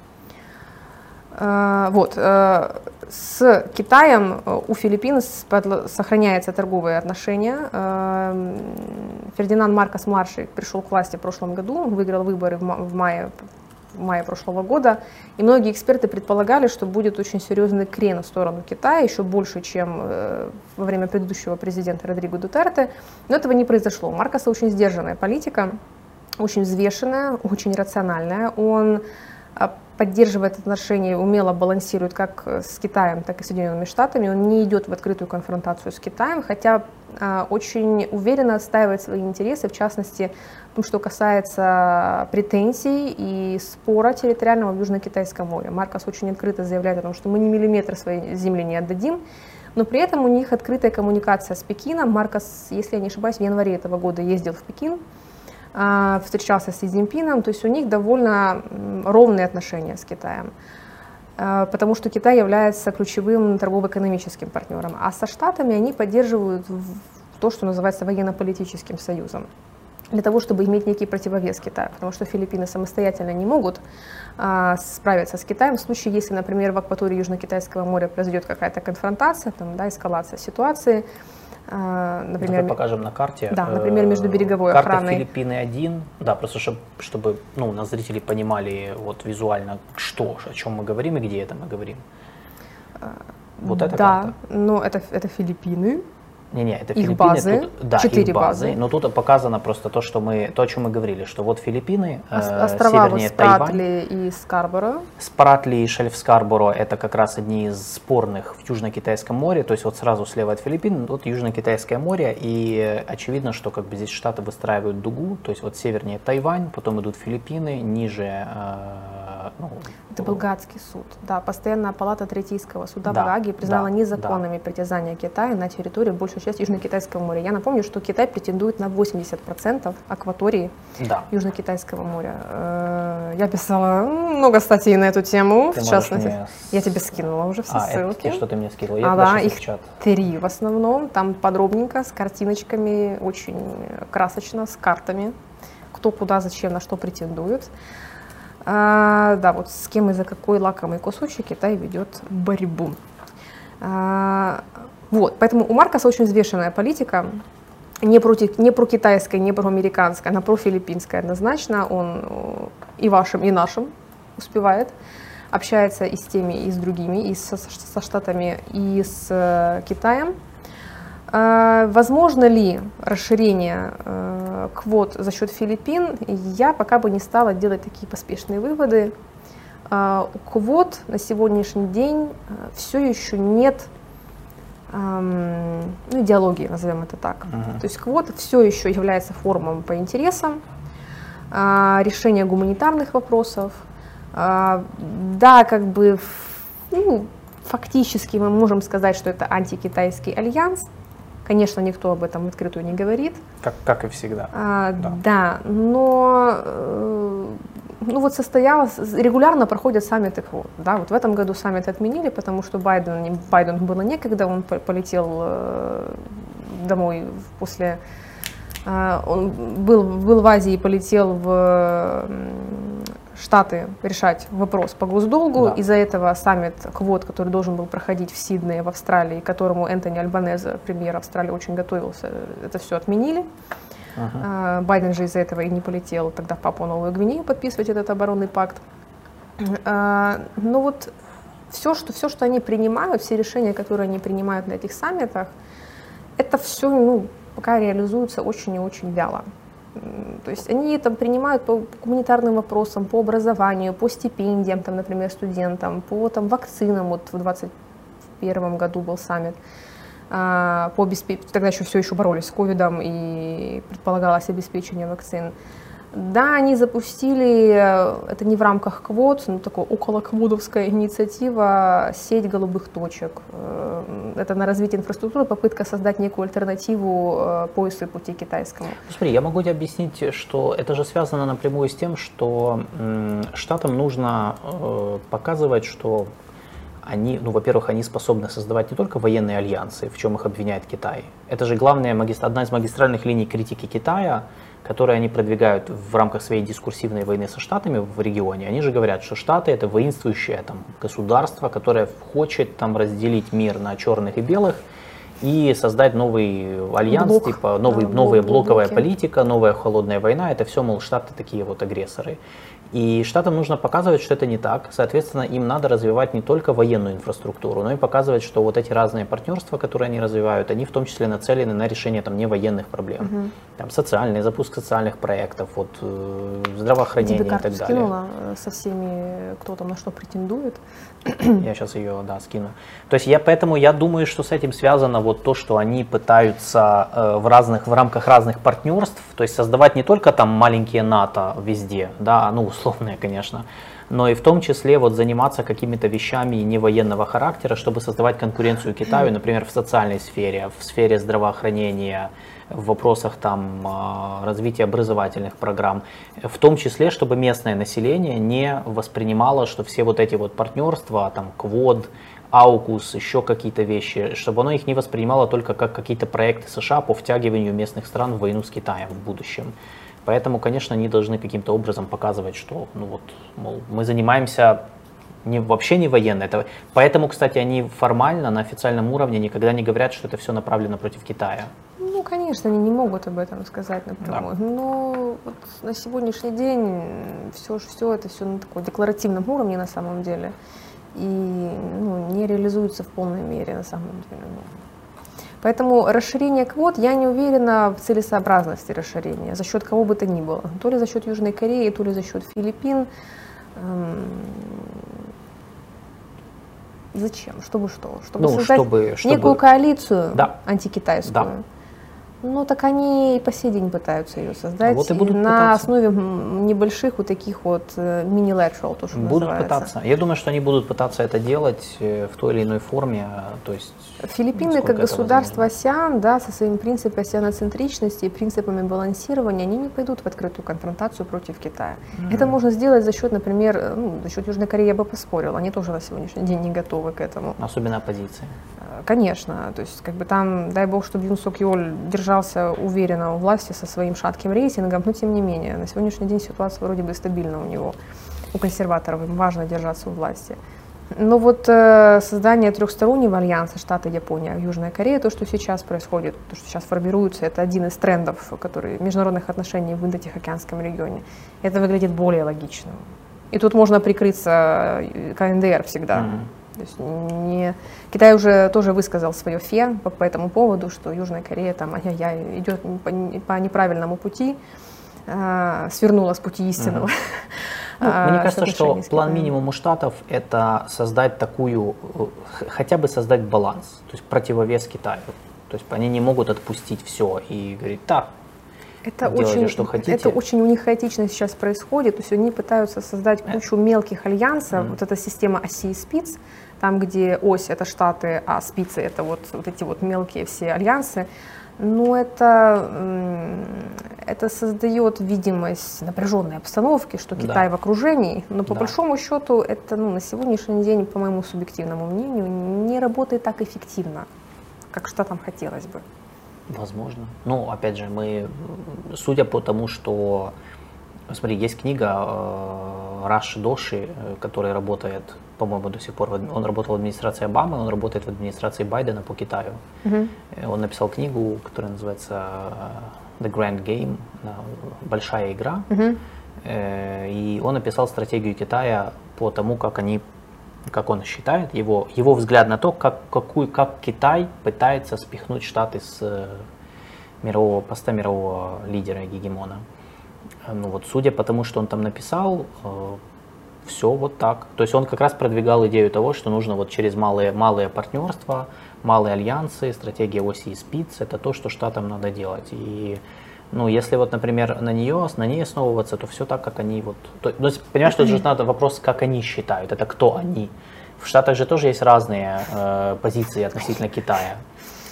А, вот, с Китаем у Филиппин сохраняются торговые отношения. Фердинанд Маркос младший пришел к власти в прошлом году, выиграл выборы в мае в мае прошлого года, и многие эксперты предполагали, что будет очень серьезный крен в сторону Китая, еще больше, чем э, во время предыдущего президента Родриго Дутерте, но этого не произошло. У Маркоса очень сдержанная политика, очень взвешенная, очень рациональная. Он а, поддерживает отношения, умело балансирует как с Китаем, так и с Соединенными Штатами. Он не идет в открытую конфронтацию с Китаем, хотя очень уверенно отстаивает свои интересы, в частности, в что касается претензий и спора территориального в Южно-Китайском море. Маркос очень открыто заявляет о том, что мы ни миллиметра своей земли не отдадим, но при этом у них открытая коммуникация с Пекином. Маркос, если я не ошибаюсь, в январе этого года ездил в Пекин, а, встречался с Си Цзиньпином, то есть у них довольно ровные отношения с Китаем а, потому что Китай является ключевым торгово-экономическим партнером, а со Штатами они поддерживают то, что называется военно-политическим союзом для того, чтобы иметь некий противовес Китаю, потому что Филиппины самостоятельно не могут а, справиться с Китаем в случае, если, например, в акватории Южно-Китайского моря произойдет какая-то конфронтация, там, да, эскалация ситуации, Э, например, Давай покажем на карте. Да, например, между береговой Карта охраной. Филиппины один. Да, просто чтобы, чтобы ну, нас зрители понимали вот визуально, что, о чем мы говорим и где это мы говорим. Вот это да, карта. но это, это Филиппины. Не-не, это их Филиппины. Базы, тут, да, четыре базы. базы. Но тут показано просто то, что мы, то, о чем мы говорили, что вот Филиппины, э, Острова севернее Спратли и Скарборо. Спратли и шельф Скарборо это как раз одни из спорных в Южно-Китайском море, то есть вот сразу слева от Филиппин, вот Южно-Китайское море, и очевидно, что как бы здесь штаты выстраивают дугу, то есть вот севернее Тайвань, потом идут Филиппины, ниже э, ну, это был Гаагский суд. Да, постоянная палата Третийского суда да, в Гааге признала да, незаконными да. притязания Китая на территорию большей части Южно-Китайского моря. Я напомню, что Китай претендует на 80% акватории да. Южно-Китайского моря. Э, я писала много статей на эту тему, ты в частности. Мне... Я тебе скинула уже все а, ссылки. Это, что ты мне скинула? Я а, да, их три в основном. Там подробненько, с картиночками, очень красочно, с картами, кто куда, зачем, на что претендует. А, да, вот с кем и за какой лакомый кусочек Китай ведет борьбу. А, вот, поэтому у Маркоса очень взвешенная политика, не, против, не про китайская, не про американская, она про филиппинская однозначно. Он э, и вашим, и нашим успевает. Общается и с теми, и с другими, и со, со Штатами, и с э, Китаем. А, возможно ли расширение э, квот за счет Филиппин? Я пока бы не стала делать такие поспешные выводы. А, квот на сегодняшний день э, все еще нет ну, идеологии, назовем это так. Uh-huh. То есть квота все еще является форумом по интересам, а, решения гуманитарных вопросов. Да, как бы ну, фактически мы можем сказать, что это антикитайский альянс, Конечно, никто об этом открытую не говорит. Как, как и всегда. А, да. да, но э, ну вот состоялось, регулярно проходят саммиты КВО. Да, вот в этом году саммит отменили, потому что Байден, Байден было некогда, он полетел э, домой после... Э, он был, был в Азии и полетел в Штаты решать вопрос по госдолгу. Да. Из-за этого саммит квот, который должен был проходить в Сиднее, в Австралии, к которому Энтони Альбанеза, премьер Австралии, очень готовился, это все отменили. Uh-huh. Байден же из-за этого и не полетел тогда в Папу Новую Гвинею подписывать этот оборонный пакт. А, но вот все что, все, что они принимают, все решения, которые они принимают на этих саммитах, это все ну, пока реализуется очень и очень вяло. То есть они там принимают по гуманитарным вопросам, по образованию, по стипендиям, там, например, студентам, по там, вакцинам. Вот в 2021 году был саммит а, по обеспеч... тогда еще все еще боролись с ковидом и предполагалось обеспечение вакцин. Да, они запустили, э, это не в рамках квот, но такая околокводовская инициатива, сеть голубых точек. Э, это на развитие инфраструктуры, попытка создать некую альтернативу э, поясу и пути китайскому. Смотри, я могу тебе объяснить, что это же связано напрямую с тем, что штатам нужно показывать, что они, ну, во-первых, они способны создавать не только военные альянсы, в чем их обвиняет Китай. Это же главная, одна из магистральных линий критики Китая – которые они продвигают в рамках своей дискурсивной войны со Штатами в регионе, они же говорят, что Штаты это воинствующее там, государство, которое хочет там разделить мир на черных и белых и создать новый альянс, Блок, типа новый, да, новая блок, блоковая блоки. политика, новая холодная война, это все, мол, Штаты такие вот агрессоры. И Штатам нужно показывать, что это не так. Соответственно, им надо развивать не только военную инфраструктуру, но и показывать, что вот эти разные партнерства, которые они развивают, они в том числе нацелены на решение там, не военных проблем. Угу. Там, социальный, запуск социальных проектов, вот, э, здравоохранение и так далее. скинула э, со всеми, кто там на что претендует. Я сейчас ее, да, скину. То есть я поэтому я думаю, что с этим связано вот то, что они пытаются э, в разных, в рамках разных партнерств, то есть создавать не только там маленькие НАТО везде, да, ну условные, конечно, но и в том числе вот заниматься какими-то вещами не военного характера, чтобы создавать конкуренцию Китаю, например, в социальной сфере, в сфере здравоохранения, в вопросах там, а, развития образовательных программ, в том числе, чтобы местное население не воспринимало, что все вот эти вот партнерства, там, КВОД, Аукус, еще какие-то вещи, чтобы оно их не воспринимало только как какие-то проекты США по втягиванию местных стран в войну с Китаем в будущем. Поэтому, конечно, они должны каким-то образом показывать, что, ну вот, мол, мы занимаемся Не, вообще не военная. Это, поэтому, кстати, они формально на официальном уровне никогда не говорят, что это все направлено против Китая. Ну, конечно, они не могут об этом сказать напрямую. Да. Но вот на сегодняшний день все, все это все на таком декларативном уровне на самом деле. И ну, не реализуется в полной мере на самом деле. Поэтому расширение квот, я не уверена в целесообразности расширения, за счет кого бы то ни было. То ли за счет Южной Кореи, то ли за счет Филиппин. Эм, зачем? Чтобы что? Чтобы ну, создать чтобы, чтобы... некую коалицию да. антикитайскую. Да. Ну, так они и по сей день пытаются ее создать. Вот и будут на пытаться. основе небольших вот таких вот э, мини-lateral, то, что Будут называется. пытаться. Я думаю, что они будут пытаться это делать э, в той или иной форме. То есть, Филиппины, как государство АСИАН, да, со своим принципом асианоцентричности и принципами балансирования, они не пойдут в открытую конфронтацию против Китая. Mm-hmm. Это можно сделать за счет, например, э, ну, за счет Южной Кореи я бы поспорила. Они тоже на сегодняшний день не готовы к этому. Особенно оппозиция. Конечно, то есть как бы там, дай бог, чтобы Юн Сок Йоль держался уверенно у власти со своим шатким рейтингом, но тем не менее, на сегодняшний день ситуация вроде бы стабильна у него, у консерваторов, им важно держаться у власти. Но вот э, создание трехстороннего альянса Штаты, Япония, Южная Корея, то, что сейчас происходит, то, что сейчас формируется, это один из трендов которые, международных отношений в Индо-Тихоокеанском регионе. Это выглядит более логичным. И тут можно прикрыться э, КНДР всегда. Mm-hmm. То есть не... Китай уже тоже высказал свое фе по, по этому поводу, что Южная Корея там ай-яй-яй, идет по, по неправильному пути, свернула с пути истинного. Ну, мне кажется, что план минимум у Штатов это создать такую, э, хотя бы создать баланс, то есть противовес Китаю. То есть они не могут отпустить все и говорить, так, это делайте, очень, что хотите. Это очень у них хаотично сейчас происходит. То есть они пытаются создать э. кучу мелких альянсов. Mm. Вот эта система оси и спиц, там, где ось это Штаты, а спицы это вот, вот эти вот мелкие все альянсы. Но это, это создает видимость напряженной обстановки, что Китай да. в окружении, но по да. большому счету это ну, на сегодняшний день, по моему субъективному мнению, не работает так эффективно, как Штатам хотелось бы. Возможно. Ну, опять же, мы, судя по тому, что, смотри, есть книга э, Раш Доши, э, который работает, по-моему, до сих пор, он работал в администрации Обамы, он работает в администрации Байдена по Китаю. Uh-huh. Он написал книгу, которая называется The Grand Game, большая игра. Uh-huh. И он написал стратегию Китая по тому, как они как он считает, его, его взгляд на то, как, какую, как Китай пытается спихнуть Штаты с э, мирового поста мирового лидера гегемона. Ну вот, судя по тому, что он там написал, э, все вот так. То есть он как раз продвигал идею того, что нужно вот через малые, малые партнерства, малые альянсы, стратегия оси и спиц, это то, что Штатам надо делать. И ну, если вот, например, на нее, на ней основываться, то все так, как они вот... То, ну, понимаешь, тут же надо вопрос, как они считают, это кто они. В Штатах же тоже есть разные э, позиции относительно Китая.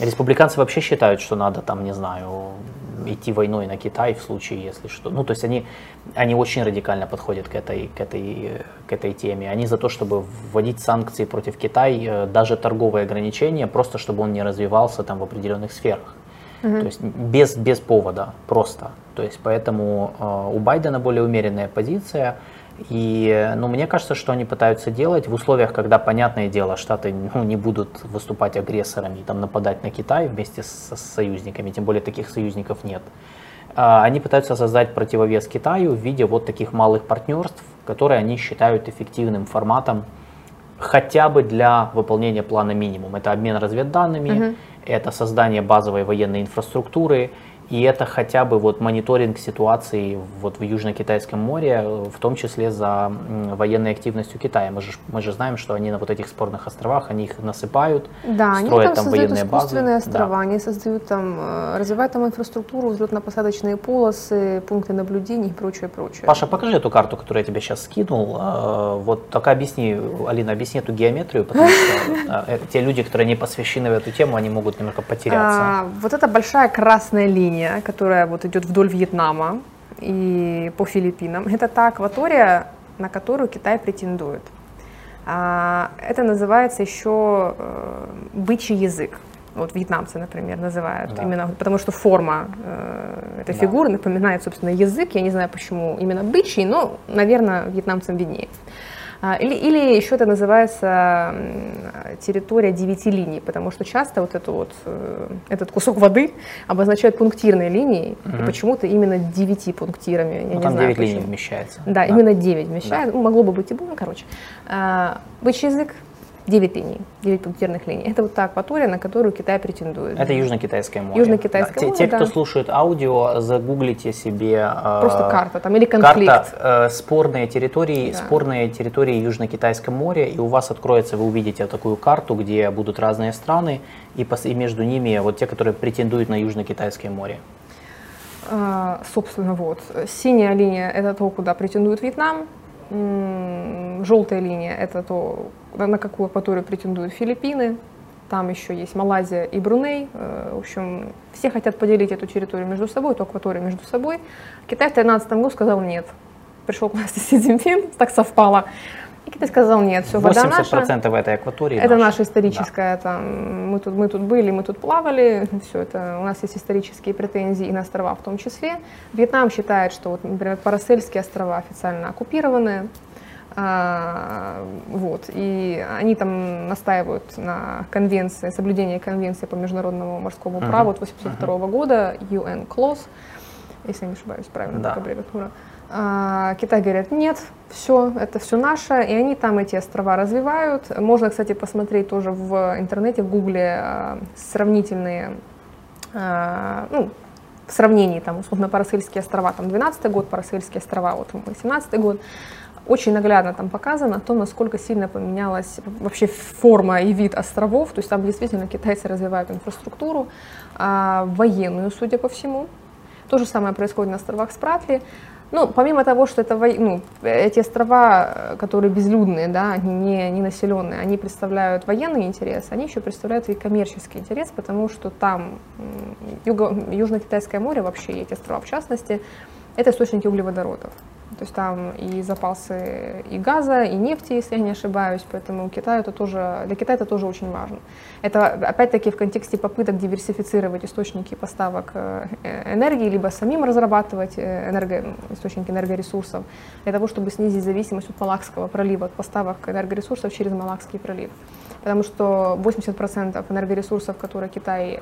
Республиканцы вообще считают, что надо там, не знаю, идти войной на Китай в случае, если что. Ну, то есть они, они очень радикально подходят к этой, к, этой, к этой теме. Они за то, чтобы вводить санкции против Китая, э, даже торговые ограничения, просто чтобы он не развивался там в определенных сферах. Угу. То есть без, без повода, просто. То есть поэтому э, у Байдена более умеренная позиция. И ну, мне кажется, что они пытаются делать в условиях, когда, понятное дело, Штаты ну, не будут выступать агрессорами и там, нападать на Китай вместе с, с союзниками, тем более таких союзников нет. Э, они пытаются создать противовес Китаю в виде вот таких малых партнерств, которые они считают эффективным форматом хотя бы для выполнения плана минимум. Это обмен разведданными, угу это создание базовой военной инфраструктуры, и это хотя бы вот мониторинг ситуации вот в Южно-Китайском море, в том числе за военной активностью Китая. Мы же, мы же знаем, что они на вот этих спорных островах, они их насыпают, да, строят они там, там военные искусственные базы. острова, да. они создают там, э, развивают там инфраструктуру, взлетно-посадочные полосы, пункты наблюдений и прочее, прочее. Паша, покажи эту карту, которую я тебе сейчас скинул. Э, вот только объясни, Алина, объясни эту геометрию, потому что э, те люди, которые не посвящены в эту тему, они могут немножко потеряться. А, вот эта большая красная линия, линия, которая вот идет вдоль Вьетнама и по Филиппинам, это та акватория, на которую Китай претендует. А, это называется еще э, бычий язык. Вот вьетнамцы, например, называют да. именно, потому что форма э, этой да. фигуры напоминает, собственно, язык. Я не знаю, почему именно бычий, но, наверное, вьетнамцам виднее. А, или, или еще это называется территория девяти линий, потому что часто вот, эту вот э, этот кусок воды обозначают пунктирной линией, угу. и почему-то именно девяти пунктирами. Я ну, не там знаю, 9 линий вмещается. Да, да, именно 9 вмещает. Да. Ну, могло бы быть и больше, короче. А, бычий язык 9 линий, 9 пунктирных линий. Это вот та акватория, на которую Китай претендует. Это Южно-Китайское море. Южно-Китайское да. море, Те, да. кто слушает аудио, загуглите себе... Э, Просто карта там или конфликт. Карта э, спорные территории, да. спорные территории Южно-Китайского моря, и у вас откроется, вы увидите такую карту, где будут разные страны, и, пос, и между ними вот те, которые претендуют на Южно-Китайское море. А, собственно, вот. Синяя линия – это то, куда претендует Вьетнам, желтая линия – это то, на какую акваторию претендуют Филиппины, там еще есть Малайзия и Бруней. Э, в общем, все хотят поделить эту территорию между собой, эту акваторию между собой. Китай в 2013 году сказал нет. Пришел к власти Си Цзиньпин, так совпало. И Китай сказал нет, все, вода наша. 80% этой акватории Это наша, наша историческая, да. там, мы, тут, мы тут были, мы тут плавали, все это, у нас есть исторические претензии и на острова в том числе. Вьетнам считает, что, вот, например, Парасельские острова официально оккупированы, вот, и они там настаивают на конвенции, соблюдении конвенции по международному морскому uh-huh. праву от 1982 uh-huh. года, UN CLOS, если я не ошибаюсь, правильно, да. аббревиатура. А, Китай говорят, нет, все, это все наше, и они там эти острова развивают. Можно, кстати, посмотреть тоже в интернете, в гугле а, сравнительные, а, ну, в сравнении, там, условно, Парасельские острова, там, 12 год, Парасельские острова, вот, 18 год. Очень наглядно там показано то, насколько сильно поменялась вообще форма и вид островов. То есть там действительно китайцы развивают инфраструктуру, военную, судя по всему. То же самое происходит на островах Спратли. Ну, помимо того, что это, ну, эти острова, которые безлюдные, да, не, не населенные, они представляют военный интерес, они еще представляют и коммерческий интерес, потому что там Юго, Южно-Китайское море, вообще эти острова в частности, это источники углеводородов. То есть там и запасы и газа, и нефти, если я не ошибаюсь, поэтому Китаю это тоже, для Китая это тоже очень важно. Это опять-таки в контексте попыток диверсифицировать источники поставок э, энергии, либо самим разрабатывать э, энерго, источники энергоресурсов, для того, чтобы снизить зависимость от Малакского пролива, от поставок энергоресурсов через Малакский пролив. Потому что 80% энергоресурсов, которые Китай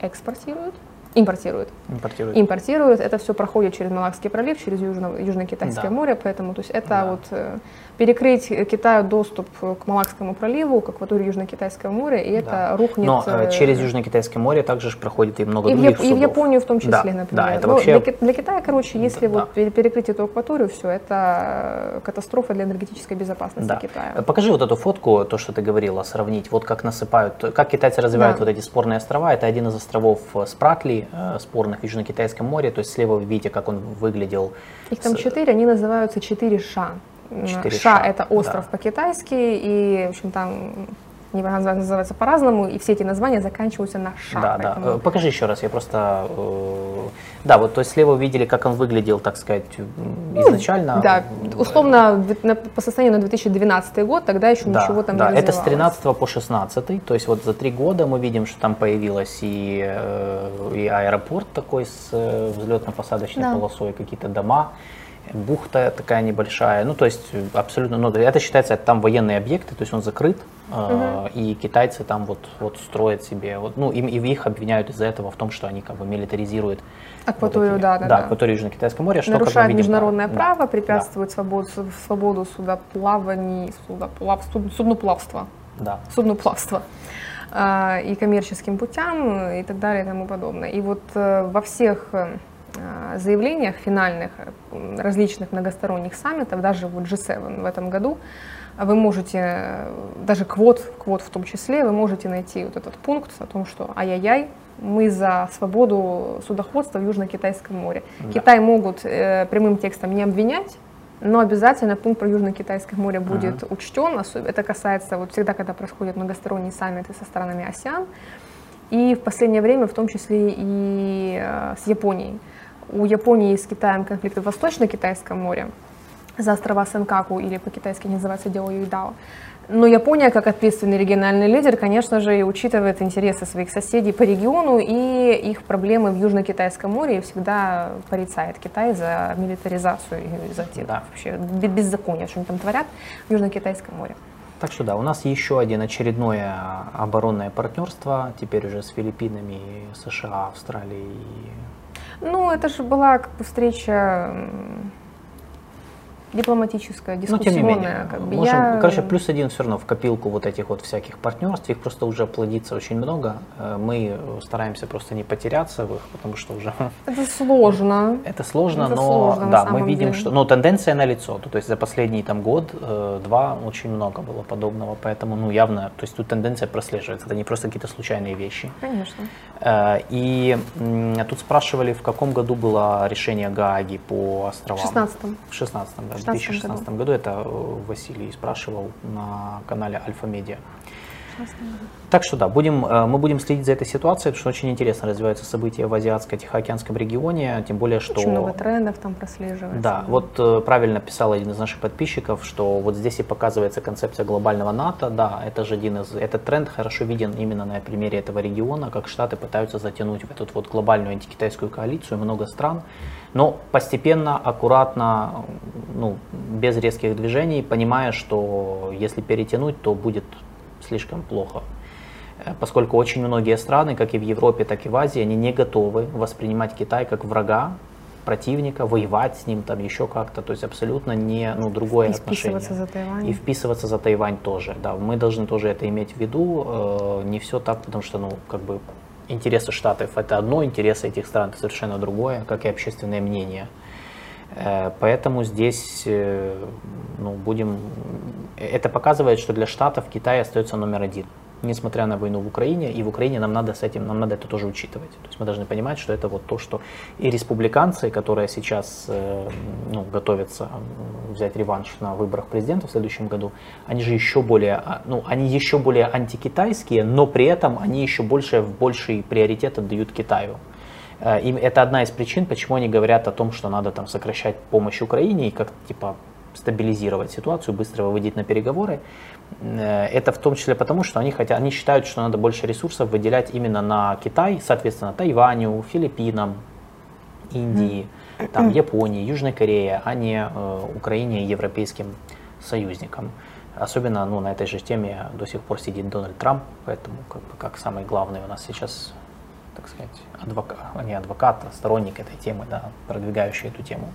экспортирует, Импортируют. Импортируют. Импортируют. Это все проходит через Малакский пролив, через Южно, Южно-Китайское да. море, поэтому то есть это да. вот э, перекрыть Китаю доступ к Малакскому проливу, к акватории Южно-Китайского моря, и это да. рухнет... Но э, через Южно-Китайское море также же проходит и много и других в, судов. И в Японию в том числе, да. например. Да, это вообще... для, для Китая, короче, если да. вот перекрыть эту акваторию, все, это катастрофа для энергетической безопасности да. Китая. Покажи вот эту фотку, то, что ты говорила, сравнить, вот как насыпают, как китайцы развивают да. вот эти спорные острова, это один из островов Спратли, э, спорных в Южно-Китайском море, то есть слева вы видите, как он выглядел. Их там четыре, они называются четыре ша. Ша, ша это остров да. по-китайски, и, в общем, там они называются по-разному, и все эти названия заканчиваются на ша. Да, поэтому... да. Э, покажи еще раз, я просто... Э, да, вот то есть слева увидели, как он выглядел, так сказать, ну, изначально. Да, условно, по состоянию на 2012 год, тогда еще да, ничего там да, не это с 13 по 16, то есть вот за три года мы видим, что там появилась и, э, и аэропорт такой с взлетно-посадочной да. полосой, какие-то дома бухта такая небольшая, ну то есть абсолютно, ну это считается это там военные объекты, то есть он закрыт, угу. э, и китайцы там вот вот строят себе, вот, ну им и их обвиняют из-за этого в том, что они как бы милитаризируют акваторию, вот да, да, да, да, акваторию Южно-Китайского моря, что нарушают как видим, международное да, право, препятствует да. свободу, свободу судоплавания, судоплав, судноплавства, да, судноплавства э, и коммерческим путям и так далее и тому подобное. И вот э, во всех э, Э, заявлениях финальных э, различных многосторонних саммитов, даже вот G7 в этом году, вы можете, э, даже квот, квот в том числе, вы можете найти вот этот пункт о том, что ай-яй-яй, мы за свободу судоходства в Южно-Китайском море. Да. Китай могут э, прямым текстом не обвинять, но обязательно пункт про Южно-Китайское море будет uh-huh. учтен. Это касается вот всегда, когда происходят многосторонние саммиты со странами АСИАН. И в последнее время, в том числе и э, с Японией. У Японии с Китаем конфликт в Восточно-Китайском море. за острова Сенкаку, или по-китайски называется Дио Юйдао. Но Япония, как ответственный региональный лидер, конечно же, и учитывает интересы своих соседей по региону и их проблемы в Южно-Китайском море и всегда порицает Китай за милитаризацию и за те, да. вообще беззаконие, что они там творят в Южно-Китайском море. Так что да, у нас еще один очередное оборонное партнерство, теперь уже с Филиппинами, США, Австралией. Ну, это же была как бы встреча дипломатическая, дискуссионная. Но тем не менее, как бы, можем, я... короче, плюс один все равно в копилку вот этих вот всяких партнерств, их просто уже плодится очень много. Э, мы стараемся просто не потеряться в их, потому что уже... Это сложно. Это сложно, Это но сложно, да, мы видим, деле. что... Ну, тенденция на лицо, то есть за последний там год, э, два, очень много было подобного, поэтому, ну, явно, то есть тут тенденция прослеживается, это не просто какие-то случайные вещи. Конечно. Э, и тут спрашивали, в каком году было решение Гааги по островам? В 16-м. В 16-м, да. 2016 году. году. Это э, Василий спрашивал на канале Альфа Медиа. Так что да, будем, э, мы будем следить за этой ситуацией, потому что очень интересно развиваются события в Азиатско-Тихоокеанском регионе, тем более, что... Очень много трендов там прослеживается. Да, вот э, правильно писал один из наших подписчиков, что вот здесь и показывается концепция глобального НАТО, да, это же один из... Этот тренд хорошо виден именно на примере этого региона, как Штаты пытаются затянуть в эту вот глобальную антикитайскую коалицию много стран, но постепенно, аккуратно, ну, без резких движений, понимая, что если перетянуть, то будет слишком плохо. Э, поскольку очень многие страны, как и в Европе, так и в Азии, они не готовы воспринимать Китай как врага, противника, воевать с ним там еще как-то, то есть абсолютно не ну, другое и отношение. вписываться за Тайвань. И вписываться за Тайвань тоже, да, мы должны тоже это иметь в виду, э, не все так, потому что, ну, как бы интересы Штатов это одно, интересы этих стран это совершенно другое, как и общественное мнение. Э, поэтому здесь э, ну, будем... Это показывает, что для Штатов Китай остается номер один несмотря на войну в Украине, и в Украине нам надо с этим, нам надо это тоже учитывать. То есть мы должны понимать, что это вот то, что и республиканцы, которые сейчас э, ну, готовятся взять реванш на выборах президента в следующем году, они же еще более, а, ну, они еще более антикитайские, но при этом они еще больше, в больший приоритет отдают Китаю. Э, и это одна из причин, почему они говорят о том, что надо там сокращать помощь Украине и как типа стабилизировать ситуацию, быстро выводить на переговоры. Э, это в том числе потому, что они, хотят, они считают, что надо больше ресурсов выделять именно на Китай, соответственно, Тайваню, Филиппинам, Индии, там, Японии, Южной Корее, а не э, Украине и европейским союзникам. Особенно ну, на этой же теме до сих пор сидит Дональд Трамп, поэтому как, бы, как самый главный у нас сейчас, так сказать, адвокат, не адвокат, а сторонник этой темы, да, продвигающий эту тему.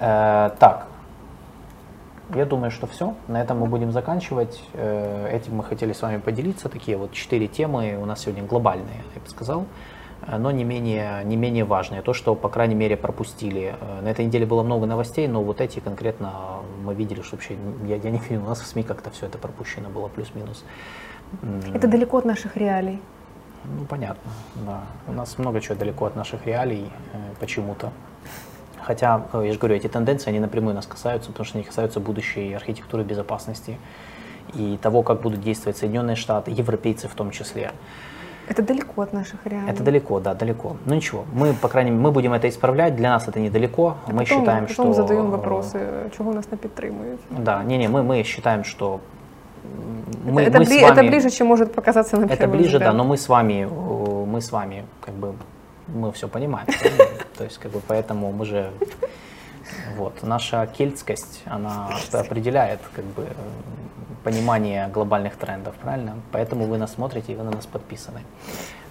Э, так, я думаю, что все. На этом мы будем заканчивать. Э, этим мы хотели с вами поделиться. Такие вот четыре темы у нас сегодня глобальные, я бы сказал, э, но не менее, не менее важные. То, что, по крайней мере, пропустили. Э, на этой неделе было много новостей, но вот эти конкретно мы видели, что вообще, я, я не видел, у нас в СМИ как-то все это пропущено было, плюс-минус. Это далеко от наших реалий. Ну, понятно, да. У нас много чего далеко от наших реалий почему-то. Хотя, э, я же говорю, эти тенденции, они напрямую нас касаются, потому что они касаются будущей архитектуры безопасности и того, как будут действовать Соединенные Штаты, европейцы в том числе. Это далеко от наших реалий. Это далеко, да, далеко. Ну ничего, мы, по крайней мере, мы будем это исправлять, для нас это недалеко. А мы потом, считаем, потом что... задаем вопросы, чего нас не підтримують. Да, не-не, мы, мы считаем, что мы, это, мы бли, вами, это ближе, чем может показаться на Это ближе, взгляд. да, но мы с вами, мы с вами как бы мы все понимаем. То есть, как бы, поэтому мы же, вот, наша кельтскость, она определяет, как бы, понимание глобальных трендов, правильно? Поэтому вы нас смотрите и вы на нас подписаны.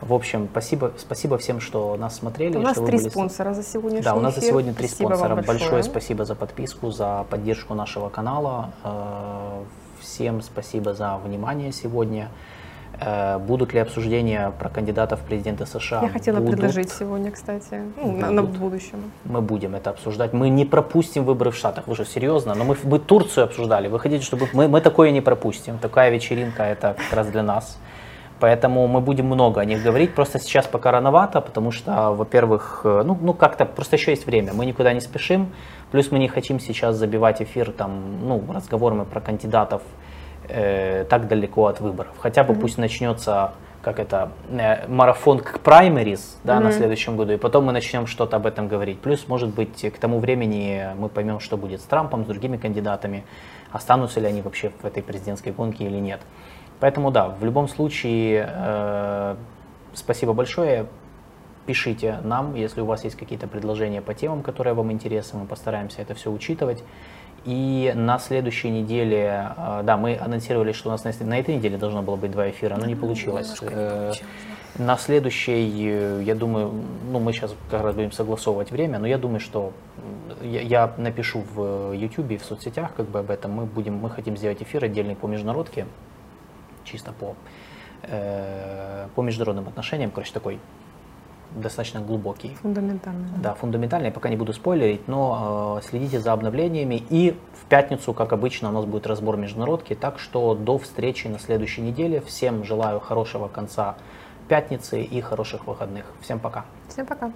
В общем, спасибо, спасибо всем, что нас смотрели. У нас три были... спонсора за сегодняшний Да, у нас эфир. за сегодня три спасибо спонсора. большое. большое спасибо за подписку, за поддержку нашего канала. Э, всем спасибо за внимание сегодня. Э, будут ли обсуждения про кандидатов в президенты США? Я хотела Будут. предложить сегодня, кстати, ну, на, на будущем. Мы будем это обсуждать. Мы не пропустим выборы в Штатах. Вы же серьезно? Но мы, мы Турцию обсуждали. Вы хотите, чтобы мы, мы такое не пропустим? Такая вечеринка это как раз для нас. Поэтому мы будем много о них говорить. Просто сейчас пока рановато, потому что, во-первых, э, ну, ну как-то просто еще есть время. Мы никуда не спешим. Плюс мы не хотим сейчас забивать эфир там, ну, разговорами про кандидатов э, так далеко от выборов. Хотя бы mm-hmm. пусть начнется как это, э, марафон к праймерис, да, mm-hmm. на следующем году, и потом мы начнем что-то об этом говорить. Плюс, может быть, к тому времени мы поймем, что будет с Трампом, с другими кандидатами, останутся ли они вообще в этой президентской гонке или нет. Поэтому да, в любом случае, э, спасибо большое. Пишите нам, если у вас есть какие-то предложения по темам, которые вам интересны, мы постараемся это все учитывать. И на следующей неделе, э, да, мы анонсировали, что у нас на, этой неделе должно было быть два эфира, но не получилось. Э, на следующей, э, я думаю, ну мы сейчас как раз будем согласовывать время, но я думаю, что я, я напишу в YouTube и в соцсетях как бы об этом. Мы будем, мы хотим сделать эфир отдельный по международке, чисто по, э, по международным отношениям, короче, такой достаточно глубокий. Фундаментальный. Да, да фундаментальный, пока не буду спойлерить, но э, следите за обновлениями. И в пятницу, как обычно, у нас будет разбор международки, так что до встречи на следующей неделе. Всем желаю хорошего конца пятницы и хороших выходных. Всем пока. Всем пока.